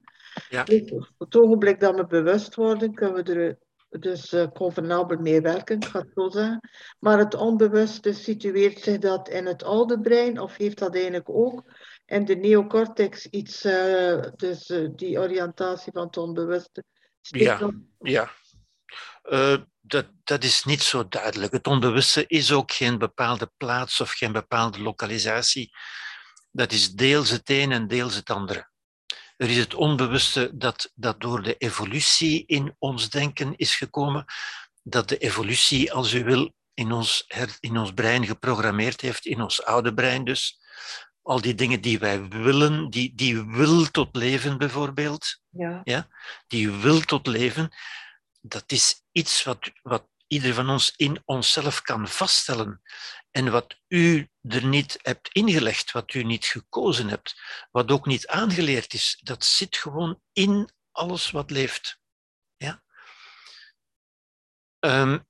Speaker 3: Ja. Op het ogenblik dat we bewust worden, kunnen we er dus uh, convenabel mee werken, ik ga het zo zeggen. Maar het onbewuste situeert zich dat in het oude brein, of heeft dat eigenlijk ook in de neocortex iets, uh, dus uh, die oriëntatie van het onbewuste?
Speaker 2: Ja, ja. Dat, dat is niet zo duidelijk. Het onbewuste is ook geen bepaalde plaats of geen bepaalde lokalisatie. Dat is deels het een en deels het andere. Er is het onbewuste dat, dat door de evolutie in ons denken is gekomen, dat de evolutie, als u wil, in ons, in ons brein geprogrammeerd heeft, in ons oude brein dus. Al die dingen die wij willen, die, die wil tot leven bijvoorbeeld, ja. Ja, die wil tot leven, dat is iets wat, wat ieder van ons in onszelf kan vaststellen. En wat u er niet hebt ingelegd, wat u niet gekozen hebt, wat ook niet aangeleerd is, dat zit gewoon in alles wat leeft. Ja? Um,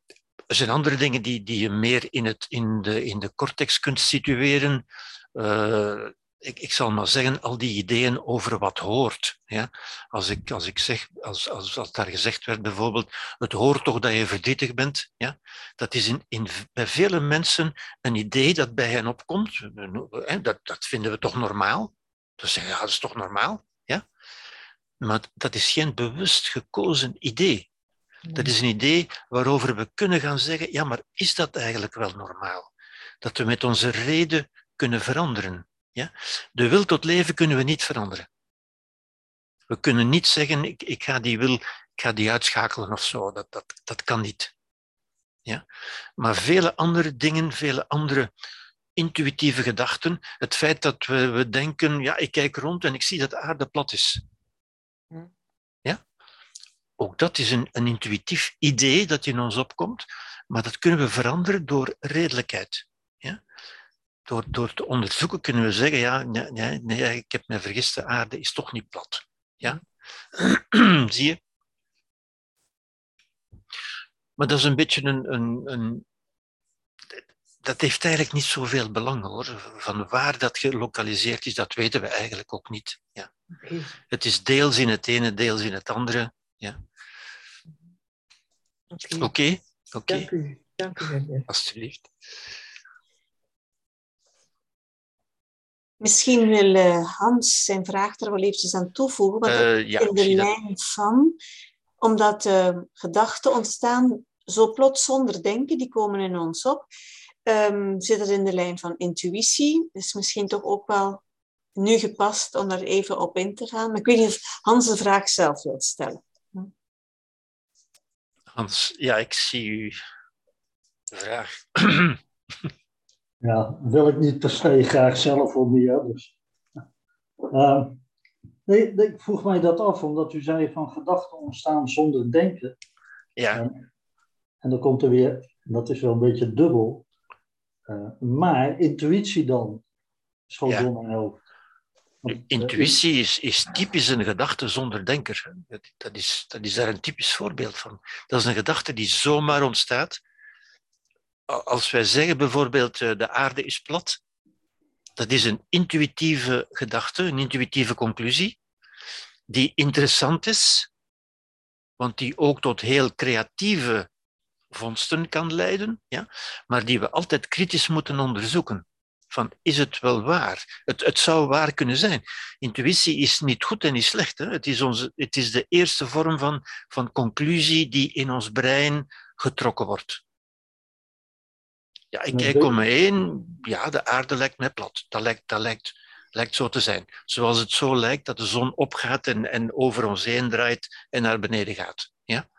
Speaker 2: er zijn andere dingen die, die je meer in, het, in, de, in de cortex kunt situeren. Uh, ik, ik zal maar zeggen, al die ideeën over wat hoort. Ja? Als, ik, als ik zeg, als, als, als daar gezegd werd bijvoorbeeld, het hoort toch dat je verdrietig bent, ja? dat is in, in, bij vele mensen een idee dat bij hen opkomt. Dat, dat vinden we toch normaal? Dus zeggen, ja, dat is toch normaal? Ja? Maar dat is geen bewust gekozen idee. Dat is een idee waarover we kunnen gaan zeggen, ja, maar is dat eigenlijk wel normaal? Dat we met onze reden kunnen veranderen. Ja? De wil tot leven kunnen we niet veranderen. We kunnen niet zeggen, ik, ik, ga die wil, ik ga die uitschakelen of zo. Dat, dat, dat kan niet. Ja? Maar vele andere dingen, vele andere intuïtieve gedachten, het feit dat we, we denken, ja, ik kijk rond en ik zie dat de aarde plat is. Hm. Ja? Ook dat is een, een intuïtief idee dat in ons opkomt, maar dat kunnen we veranderen door redelijkheid. Door, door te onderzoeken kunnen we zeggen, ja, nee, nee, nee, ik heb me vergist, de aarde is toch niet plat. Ja? Zie je? Maar dat is een beetje een, een, een, Dat heeft eigenlijk niet zoveel belang hoor. Van waar dat gelokaliseerd is, dat weten we eigenlijk ook niet. Ja. Okay. Het is deels in het ene, deels in het andere. Ja. Oké. Okay. Okay.
Speaker 3: Dank u. Dank u.
Speaker 2: Alsjeblieft.
Speaker 1: Misschien wil uh, Hans zijn vraag er wel eventjes aan toevoegen, wat uh, ja, in de lijn dat. van, omdat uh, gedachten ontstaan zo plots zonder denken, die komen in ons op, um, zit het in de lijn van intuïtie. Dus misschien toch ook wel nu gepast om daar even op in te gaan. Maar ik weet niet of Hans de vraag zelf wil stellen. Hm?
Speaker 2: Hans, ja, ik zie u vraag.
Speaker 4: Ja, wil ik niet per se graag zelf om hier. Dus. Uh, nee, ik vroeg mij dat af, omdat u zei van gedachten ontstaan zonder denken.
Speaker 2: Ja.
Speaker 4: En, en dan komt er weer, dat is wel een beetje dubbel. Uh, maar intuïtie dan, schoot ja. door mijn hoofd.
Speaker 2: Intuïtie is, is typisch een gedachte zonder denker. Dat, dat, is, dat is daar een typisch voorbeeld van. Dat is een gedachte die zomaar ontstaat als wij zeggen bijvoorbeeld uh, de aarde is plat, Dat is een intuïtieve gedachte, een intuïtieve conclusie, die interessant is, want die ook tot heel creatieve vondsten kan leiden, ja, maar die we altijd kritisch moeten onderzoeken. Van, is het wel waar? Het, het zou waar kunnen zijn. Intuïtie is niet goed en niet slecht. Hè? Het, is onze, het is de eerste vorm van, van conclusie die in ons brein getrokken wordt. Ja, ik kijk om me heen, ja, de aarde lijkt mij plat. Dat lijkt, dat lijkt, lijkt zo te zijn. Zoals het zo lijkt dat de zon opgaat en, en over ons heen draait en naar beneden gaat. Ja?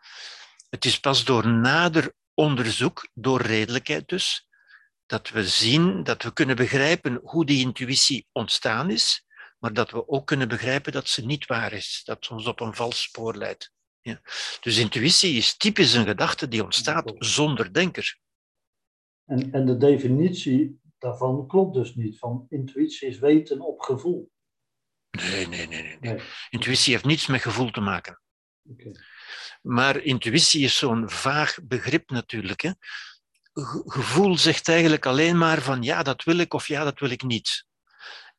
Speaker 2: Het is pas door nader onderzoek, door redelijkheid dus, dat we zien, dat we kunnen begrijpen hoe die intuïtie ontstaan is, maar dat we ook kunnen begrijpen dat ze niet waar is, dat ze ons op een vals spoor leidt. Ja. Dus intuïtie is typisch een gedachte die ontstaat zonder denker.
Speaker 4: En, en de definitie daarvan klopt dus niet, van intuïtie is weten op gevoel.
Speaker 2: Nee, nee, nee. nee. nee. Intuïtie heeft niets met gevoel te maken. Okay. Maar intuïtie is zo'n vaag begrip natuurlijk. Hè. Gevoel zegt eigenlijk alleen maar van ja, dat wil ik of ja, dat wil ik niet.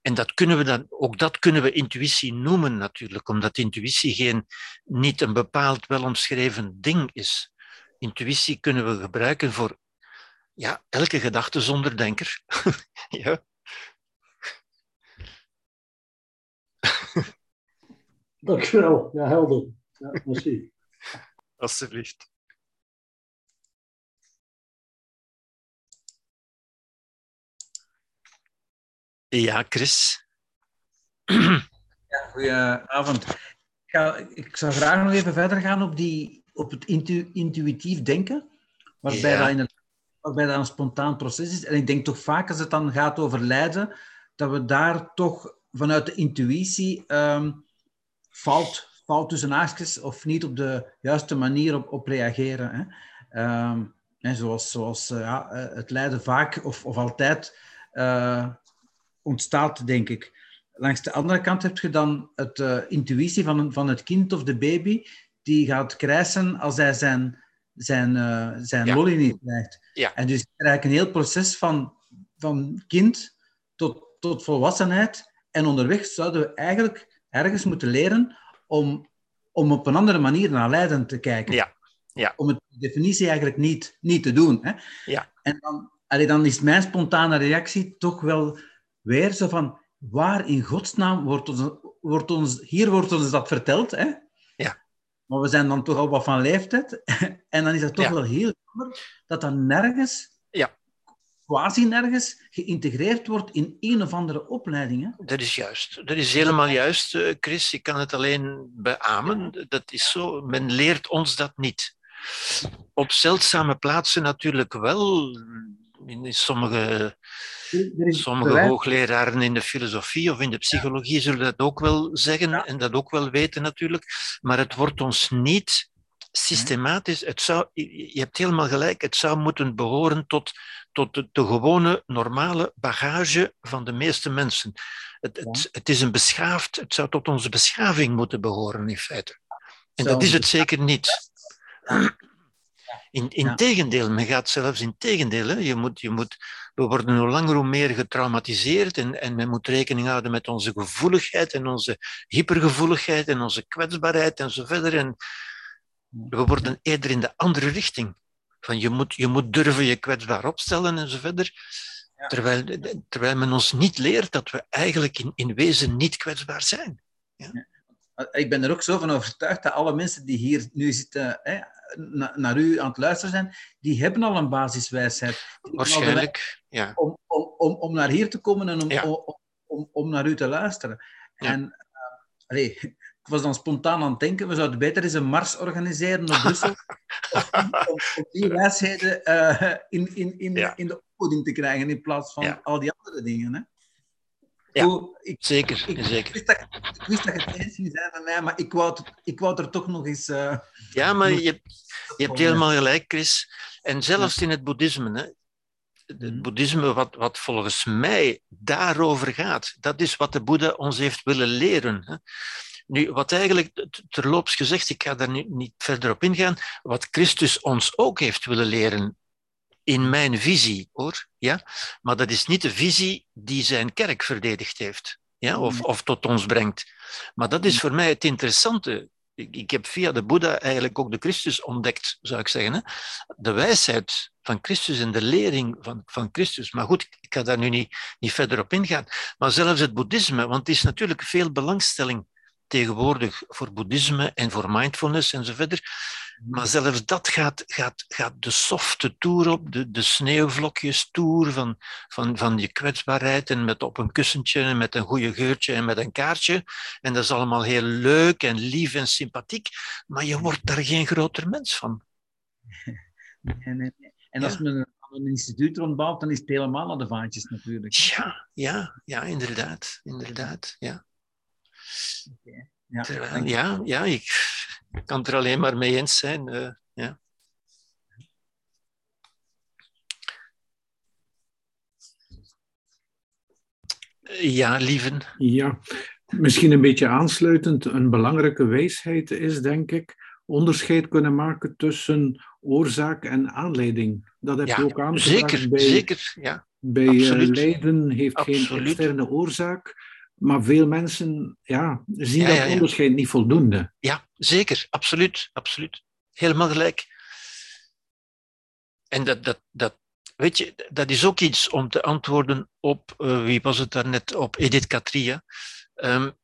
Speaker 2: En dat kunnen we dan, ook dat kunnen we intuïtie noemen natuurlijk, omdat intuïtie geen, niet een bepaald welomschreven ding is. Intuïtie kunnen we gebruiken voor ja, elke gedachte zonder denker. ja.
Speaker 4: Dankjewel. Ja, helder. Ja, merci.
Speaker 2: Alsjeblieft. Ja, Chris.
Speaker 5: Ja, goedenavond. Ik, ga, ik zou graag nog even verder gaan op, die, op het intu, intuïtief denken, waarbij, ja. dat in het, waarbij dat een spontaan proces is. En ik denk toch vaak als het dan gaat over lijden, dat we daar toch vanuit de intuïtie um, fout, fout tussen haakjes of niet op de juiste manier op, op reageren. Hè. Um, en zoals zoals uh, ja, het lijden vaak of, of altijd uh, ontstaat, denk ik. Langs de andere kant heb je dan het intuïtie van, van het kind of de baby, die gaat krijsen als hij zijn, zijn, uh, zijn ja. lolly niet krijgt.
Speaker 2: Ja.
Speaker 5: En dus eigenlijk een heel proces van, van kind tot, tot volwassenheid. En onderweg zouden we eigenlijk ergens moeten leren om, om op een andere manier naar lijden te kijken.
Speaker 2: Ja. Ja.
Speaker 5: Om het definitie eigenlijk niet, niet te doen. Hè?
Speaker 2: Ja.
Speaker 5: En dan, allee, dan is mijn spontane reactie toch wel weer zo van, waar in godsnaam wordt ons, wordt ons hier wordt ons dat verteld, hè? Maar we zijn dan toch al wat van leeftijd. en dan is het toch ja. wel heel jammer dat dat nergens,
Speaker 2: ja.
Speaker 5: quasi nergens, geïntegreerd wordt in een of andere opleiding. Hè?
Speaker 2: Dat is juist. Dat is helemaal juist, Chris. Ik kan het alleen beamen. Dat is zo. Men leert ons dat niet. Op zeldzame plaatsen natuurlijk wel. In sommige Sommige hoogleraren in de filosofie of in de psychologie zullen dat ook wel zeggen ja. en dat ook wel weten natuurlijk, maar het wordt ons niet systematisch. Het zou, je hebt helemaal gelijk, het zou moeten behoren tot, tot de, de gewone, normale bagage van de meeste mensen. Het, het, is een beschaafd, het zou tot onze beschaving moeten behoren in feite. En dat is het zeker niet. In, in ja. tegendeel, men gaat zelfs in tegendeel. Hè. Je moet, je moet, we worden hoe langer hoe meer getraumatiseerd en, en men moet rekening houden met onze gevoeligheid en onze hypergevoeligheid en onze kwetsbaarheid en zo verder. En we worden eerder in de andere richting. Van je, moet, je moet durven je kwetsbaar opstellen en zo verder. Ja. Terwijl, terwijl men ons niet leert dat we eigenlijk in, in wezen niet kwetsbaar zijn. Ja?
Speaker 5: Ik ben er ook zo van overtuigd dat alle mensen die hier nu zitten, hè, naar u aan het luisteren zijn, die hebben al een basiswijsheid.
Speaker 2: Waarschijnlijk, ja.
Speaker 5: Om, om, om, om naar hier te komen en om, ja. om, om, om, naar u te luisteren. Ja. En uh, allee, ik was dan spontaan aan het denken, we zouden beter eens een mars organiseren op Brussel, om, om, die wijsheden uh, in, in, in, ja. in de opvoeding te krijgen, in plaats van al die andere dingen. Hè.
Speaker 2: Ja, ik, zeker.
Speaker 5: Ik,
Speaker 2: zeker.
Speaker 5: Wist dat, ik wist dat je het eens ging zijn met mij, maar ik wou, ik wou er toch nog eens... Uh,
Speaker 2: ja, maar je, je hebt helemaal gelijk, Chris. En zelfs in het boeddhisme, hè, het boeddhisme wat, wat volgens mij daarover gaat, dat is wat de Boeddha ons heeft willen leren. Hè. Nu, wat eigenlijk, terloops gezegd, ik ga daar niet, niet verder op ingaan, wat Christus ons ook heeft willen leren, in mijn visie, hoor. Ja? Maar dat is niet de visie die zijn kerk verdedigd heeft. Ja? Of, of tot ons brengt. Maar dat is voor mij het interessante. Ik, ik heb via de Boeddha eigenlijk ook de Christus ontdekt, zou ik zeggen. Hè? De wijsheid van Christus en de lering van, van Christus. Maar goed, ik ga daar nu niet, niet verder op ingaan. Maar zelfs het boeddhisme, want het is natuurlijk veel belangstelling tegenwoordig voor boeddhisme en voor mindfulness en zo verder. Maar zelfs dat gaat, gaat, gaat de softe toer op, de, de sneeuwvlokjes toer van, van, van je kwetsbaarheid en met op een kussentje en met een goede geurtje en met een kaartje. En dat is allemaal heel leuk en lief en sympathiek, maar je wordt daar geen groter mens van.
Speaker 5: En, en als men een instituut rondbouwt, dan is het helemaal aan de vaantjes natuurlijk.
Speaker 2: Ja, ja, ja, inderdaad, inderdaad, ja. Ja, ja, ja, ik kan het er alleen maar mee eens zijn. Uh, ja. Ja, lieven.
Speaker 6: Ja, misschien een beetje aansluitend. Een belangrijke wijsheid is, denk ik, onderscheid kunnen maken tussen oorzaak en aanleiding. Dat heb je ook aangebracht.
Speaker 2: Zeker, bij, zeker. Ja.
Speaker 6: Bij uh, lijden heeft geen externe oorzaak. Maar veel mensen ja, zien ja, dat onderscheid niet voldoende.
Speaker 2: Ja, zeker. Absoluut. absoluut. Helemaal gelijk. En dat, dat, dat, weet je, dat is ook iets om te antwoorden op, uh, wie was het daarnet, op Edith Katria. Um,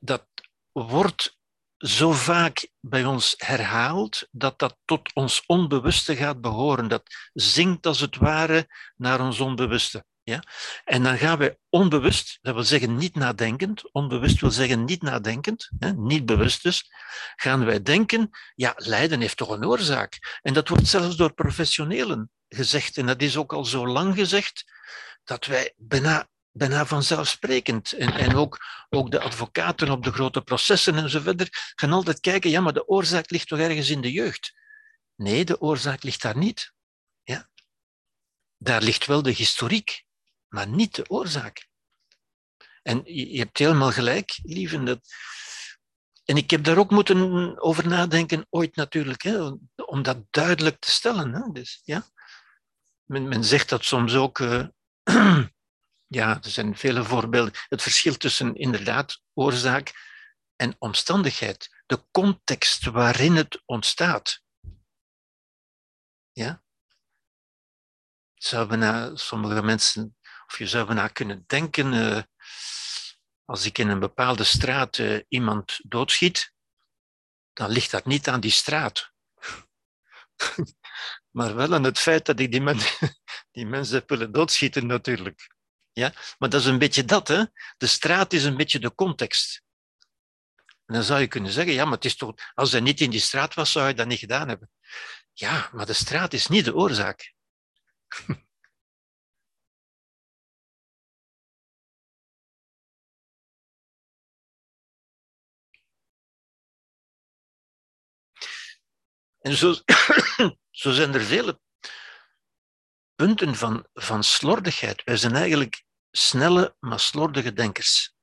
Speaker 2: dat wordt zo vaak bij ons herhaald dat dat tot ons onbewuste gaat behoren. Dat zingt als het ware naar ons onbewuste. Ja? En dan gaan we onbewust, dat wil zeggen niet nadenkend, onbewust wil zeggen niet nadenkend, hè, niet bewust dus, gaan wij denken, ja, lijden heeft toch een oorzaak. En dat wordt zelfs door professionelen gezegd, en dat is ook al zo lang gezegd, dat wij bijna, bijna vanzelfsprekend, en, en ook, ook de advocaten op de grote processen en zo verder, gaan altijd kijken, ja, maar de oorzaak ligt toch ergens in de jeugd. Nee, de oorzaak ligt daar niet. Ja? Daar ligt wel de historiek maar niet de oorzaak. En je hebt helemaal gelijk, lieve. Dat... En ik heb daar ook moeten over nadenken, ooit natuurlijk, hè, om dat duidelijk te stellen. Hè. Dus, ja. men, men zegt dat soms ook. Uh, ja, er zijn vele voorbeelden. Het verschil tussen inderdaad oorzaak en omstandigheid. De context waarin het ontstaat. Ja? Zou bijna sommige mensen of je zou bijna kunnen denken, uh, als ik in een bepaalde straat uh, iemand doodschiet, dan ligt dat niet aan die straat. maar wel aan het feit dat ik die, die mensen heb willen doodschieten natuurlijk. Ja? Maar dat is een beetje dat. Hè? De straat is een beetje de context. En dan zou je kunnen zeggen, ja, maar het is toch, als hij niet in die straat was, zou hij dat niet gedaan hebben. Ja, maar de straat is niet de oorzaak. En zo, zijn er vele punten van, van slordigheid. Wij zijn eigenlijk snelle, maar slordige denkers.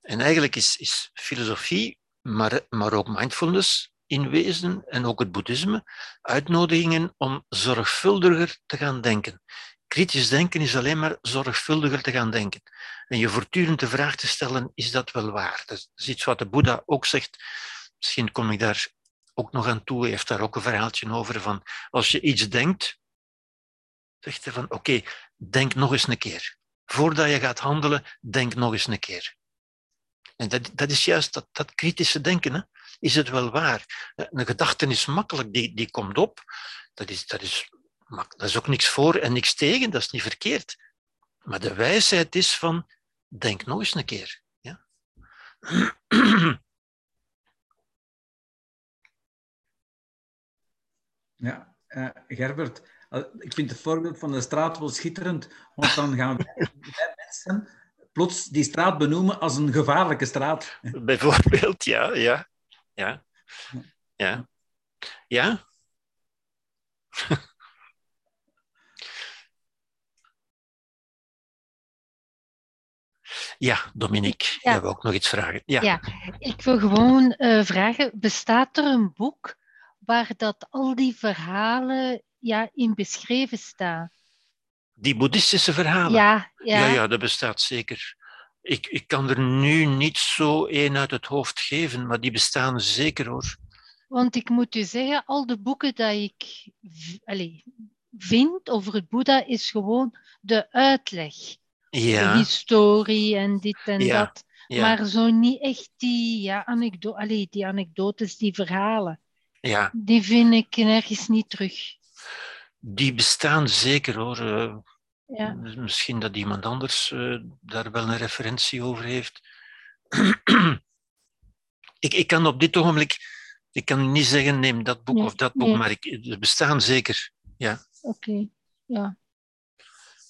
Speaker 2: En eigenlijk is, is filosofie, maar, maar ook mindfulness in wezen en ook het boeddhisme, uitnodigingen om zorgvuldiger te gaan denken. Kritisch denken is alleen maar zorgvuldiger te gaan denken. En je voortdurend de vraag te stellen, is dat wel waar? Dat is iets wat de Boeddha ook zegt. Misschien kom ik daar ook nog aan toe, heeft daar ook een verhaaltje over van als je iets denkt, zegt hij van oké, denk nog eens een keer. Voordat je gaat handelen, denk nog eens een keer. En dat, dat is juist dat, dat kritische denken. Hè? Is het wel waar? Een gedachte is makkelijk, die, die komt op. Dat is, dat, is, dat is ook niks voor en niks tegen, dat is niet verkeerd. Maar de wijsheid is van, denk nog eens een keer. Ja?
Speaker 5: Ja, uh, Gerbert, uh, ik vind het voorbeeld van de straat wel schitterend, want dan gaan wij mensen plots die straat benoemen als een gevaarlijke straat.
Speaker 2: Bijvoorbeeld, ja, ja, ja, ja, ja. Ja, Dominique, ja. jij wil ook nog iets vragen. Ja,
Speaker 7: ja ik wil gewoon uh, vragen, bestaat er een boek waar dat al die verhalen ja, in beschreven staan.
Speaker 2: Die boeddhistische verhalen?
Speaker 7: Ja, ja.
Speaker 2: ja, ja dat bestaat zeker. Ik, ik kan er nu niet zo één uit het hoofd geven, maar die bestaan zeker hoor.
Speaker 7: Want ik moet u zeggen, al de boeken die ik allez, vind over het Boeddha is gewoon de uitleg.
Speaker 2: Ja.
Speaker 7: De historie en dit en
Speaker 2: Ja,
Speaker 7: dat.
Speaker 2: Ja,
Speaker 7: Maar zo niet echt die, ja, anekdo allee, die anekdotes, die verhalen.
Speaker 2: Ja,
Speaker 7: Die vind ik nergens niet terug.
Speaker 2: die bestaan zeker hoor. Eh,
Speaker 7: Ja,
Speaker 2: Misschien dat iemand anders eh, daar wel een referentie over heeft. ik, ik kan op dit ogenblik ik kan niet zeggen neem dat boek
Speaker 7: Nee,
Speaker 2: of dat boek,
Speaker 7: nee.
Speaker 2: maar ik, er bestaan zeker.
Speaker 7: oké. Ja,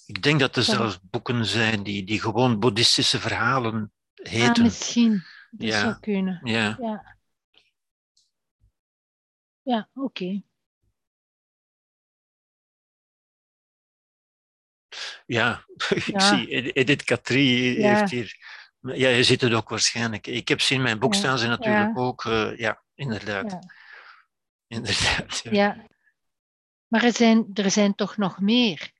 Speaker 2: Ik denk dat er
Speaker 7: Ja.
Speaker 2: zelfs boeken zijn die, die gewoon boeddhistische verhalen
Speaker 7: ah,
Speaker 2: heten.
Speaker 7: misschien. Dat
Speaker 2: Ja.
Speaker 7: zou kunnen.
Speaker 2: ja.
Speaker 7: Ja. Ja, oké.
Speaker 2: Ja, ik
Speaker 7: Ja.
Speaker 2: zie Ed- Edith Katrie
Speaker 7: Ja.
Speaker 2: heeft hier. Ja, je ziet het ook waarschijnlijk. Ik heb ze in mijn boek
Speaker 7: Ja,
Speaker 2: staan, ze natuurlijk ook. eh, ja, inderdaad.
Speaker 7: Ja.
Speaker 2: inderdaad ja.
Speaker 7: Maar er zijn, er zijn toch nog meer?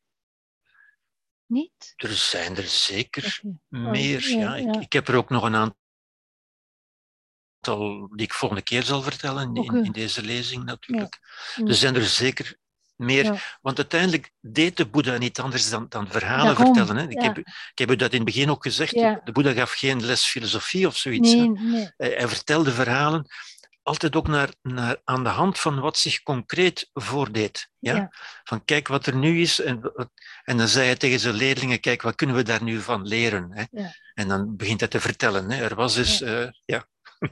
Speaker 7: Niet?
Speaker 2: Er zijn er zeker
Speaker 7: Oké.
Speaker 2: meer.
Speaker 7: ja,
Speaker 2: Ja, Ik, ik heb er ook nog een aantal die ik volgende keer zal vertellen in, in deze lezing natuurlijk.
Speaker 7: Mm.
Speaker 2: Er zijn er zeker meer.
Speaker 7: Ja.
Speaker 2: Want uiteindelijk deed de Boeddha niet anders dan, dan verhalen
Speaker 7: Daarom,
Speaker 2: vertellen. Hè. Ik,
Speaker 7: ja.
Speaker 2: heb, ik heb u dat in het begin ook gezegd. De Boeddha gaf geen les filosofie of zoiets. hè.
Speaker 7: Nee, nee.
Speaker 2: Hij, hij vertelde verhalen altijd ook naar, naar, aan de hand van wat zich concreet voordeed. Ja? Van kijk wat er nu is. En, en dan zei hij tegen zijn leerlingen, kijk wat kunnen we daar nu van leren. Hè? En dan begint hij te vertellen. Hè? Er was dus, ja. ja,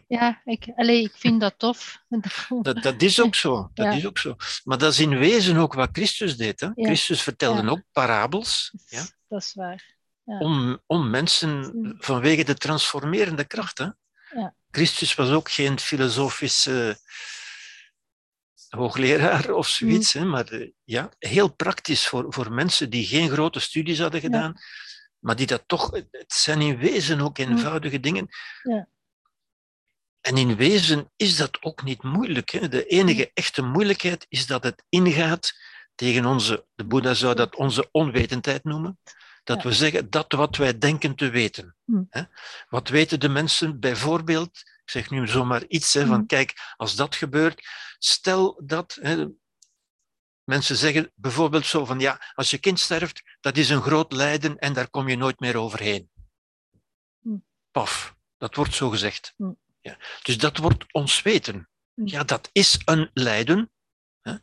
Speaker 7: Ja, ik, allee, ik vind dat tof.
Speaker 2: dat, dat is ook zo. Dat
Speaker 7: Ja.
Speaker 2: is ook zo. Maar dat is in wezen ook wat Christus deed. Hè?
Speaker 7: Ja.
Speaker 2: Christus vertelde
Speaker 7: Ja.
Speaker 2: ook parabels. Ja?
Speaker 7: Dat is waar. Ja.
Speaker 2: om, om mensen vanwege de transformerende kracht. Hè?
Speaker 7: Ja.
Speaker 2: Christus was ook geen filosofische hoogleraar of zoiets, hè? maar eh, ja, heel praktisch voor, voor mensen die geen grote studies hadden gedaan, maar die dat toch, het zijn in wezen ook eenvoudige dingen.
Speaker 7: Ja.
Speaker 2: En in wezen is dat ook niet moeilijk. Hè? De enige echte moeilijkheid is dat het ingaat tegen onze, de Boeddha zou dat onze onwetendheid noemen, dat
Speaker 7: Ja.
Speaker 2: we zeggen dat wat wij denken te weten.
Speaker 7: Mm.
Speaker 2: Hè? Wat weten de mensen bijvoorbeeld, ik zeg nu zomaar iets, hè, van
Speaker 7: Mm.
Speaker 2: kijk, als dat gebeurt, stel dat, hè, mensen zeggen bijvoorbeeld zo van ja, als je kind sterft, dat is een groot lijden en daar kom je nooit meer overheen.
Speaker 7: Mm.
Speaker 2: Paf, dat wordt zo gezegd. Ja. Dus dat wordt ons weten.
Speaker 7: Mm.
Speaker 2: Ja, dat is een lijden. Hè.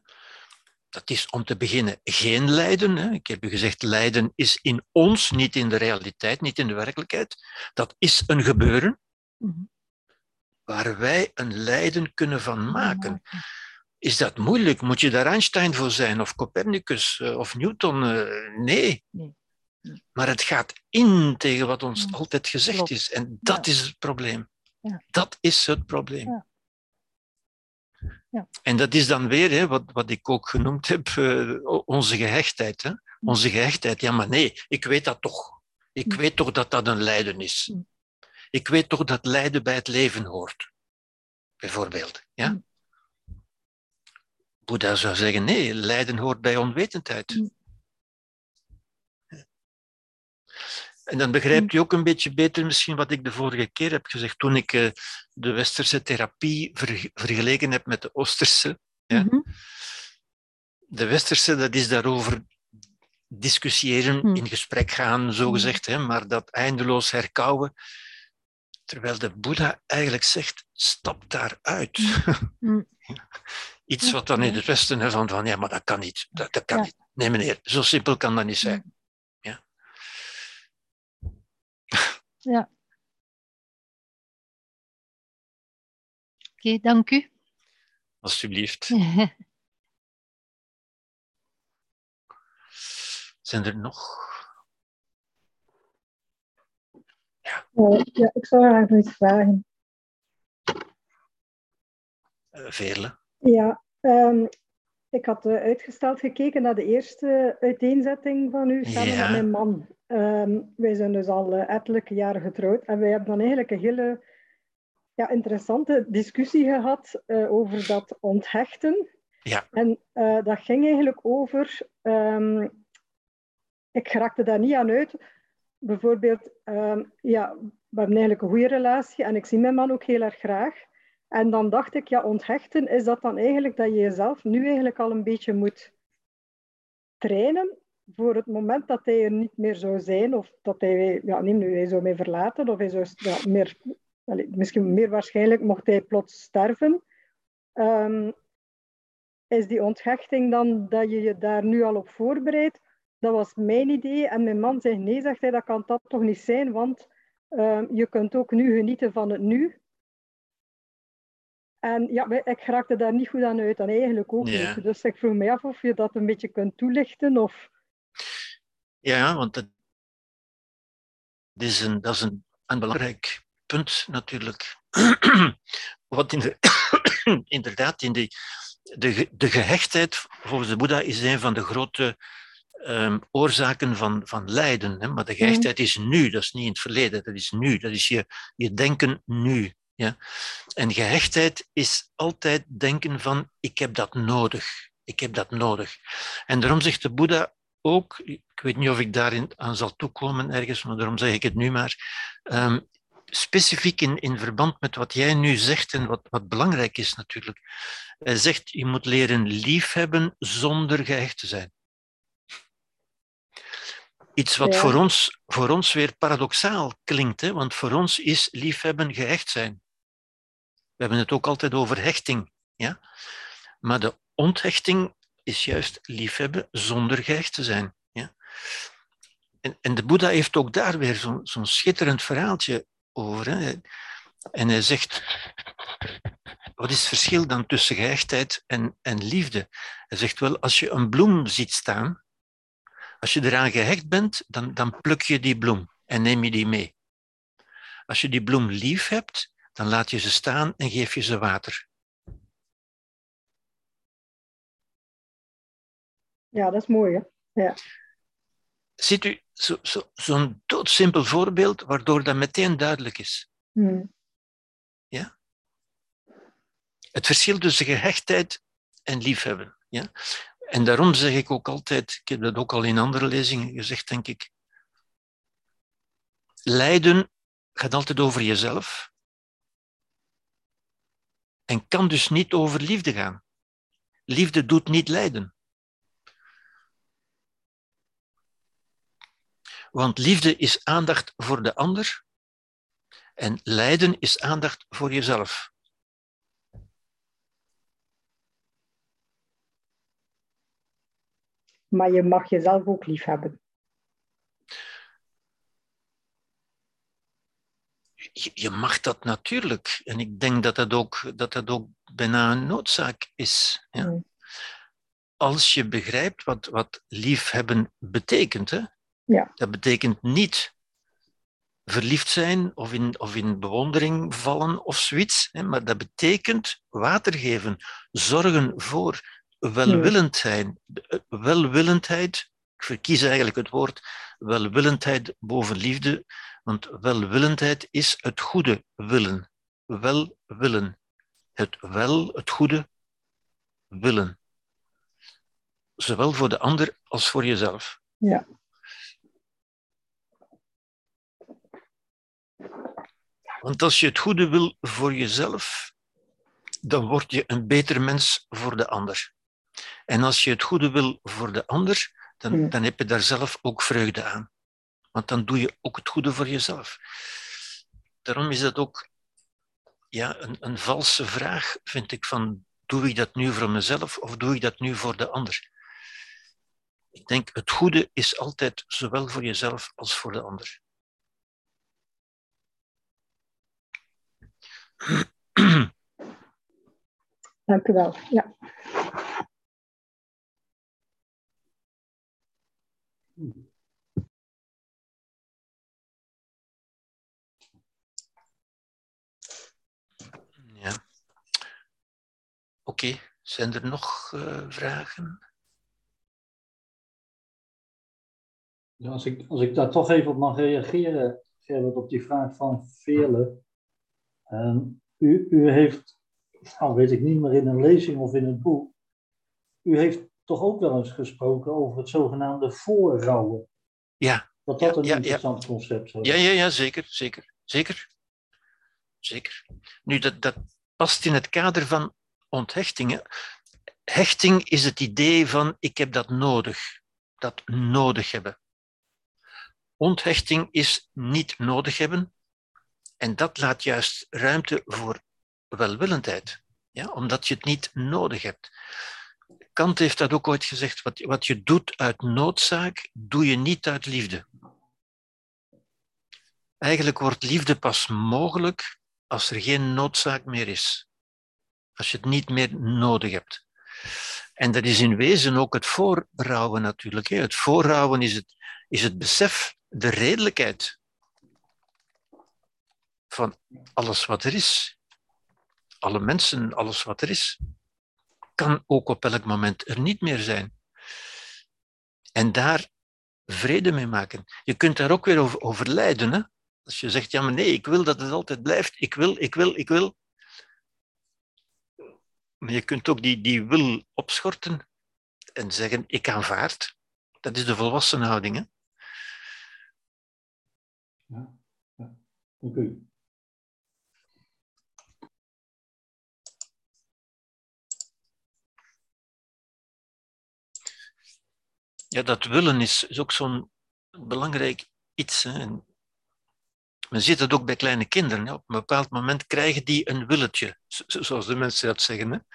Speaker 2: Dat is om te beginnen geen lijden. Hè. Ik heb u gezegd, lijden is in ons, niet in de realiteit, niet in de werkelijkheid. Dat is een gebeuren
Speaker 7: Mhm.
Speaker 2: waar wij een lijden kunnen van maken. Is dat moeilijk? Moet je daar Einstein voor zijn, of Copernicus, eh, of Newton? Eh, Nee. Maar het gaat in tegen wat ons
Speaker 7: Mm.
Speaker 2: altijd gezegd
Speaker 7: Klopt.
Speaker 2: is. En dat
Speaker 7: Ja.
Speaker 2: is het probleem.
Speaker 7: Ja.
Speaker 2: Dat is het probleem.
Speaker 7: Ja. Ja.
Speaker 2: En dat is dan weer hè, wat, wat ik ook genoemd heb, eh, onze gehechtheid. Hè? Onze gehechtheid. Ja, maar nee, ik weet dat toch. Ik weet toch dat dat een lijden is. Ik weet toch dat lijden bij het leven hoort. Bijvoorbeeld. Ja? Boeddha zou zeggen, nee, lijden hoort bij onwetendheid.
Speaker 7: Mm.
Speaker 2: En dan begrijpt u ook een beetje beter misschien wat ik de vorige keer heb gezegd, toen ik eh, de westerse therapie ver- vergeleken heb met de oosterse. Ja.
Speaker 7: Mhm.
Speaker 2: De westerse, dat is daarover discussiëren,
Speaker 7: Hmm.
Speaker 2: in gesprek gaan, zo gezegd, hè, maar dat eindeloos herkauwen. Terwijl de Boeddha eigenlijk zegt, stap daaruit.
Speaker 7: Hmm.
Speaker 2: Iets wat dan in het Westen hè, van, van ja, maar dat kan niet. Dat, dat kan
Speaker 7: Ja.
Speaker 2: niet. Nee, meneer, zo simpel kan dat niet zijn.
Speaker 7: Ja. Oké, dank u.
Speaker 2: Alsjeblieft. Zijn er nog?
Speaker 8: Eh, ja, ik zou graag nog iets vragen.
Speaker 2: Uh, Veerle?
Speaker 8: Ja, um, ik had uh, uitgesteld gekeken naar de eerste uiteenzetting van u samen
Speaker 2: ja.
Speaker 8: met mijn man. Um, wij zijn dus al uh, ettelijke jaren getrouwd en wij hebben dan eigenlijk een hele ja, interessante discussie gehad uh, over dat onthechten.
Speaker 2: Ja.
Speaker 8: En uh, dat ging eigenlijk over, um, ik raakte daar niet aan uit. Bijvoorbeeld, um, ja, we hebben eigenlijk een goede relatie en ik zie mijn man ook heel erg graag. En dan dacht ik, ja, onthechten, is dat dan eigenlijk dat je jezelf nu eigenlijk al een beetje moet trainen voor het moment dat hij er niet meer zou zijn, of dat hij, ja, niet nu, hij zou mij verlaten, of hij zou, ja, meer, misschien meer waarschijnlijk mocht hij plots sterven, um, is die onthechting dan dat je je daar nu al op voorbereidt? Dat was mijn idee. En mijn man zegt nee, zegt hij, dat kan dat toch niet zijn, want um, je kunt ook nu genieten van het nu. En ja, ik raakte daar niet goed aan uit, en eigenlijk ook
Speaker 2: Ja.
Speaker 8: niet. Dus ik vroeg me af of je dat een beetje kunt toelichten, of...
Speaker 2: Ja, want dat is een, dat is een, een belangrijk punt natuurlijk. Wat in de, inderdaad, in de, de, de gehechtheid volgens de Boeddha is een van de grote ehm, oorzaken van, van lijden. Hè? Maar de gehechtheid is nu, dat is niet in het verleden, dat is nu, dat is je, je denken nu. Ja? En gehechtheid is altijd denken van ik heb dat nodig, ik heb dat nodig. En daarom zegt de Boeddha ook, ik weet niet of ik daarin aan zal toekomen ergens, maar daarom zeg ik het nu maar, ehm, specifiek in, in verband met wat jij nu zegt en wat, wat belangrijk is natuurlijk. Hij zegt, je moet leren liefhebben zonder gehecht te zijn. Iets wat
Speaker 8: Ja.
Speaker 2: voor, ons, voor ons weer paradoxaal klinkt, hè? want voor ons is liefhebben gehecht zijn. We hebben het ook altijd over hechting. Ja? Maar de onthechting is juist liefhebben zonder gehecht te zijn. Ja? En, en de Boeddha heeft ook daar weer zo'n schitterend verhaaltje over. Hè? En hij zegt, wat is het verschil dan tussen gehechtheid en, en liefde? Hij zegt wel, als je een bloem ziet staan, als je eraan gehecht bent, dan, dan pluk je die bloem en neem je die mee. Als je die bloem lief hebt, dan laat je ze staan en geef je ze water.
Speaker 8: Ja, dat is mooi, hè?
Speaker 2: Ziet u, zo- zo- zo'n doodsimpel voorbeeld, waardoor dat meteen duidelijk is.
Speaker 8: Hm.
Speaker 2: Het verschil tussen gehechtheid en liefhebben. Ja? En daarom zeg ik ook altijd, ik heb dat ook al in andere lezingen gezegd, denk ik. Lijden gaat altijd over jezelf. En kan dus niet over liefde gaan. Liefde doet niet lijden. Want liefde is aandacht voor de ander en lijden is aandacht voor jezelf.
Speaker 8: Maar je mag jezelf ook lief hebben.
Speaker 2: Je, je mag dat natuurlijk. En ik denk dat dat ook, dat dat ook bijna een noodzaak is. Ja.
Speaker 8: Mm.
Speaker 2: Als je begrijpt wat, wat liefhebben betekent. Hè?
Speaker 8: Ja.
Speaker 2: Dat betekent niet verliefd zijn of in, of in bewondering vallen of zoiets. Hè? Maar dat betekent water geven, zorgen voor welwillendheid. Eh, Welwillendheid, ik verkies eigenlijk het woord welwillendheid boven liefde, want welwillendheid is het goede willen. Welwillen. Het wel, het goede willen. Zowel voor de ander als voor jezelf.
Speaker 8: Ja.
Speaker 2: Want als je het goede wil voor jezelf, dan word je een beter mens voor de ander. En als je het goede wil voor de ander, dan, dan heb je daar zelf ook vreugde aan. Want dan doe je ook het goede voor jezelf. Daarom is dat ook ja, een, een valse vraag, vind ik, van doe ik dat nu voor mezelf of doe ik dat nu voor de ander? Ik denk, het goede is altijd zowel voor jezelf als voor de ander.
Speaker 8: Dank u wel. Ja.
Speaker 2: Oké, zijn er nog eh, vragen?
Speaker 4: Ja, als, ik, als ik daar toch even op mag reageren, Gerrit, op die vraag van Veerle. Ehm, u, u heeft, nou weet ik niet meer in een lezing of in het boek, u heeft toch ook wel eens gesproken over het zogenaamde voorrouwen.
Speaker 2: Ja.
Speaker 4: Dat dat
Speaker 2: ja,
Speaker 4: een
Speaker 2: ja,
Speaker 4: interessant
Speaker 2: ja.
Speaker 4: concept zou
Speaker 2: Ja, ja, ja, zeker, zeker, zeker. Zeker. Nu, dat, dat past in het kader van onthechtingen. Hechting is het idee van ik heb dat nodig, dat nodig hebben. Onthechting is niet nodig hebben en dat laat juist ruimte voor welwillendheid, ja, omdat je het niet nodig hebt. Kant heeft dat ook ooit gezegd, wat, wat je doet uit noodzaak, doe je niet uit liefde. Eigenlijk wordt liefde pas mogelijk als er geen noodzaak meer is. Als je het niet meer nodig hebt. En dat is in wezen ook het voorrouwen natuurlijk. Het voorrouwen is het, is het besef, de redelijkheid van alles wat er is. Alle mensen, alles wat er is. Kan ook op elk moment er niet meer zijn. En daar vrede mee maken. Je kunt daar ook weer over, over lijden. Hè? Als je zegt, ja maar nee, ik wil dat het altijd blijft. Ik wil, ik wil, ik wil. Maar je kunt ook die, die wil opschorten en zeggen, ik aanvaard. Dat is de volwassen houding. Hè?
Speaker 4: Dank u.
Speaker 2: Ja, dat willen is, is ook zo'n belangrijk iets. Hè. En men ziet het ook bij kleine kinderen. Op een bepaald moment krijgen die een willetje, zo- zoals de mensen dat zeggen.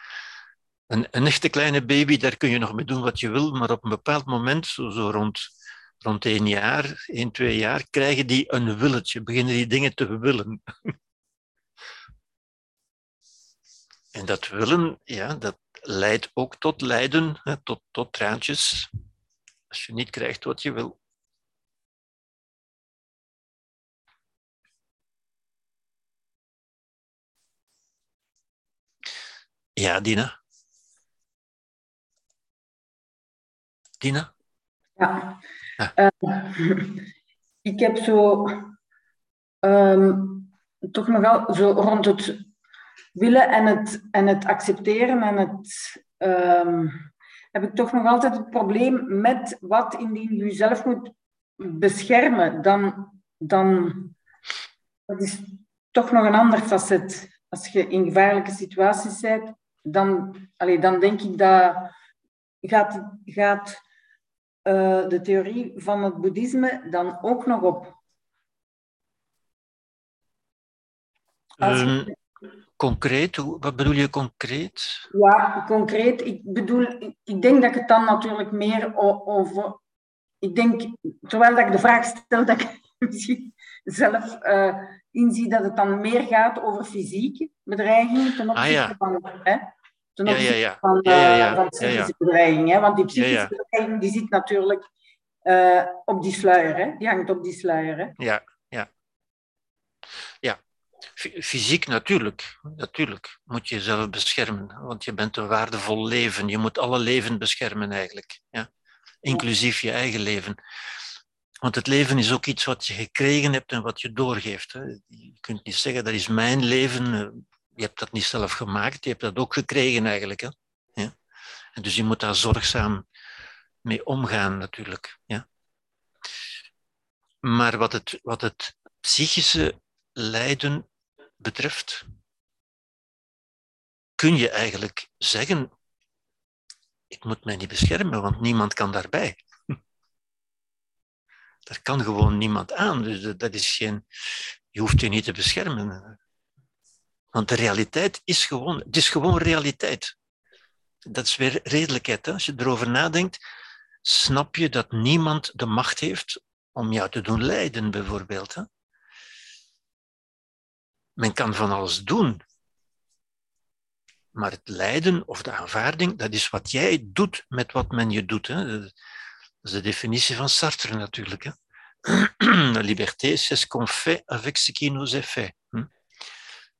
Speaker 2: Een, echte kleine baby, daar kun je nog mee doen wat je wil, maar op een bepaald moment, zo, rond, rond één jaar, één, twee jaar, krijgen die een willetje, beginnen die dingen te willen. En dat willen, ja, dat leidt ook tot lijden, tot, tot traantjes, als je niet krijgt wat je wil. Ja, Dina. Dina?
Speaker 9: Ja.
Speaker 2: Ja.
Speaker 9: Ehm, ik heb zo ehm, toch nogal zo rond het willen en het, en het accepteren en het ehm, heb ik toch nog altijd het probleem met wat indien je jezelf moet beschermen, dan, dan dat is toch nog een ander facet. Als je in gevaarlijke situaties bent, dan, allee, dan denk ik dat gaat, gaat eh, de theorie van het boeddhisme dan ook nog op. Als
Speaker 2: Ehm, concreet, wat bedoel je concreet?
Speaker 9: Ja, concreet. Ik bedoel, ik- denk dat ik het dan natuurlijk meer over. Ik denk, terwijl dat ik de vraag stel, dat ik misschien zelf eh, inzie dat het dan meer gaat over fysieke bedreigingen ten opzichte
Speaker 2: Ah, ja.
Speaker 9: van. Hè, ten
Speaker 2: ja,
Speaker 9: opzichte
Speaker 2: ja.
Speaker 9: van,
Speaker 2: Ja, ja,
Speaker 9: eh,
Speaker 2: ja.
Speaker 9: van psychische
Speaker 2: ja.
Speaker 9: bedreiging. Hè, want die psychische bedreiging die zit natuurlijk eh, op die sluier. Hè, die hangt op die sluier. Hè.
Speaker 2: Ja, ja. Ja, fysiek natuurlijk. Natuurlijk moet je jezelf beschermen, want je bent een waardevol leven. Je moet alle leven beschermen eigenlijk, ja. inclusief je eigen leven. Want het leven is ook iets wat je gekregen hebt en wat je doorgeeft. Hè. Je kunt niet zeggen, dat is mijn leven. eh, Je hebt dat niet zelf gemaakt, je hebt dat ook gekregen eigenlijk. Hè. Ja. En dus je moet daar zorgzaam mee omgaan natuurlijk. Ja. Maar wat het, wat het psychische lijden betreft, kun je eigenlijk zeggen, ik moet mij niet beschermen, want niemand kan daarbij. Daar kan gewoon niemand aan. Dus dat- is geen, je hoeft je niet te beschermen. Want de realiteit is gewoon, het is gewoon realiteit. Dat is weer redelijkheid. Hè? Als je erover nadenkt, snap je dat niemand de macht heeft om jou te doen lijden, bijvoorbeeld. Hè? Men kan van alles doen. Maar het lijden of de aanvaarding, dat is wat jij doet met wat men je doet. Hè? Dat is de definitie van Sartre natuurlijk. Hè? La liberté, c'est ce qu'on fait avec ce qui nous est fait. Hm?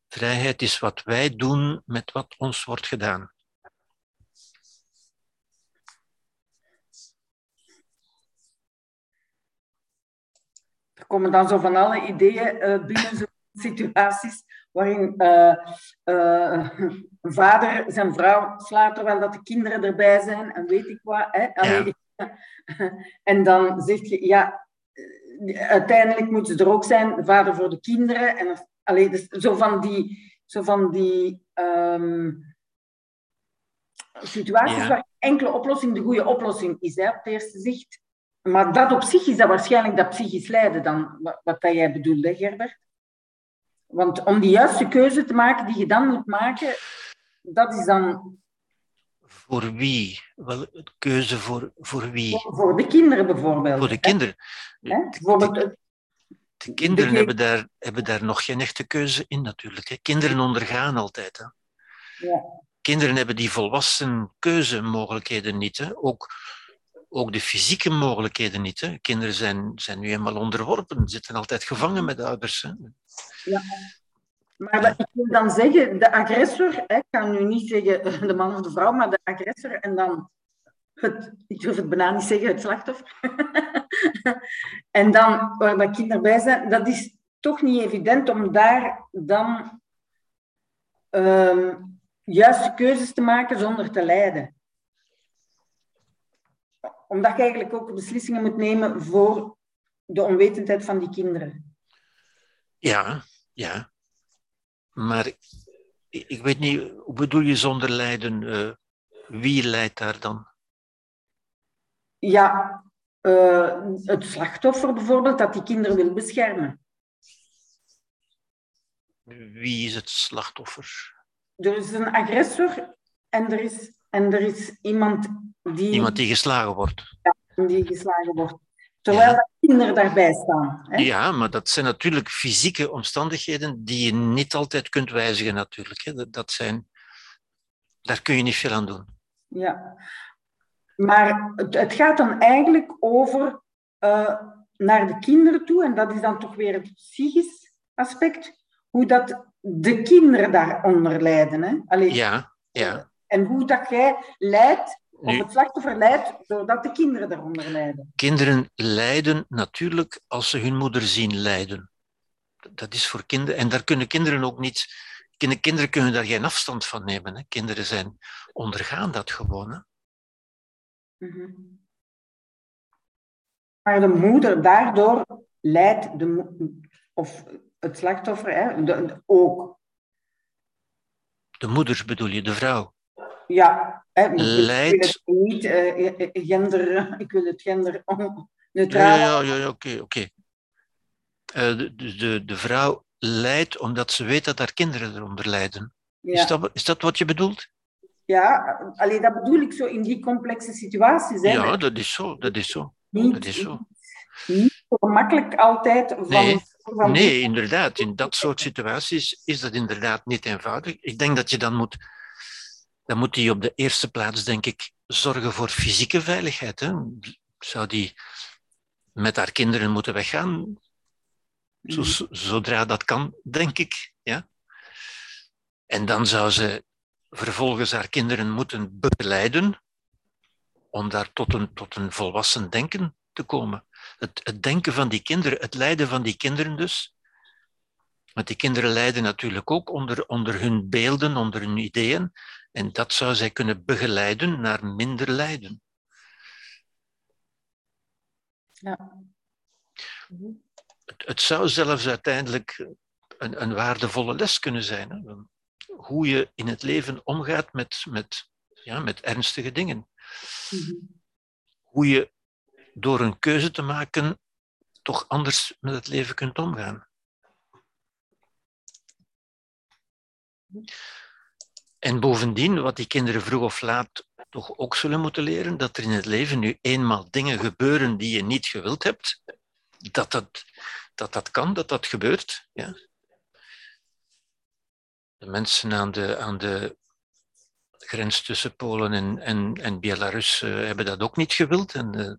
Speaker 2: Vrijheid is wat wij doen met wat ons wordt gedaan.
Speaker 9: Er komen dan zo van alle ideeën eh, binnen, zo situaties waarin uh, uh, een vader zijn vrouw slaat terwijl dat de kinderen erbij zijn en weet ik wat. Hè? Allee, ja. en dan zeg je, ja, uiteindelijk moet ze er ook zijn, de vader voor de kinderen. En, allee, dus zo van die, zo van die um, situaties ja. waar enkele oplossing de goede oplossing is, hè, op het eerste zicht. Maar dat op zich is dat waarschijnlijk dat psychisch lijden dan, wat, wat dat jij bedoelde, Gerbert. Want om die juiste keuze te maken die je dan moet maken, dat is dan...
Speaker 2: Voor wie? Wel, keuze voor, voor wie?
Speaker 9: Voor, voor de kinderen bijvoorbeeld.
Speaker 2: Voor de kinderen.
Speaker 9: Hè?
Speaker 2: De, de kinderen de... hebben, daar, hebben daar nog geen echte keuze in natuurlijk. Hè. Kinderen ondergaan altijd. Hè.
Speaker 9: Ja.
Speaker 2: Kinderen hebben die volwassen keuzemogelijkheden niet. Hè. Ook, ook de fysieke mogelijkheden niet. Hè. Kinderen zijn, zijn nu eenmaal onderworpen, zitten altijd gevangen met ouders. Hè.
Speaker 9: Ja. Maar ik wil dan zeggen, de agressor, ik kan nu niet zeggen de man of de vrouw, maar de agressor en dan het, ik durf het bijna niet zeggen, het slachtoffer. en dan, waar kinderen bij zijn, dat is toch niet evident om daar dan um, juiste keuzes te maken zonder te lijden. Omdat je eigenlijk ook beslissingen moet nemen voor de onwetendheid van die kinderen.
Speaker 2: Ja, ja. Maar ik, ik weet niet, hoe bedoel je zonder lijden? Uh, wie leidt daar dan?
Speaker 9: Ja, uh, het slachtoffer bijvoorbeeld, dat die kinderen wil beschermen.
Speaker 2: Wie is het slachtoffer?
Speaker 9: Er is een agressor en er is, en er is iemand die...
Speaker 2: Iemand die geslagen wordt.
Speaker 9: Ja, die geslagen wordt. Terwijl de kinderen daarbij staan. Hè?
Speaker 2: Ja, maar dat zijn natuurlijk fysieke omstandigheden die je niet altijd kunt wijzigen natuurlijk. Hè. Dat zijn... Daar kun je niet veel aan doen.
Speaker 9: Ja. Maar het, het gaat dan eigenlijk over uh, naar de kinderen toe, en dat is dan toch weer het psychisch aspect, hoe dat de kinderen daaronder lijden. Hè?
Speaker 2: Allee, ja, ja.
Speaker 9: En hoe dat jij leidt of het slachtoffer lijdt doordat de kinderen daaronder lijden.
Speaker 2: Kinderen lijden natuurlijk als ze hun moeder zien lijden. Dat is voor kinderen. En daar kunnen kinderen ook niet. Kinderen kunnen daar geen afstand van nemen. Hè. Kinderen zijn, ondergaan dat gewoon. Hè.
Speaker 9: Mm -hmm. Maar de moeder daardoor lijdt, de, of het slachtoffer hè, de, de, ook.
Speaker 2: De moeder bedoel je, de vrouw?
Speaker 9: Ja, hè,
Speaker 2: Leidt...
Speaker 9: ik wil het niet uh, gender, ik wil het gender neutraal.
Speaker 2: Ja, ja, ja oké, oké. Okay. Uh, de, de, de vrouw lijdt omdat ze weet dat haar kinderen eronder lijden. Ja. Is, dat, is dat wat je bedoelt?
Speaker 9: Ja, alleen dat bedoel ik zo in die complexe situaties. Hè,
Speaker 2: ja, dat is zo, dat is zo. Niet, dat is zo.
Speaker 9: Niet zo makkelijk altijd van...
Speaker 2: Nee. Van nee, inderdaad. In dat soort situaties is dat inderdaad niet eenvoudig. Ik denk dat je dan moet dan moet hij op de eerste plaats, denk ik, zorgen voor fysieke veiligheid. Hè? Zou die met haar kinderen moeten weggaan? Zo, zodra dat kan, denk ik. Ja? En dan zou ze vervolgens haar kinderen moeten begeleiden om daar tot een, tot een volwassen denken te komen. Het, het denken van die kinderen, het lijden van die kinderen dus. Want die kinderen lijden natuurlijk ook onder, onder hun beelden, onder hun ideeën. En dat zou zij kunnen begeleiden naar minder lijden.
Speaker 9: Ja.
Speaker 2: Het, het zou zelfs uiteindelijk een, een waardevolle les kunnen zijn. Hè? Hoe je in het leven omgaat met, met, ja, met ernstige dingen. Hoe je door een keuze te maken toch anders met het leven kunt omgaan. En bovendien, wat die kinderen vroeg of laat toch ook zullen moeten leren, dat er in het leven nu eenmaal dingen gebeuren die je niet gewild hebt, dat dat, dat, dat kan, dat dat gebeurt. Ja. De mensen aan de, aan de grens tussen Polen en, en, en Belarus uh, hebben dat ook niet gewild. En, uh,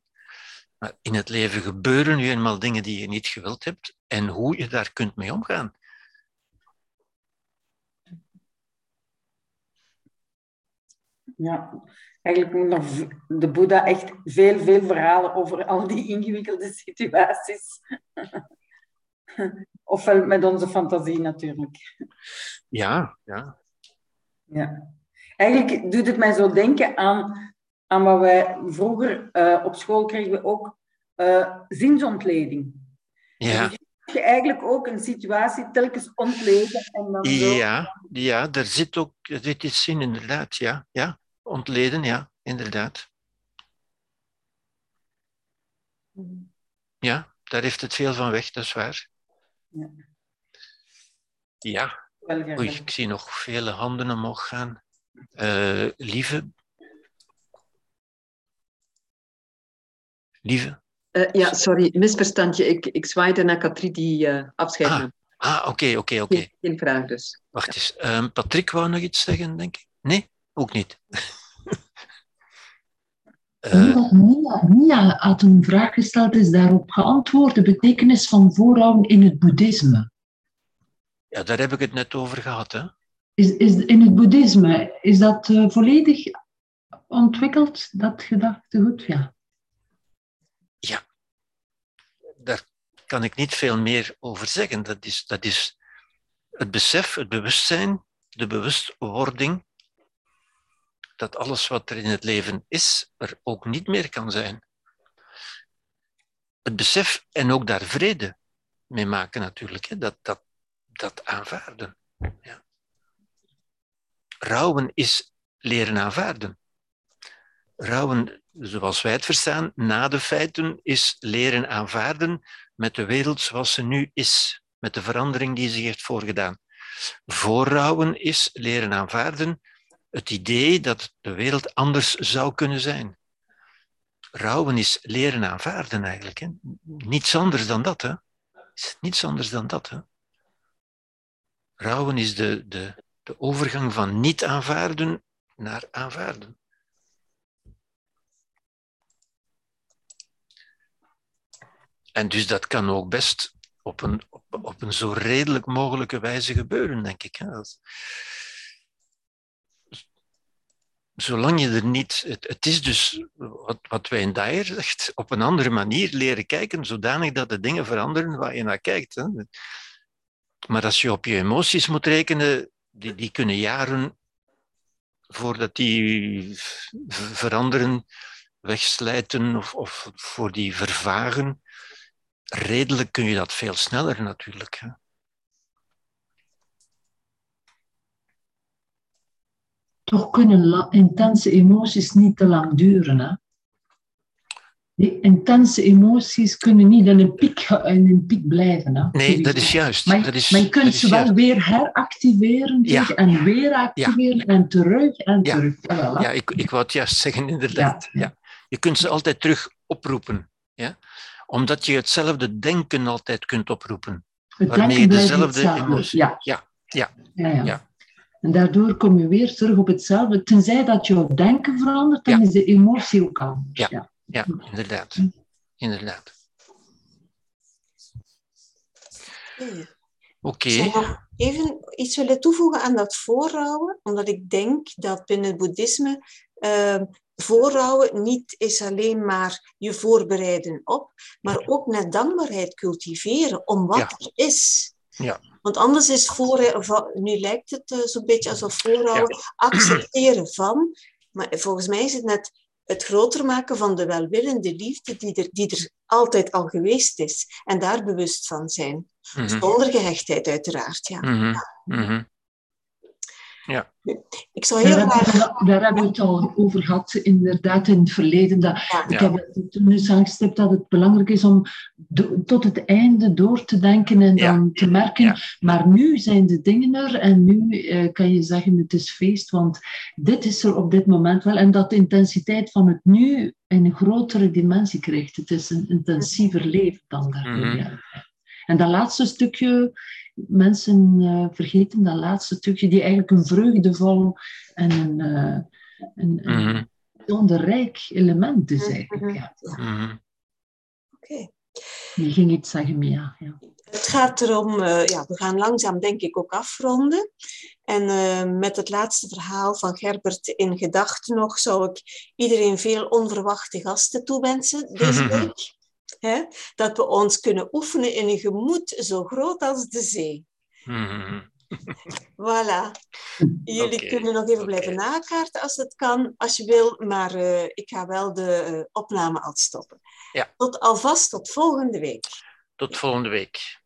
Speaker 2: maar in het leven gebeuren nu eenmaal dingen die je niet gewild hebt en hoe je daar kunt mee omgaan.
Speaker 9: Ja, eigenlijk moet nog de Boeddha echt veel, veel verhalen over al die ingewikkelde situaties. ofwel met onze fantasie natuurlijk.
Speaker 2: Ja, ja.
Speaker 9: ja. Eigenlijk doet het mij zo denken aan, aan wat wij vroeger uh, op school kregen we ook uh, zinsontleding.
Speaker 2: Ja.
Speaker 9: Dus je eigenlijk ook een situatie telkens ontleden en dan zo...
Speaker 2: Ja, ja, er zit ook zit iets in, inderdaad. Ja, ja. Ontleden, ja, inderdaad. Ja, daar heeft het veel van weg, dat is waar.
Speaker 9: Ja.
Speaker 2: Ja. Oei, ik zie nog vele handen omhoog gaan. Uh, lieve. Lieve.
Speaker 10: Uh, ja, sorry, misverstandje. Ik, ik zwaaide naar Katrie die uh, afscheid
Speaker 2: ah, ah, oké, oké, oké.
Speaker 10: Geen vraag dus.
Speaker 2: Wacht eens. Um, Patrick wou nog iets zeggen, denk ik? Nee, ook niet.
Speaker 11: Uh, Mia, Mia had een vraag gesteld, is daarop geantwoord, de betekenis van voorhouden in het boeddhisme.
Speaker 2: Ja, daar heb ik het net over gehad. Hè?
Speaker 11: Is, is in het boeddhisme, is dat uh, volledig ontwikkeld, dat gedachtegoed? Ja,
Speaker 2: daar kan ik niet veel meer over zeggen. Dat is, dat is het besef, het bewustzijn, de bewustwording dat alles wat er in het leven is, er ook niet meer kan zijn. Het besef en ook daar vrede mee maken natuurlijk, hè? Dat, dat, dat aanvaarden. Ja. Rouwen is leren aanvaarden. Rouwen, zoals wij het verstaan, na de feiten, is leren aanvaarden met de wereld zoals ze nu is, met de verandering die zich heeft voorgedaan. Voorrouwen is leren aanvaarden het idee dat de wereld anders zou kunnen zijn. Rouwen is leren aanvaarden eigenlijk. Hè? Niets anders dan dat. Hè? Anders dan dat. Hè? Rouwen is de, de, de overgang van niet aanvaarden naar aanvaarden. En dus dat kan ook best op een, op, een zo redelijk mogelijke wijze gebeuren, denk ik. Hè? zolang je er niet. Het, is dus wat, wat Wayne Dyer zegt, op een andere manier leren kijken, zodanig dat de dingen veranderen waar je naar kijkt. Hè. Maar als je op je emoties moet rekenen, die, die kunnen jaren voordat die veranderen, wegslijten of, of voor die vervagen. Redelijk kun je dat veel sneller natuurlijk. Hè.
Speaker 11: toch kunnen intense emoties niet te lang duren. Hè? Die intense emoties kunnen niet in een piek, in een piek blijven. Hè?
Speaker 2: Nee, dat is juist.
Speaker 11: Maar,
Speaker 2: dat is,
Speaker 11: maar je kunt ze wel weer heractiveren ja. en weer activeren ja. en terug en
Speaker 2: ja.
Speaker 11: terug.
Speaker 2: Ja ik, ik wou het juist zeggen, inderdaad. Ja. Je kunt ze altijd terug oproepen. Ja? Omdat je hetzelfde denken altijd kunt oproepen.
Speaker 11: Het
Speaker 2: waarmee je dezelfde emotie...
Speaker 11: Ja.
Speaker 2: Ja. Ja.
Speaker 11: Ja, ja. En daardoor kom je weer terug op hetzelfde. Tenzij dat jouw denken verandert, dan
Speaker 2: Ja.
Speaker 11: is de emotie ook anders.
Speaker 2: Ja.
Speaker 11: Ja.
Speaker 2: Ja, inderdaad. Inderdaad. Oké.
Speaker 1: Ik zou nog even iets willen toevoegen aan dat voorrouwen, omdat ik denk dat binnen het boeddhisme eh, voorrouwen niet is alleen maar je voorbereiden op, maar ook met dankbaarheid cultiveren om wat
Speaker 2: Ja.
Speaker 1: er is.
Speaker 2: Ja.
Speaker 1: Want anders is voor, nu lijkt het eh, zo'n beetje alsof voorrouwen accepteren van, maar volgens mij is het net het groter maken van de welwillende liefde die er, die er altijd al geweest is. En daar bewust van zijn.
Speaker 2: Mhm.
Speaker 1: Zonder gehechtheid uiteraard, ja.
Speaker 2: Mhm. Mhm. Ja.
Speaker 1: Ik zou heel
Speaker 11: Daar hebben,
Speaker 1: graag...
Speaker 11: we, daar hebben we het al over gehad, inderdaad, in het verleden. Dat, Ik
Speaker 2: Ja.
Speaker 11: heb het toen dus aangestipt dat het belangrijk is om do- tot het einde door te denken en
Speaker 2: Ja.
Speaker 11: dan te merken.
Speaker 2: Ja.
Speaker 11: Maar nu zijn de dingen er en nu eh, kan je zeggen het is feest, want dit is er op dit moment wel. En dat de intensiteit van het nu een grotere dimensie krijgt. Het is een intensiever leven dan daarvoor.
Speaker 2: Mhm.
Speaker 11: ja. En dat laatste stukje, mensen eh, vergeten dat laatste stukje, die eigenlijk een vreugdevol en een, eh, een, een
Speaker 2: Mhm.
Speaker 11: bijzonder rijk element is eigenlijk. Ja.
Speaker 2: Mhm.
Speaker 1: Oké.
Speaker 11: Je ging iets zeggen, Mia. Ja.
Speaker 1: Het gaat erom, eh, ja, we gaan langzaam denk ik ook afronden. En eh, met het laatste verhaal van Gerbert in gedachten nog, zou ik iedereen veel onverwachte gasten toewensen deze
Speaker 2: Mhm.
Speaker 1: week. Hè? Dat we ons kunnen oefenen in een gemoed zo groot als de zee.
Speaker 2: Mhm.
Speaker 1: Voilà. Jullie kunnen nog even blijven nakaarten als het kan, als je wil, maar eh, ik ga wel de eh, opname al stoppen.
Speaker 2: Ja.
Speaker 1: Tot alvast tot volgende week.
Speaker 2: Tot volgende week.